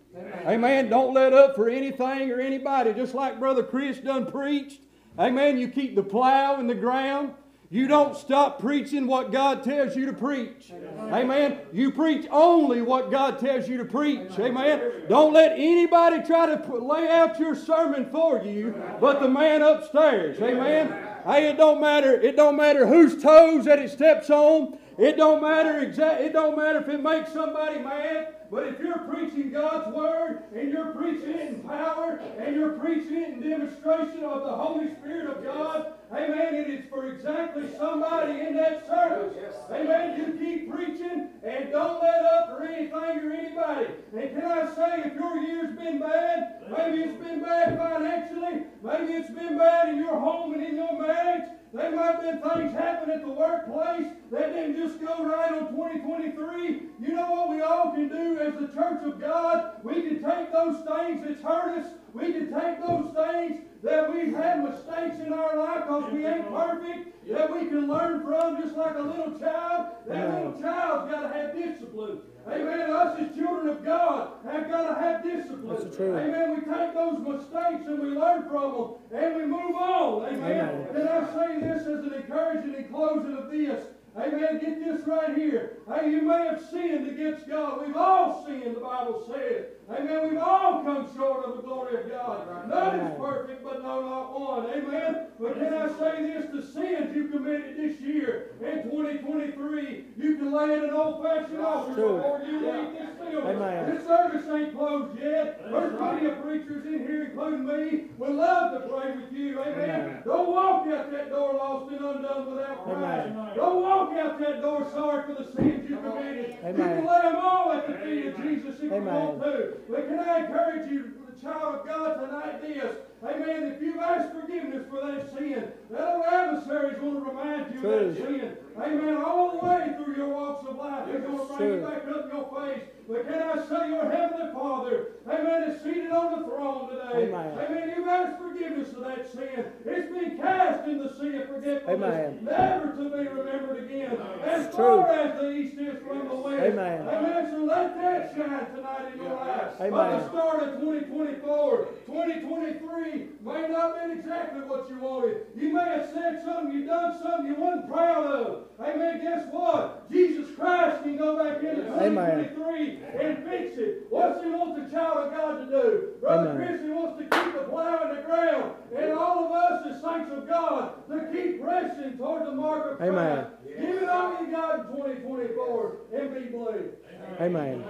M: Amen. Don't let up for anything or anybody. Just like Brother Chris done preached. Amen. You keep the plow in the ground. You don't stop preaching what God tells you to preach. Amen. You preach only what God tells you to preach. Amen. Don't let anybody try to put- lay out your sermon for you but the man upstairs. Amen. Hey, it don't matter. It don't matter whose toes that it steps on. It don't matter exact. It don't matter if it makes somebody mad. But if you're preaching God's word and you're preaching it in power and you're preaching it in demonstration of the Holy Spirit of God, amen, it is for exactly somebody in that service. Amen. You keep preaching and don't let up for anything or anybody. And can I say, if your year's been bad, maybe it's been bad financially, maybe it's been bad in your home and in your marriage, there might have been things happen at the workplace that didn't just go right on 2023. You know what we all can do as the church of God? We can take those things that's hurt us. We can take those things that we've had mistakes in our life because we ain't perfect, that we can learn from just like a little child. That little child's got to have discipline. Amen. Us as children of God have got to have discipline. Amen. We take those mistakes and we learn from them and we move on. Amen.
D: Amen.
M: Can I say this as an encouraging and closing of this? Amen. Get this right here. Hey, you may have sinned against God. We've all sinned, the Bible says. Amen. We've all come short of the glory of God. None is perfect, but no, not one. Amen. But can I say this? The sins you committed this year in 2023, you can lay in an old-fashioned altar before you leave this building.
D: Amen.
M: This service ain't closed yet. There's plenty of preachers in here, including me, would love to pray with you. Amen.
D: Amen.
M: Don't walk out that door lost and undone without crying.
D: Amen.
M: Don't walk out that door sorry for the sins you committed. You can lay them all at the feet of Jesus if you
D: Amen.
M: want to. But can I encourage you, the child of God, tonight this? Amen. If you've asked forgiveness for that sin, that old adversary is going to remind you of that sin. Amen. All the way through your walks of life, he's going to bring
D: True.
M: it back up in your face. But can I say your heavenly Father, Amen, is seated on the throne today.
D: Amen.
M: Amen. You've asked forgiveness of that sin. It's been cast in the sea of forgetfulness,
D: Amen.
M: never to be remembered again. As far
D: true.
M: as the east is from the west.
D: Amen.
M: Amen. So let that shine tonight in your life. At
D: Amen.
M: the start of 2024, 2023 may not have been exactly what you wanted. You may have said something, you done something you wasn't proud of. Amen. Guess what? Jesus Christ can go back into
D: Amen.
M: 2023 and fix it. What's He want the child of God to do? Brother
D: Amen.
M: Chris, He wants to keep the plow in the ground. And all of us as saints of God to keep pressing toward the mark of Christ.
D: Amen.
M: Give it all you got in 2024 and be blessed.
D: Amen.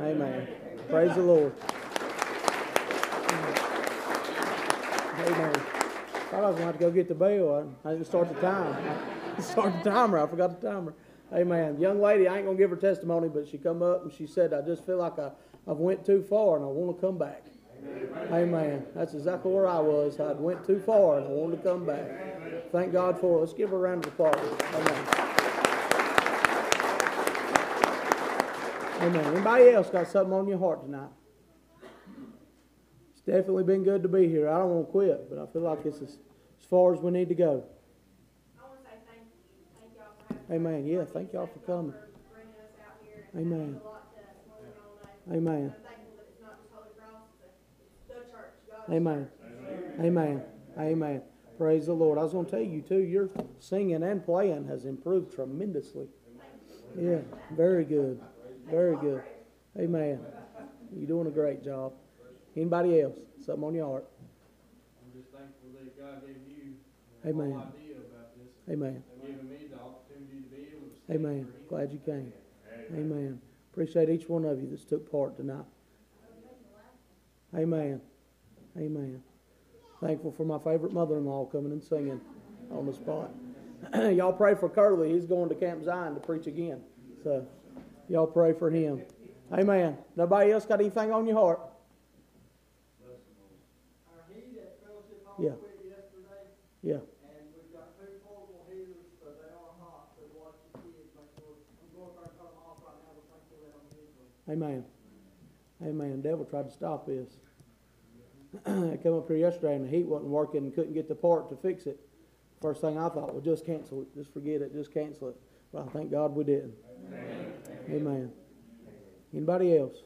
D: Amen. Praise the Lord. Amen. Thought I was going to have to go get the bell. I didn't start the time. Start the timer. I forgot the timer. Amen. Young lady, I ain't to give her testimony, but she come up and she said, I just feel like I, I've went too far and I want to come back. Amen. That's exactly where I was. I'd went too far and I wanted to come back. Thank God for it. Let's give her a round of applause. Amen. Amen. Anybody else got something on your heart tonight? It's definitely been good to be here. I don't want to quit, but I feel like it's as, as far as we need to go.
E: I want to say thank you, thank y'all for having.
D: Amen. Yeah, thank y'all for coming.
E: for bringing us out here. and
D: Amen.
E: means a lot to us more than y'all know.
D: Amen.
E: I'm thankful that it's not just Holy Cross, but it's the church, God's
D: Amen. Amen. Amen. Praise the Lord. I was going to tell you too, your singing and playing has improved tremendously. Yeah, very good. Very good. Amen. You're doing a great job. Anybody else? Something on your heart?
M: I'm just thankful that God gave you
D: Amen.
M: whole idea about this.
D: Amen.
M: And giving me the opportunity to be able to stand
D: Amen. Glad you came. Amen. Appreciate each one of you that's took part tonight. Amen. Amen. Thankful for my favorite mother-in-law coming and singing on the spot. y'all pray for Curly. He's going to Camp Zion to preach again. So y'all pray for him. Amen. Nobody else got anything on your heart? Yeah. Yeah.
P: and we've got two portable heaters, but they are hot, so watch the kids, make sure, I'm going to try and cut them off right now, but make sure they don't get them.
D: Amen. Amen. Devil tried to stop this. I come up here yesterday and the heat wasn't working and couldn't get the part to fix it. First thing I thought, well, just cancel it. Just forget it. Just cancel it. But I thank God we didn't. Amen. Anybody else?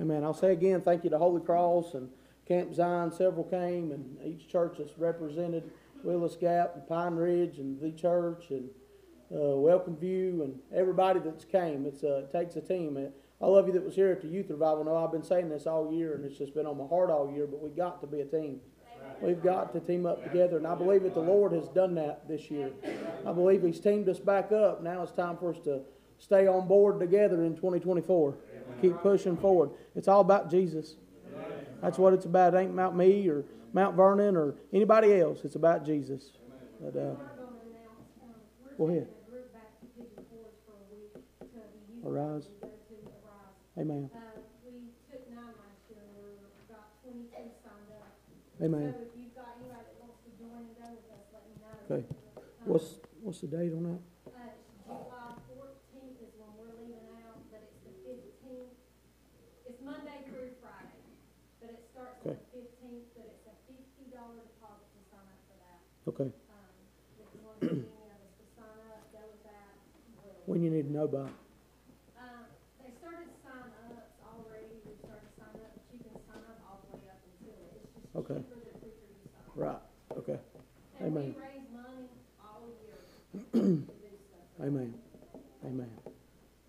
D: Amen. I'll say again, thank you to Holy Cross and Camp Zion. Several came, and each church that's represented Willis Gap and Pine Ridge and the church and uh, Welcome View and everybody that's came. It's uh, it takes a team. And all of you that was here at the youth revival know I've been saying this all year, and it's just been on my heart all year. But we got to be a team. We've got to team up together, and I believe that the Lord has done that this year. I believe He's teamed us back up. Now it's time for us to stay on board together in 2024. Keep pushing forward. It's all about Jesus. That's what it's about. It ain't about me or Mount Vernon or anybody else. It's about Jesus. But, uh, go ahead. Arise. Amen.
Q: Uh, we took nine last year, and we're got twenty-two signed up.
D: Amen.
Q: So if you've got anybody that wants to join and go with us, let me know.
D: Okay. What's what's the date on that?
Q: Uh, it's July fourteenth is when we're leaving out, but it's the fifteenth. It's Monday through Friday, but it starts on
D: Okay.
Q: the fifteenth, but it's a fifty dollar deposit to sign up for that.
D: Okay.
Q: Um, if you want any of us to sign up, go with that. We'll-
D: When you need to know by.
Q: Um, they started sign ups already, we started sign up, but you can sign up all the way up until it, it's just
D: Okay.
Q: cheaper the quicker you sign.
D: Right. Okay.
Q: And we
D: Amen.
Q: raise money all year to do stuff.
D: Amen. Amen.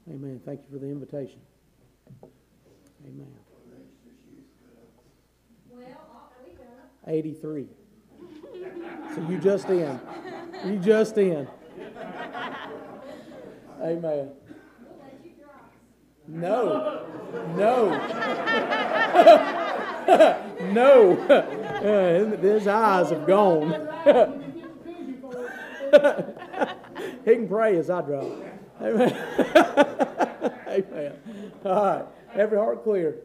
D: Amen. Thank you for the invitation. Amen.
Q: Well, uh, all- we done.
D: 83. So you just in. You just in. Amen. No. No. no. Uh, his eyes have gone. he can pray as I drop. Amen. Amen. All right. Every heart clear.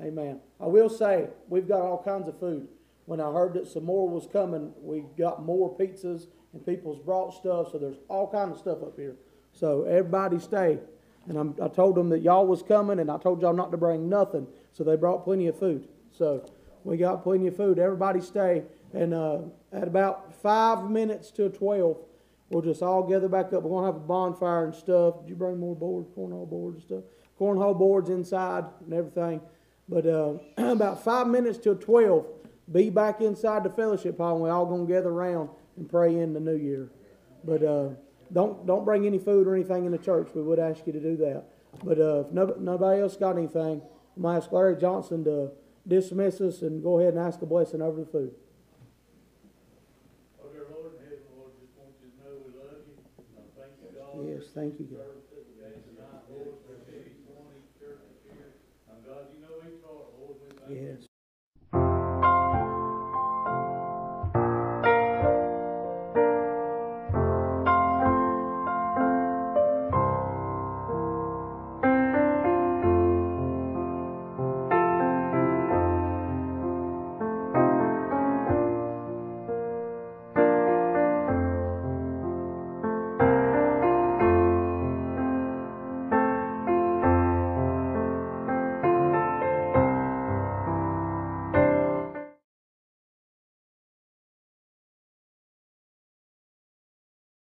D: Amen. I will say, we've got all kinds of food. When I heard that some more was coming, we got more pizzas and people's brought stuff, so there's all kinds of stuff up here. So everybody stay. And I'm, I told them that y'all was coming, and I told y'all not to bring nothing, so they brought plenty of food. So we got plenty of food. Everybody stay. And uh, at about five minutes to 12, we'll just all gather back up. We're going to have a bonfire and stuff. Did you bring more boards, cornhole boards and stuff? Cornhole boards inside and everything. But uh, about five minutes till 12, be back inside the fellowship hall, and we're all going to gather around and pray in the new year. But uh, don't, don't bring any food or anything in the church. We would ask you to do that. But uh, if nobody else got anything, I'm going to ask Larry Johnson to dismiss us and go ahead and ask a blessing over the food.
F: Oh, dear Lord, heaven, Lord, just want you to know we love you. And I thank you, God.
D: Yes, thank you, God. Yes.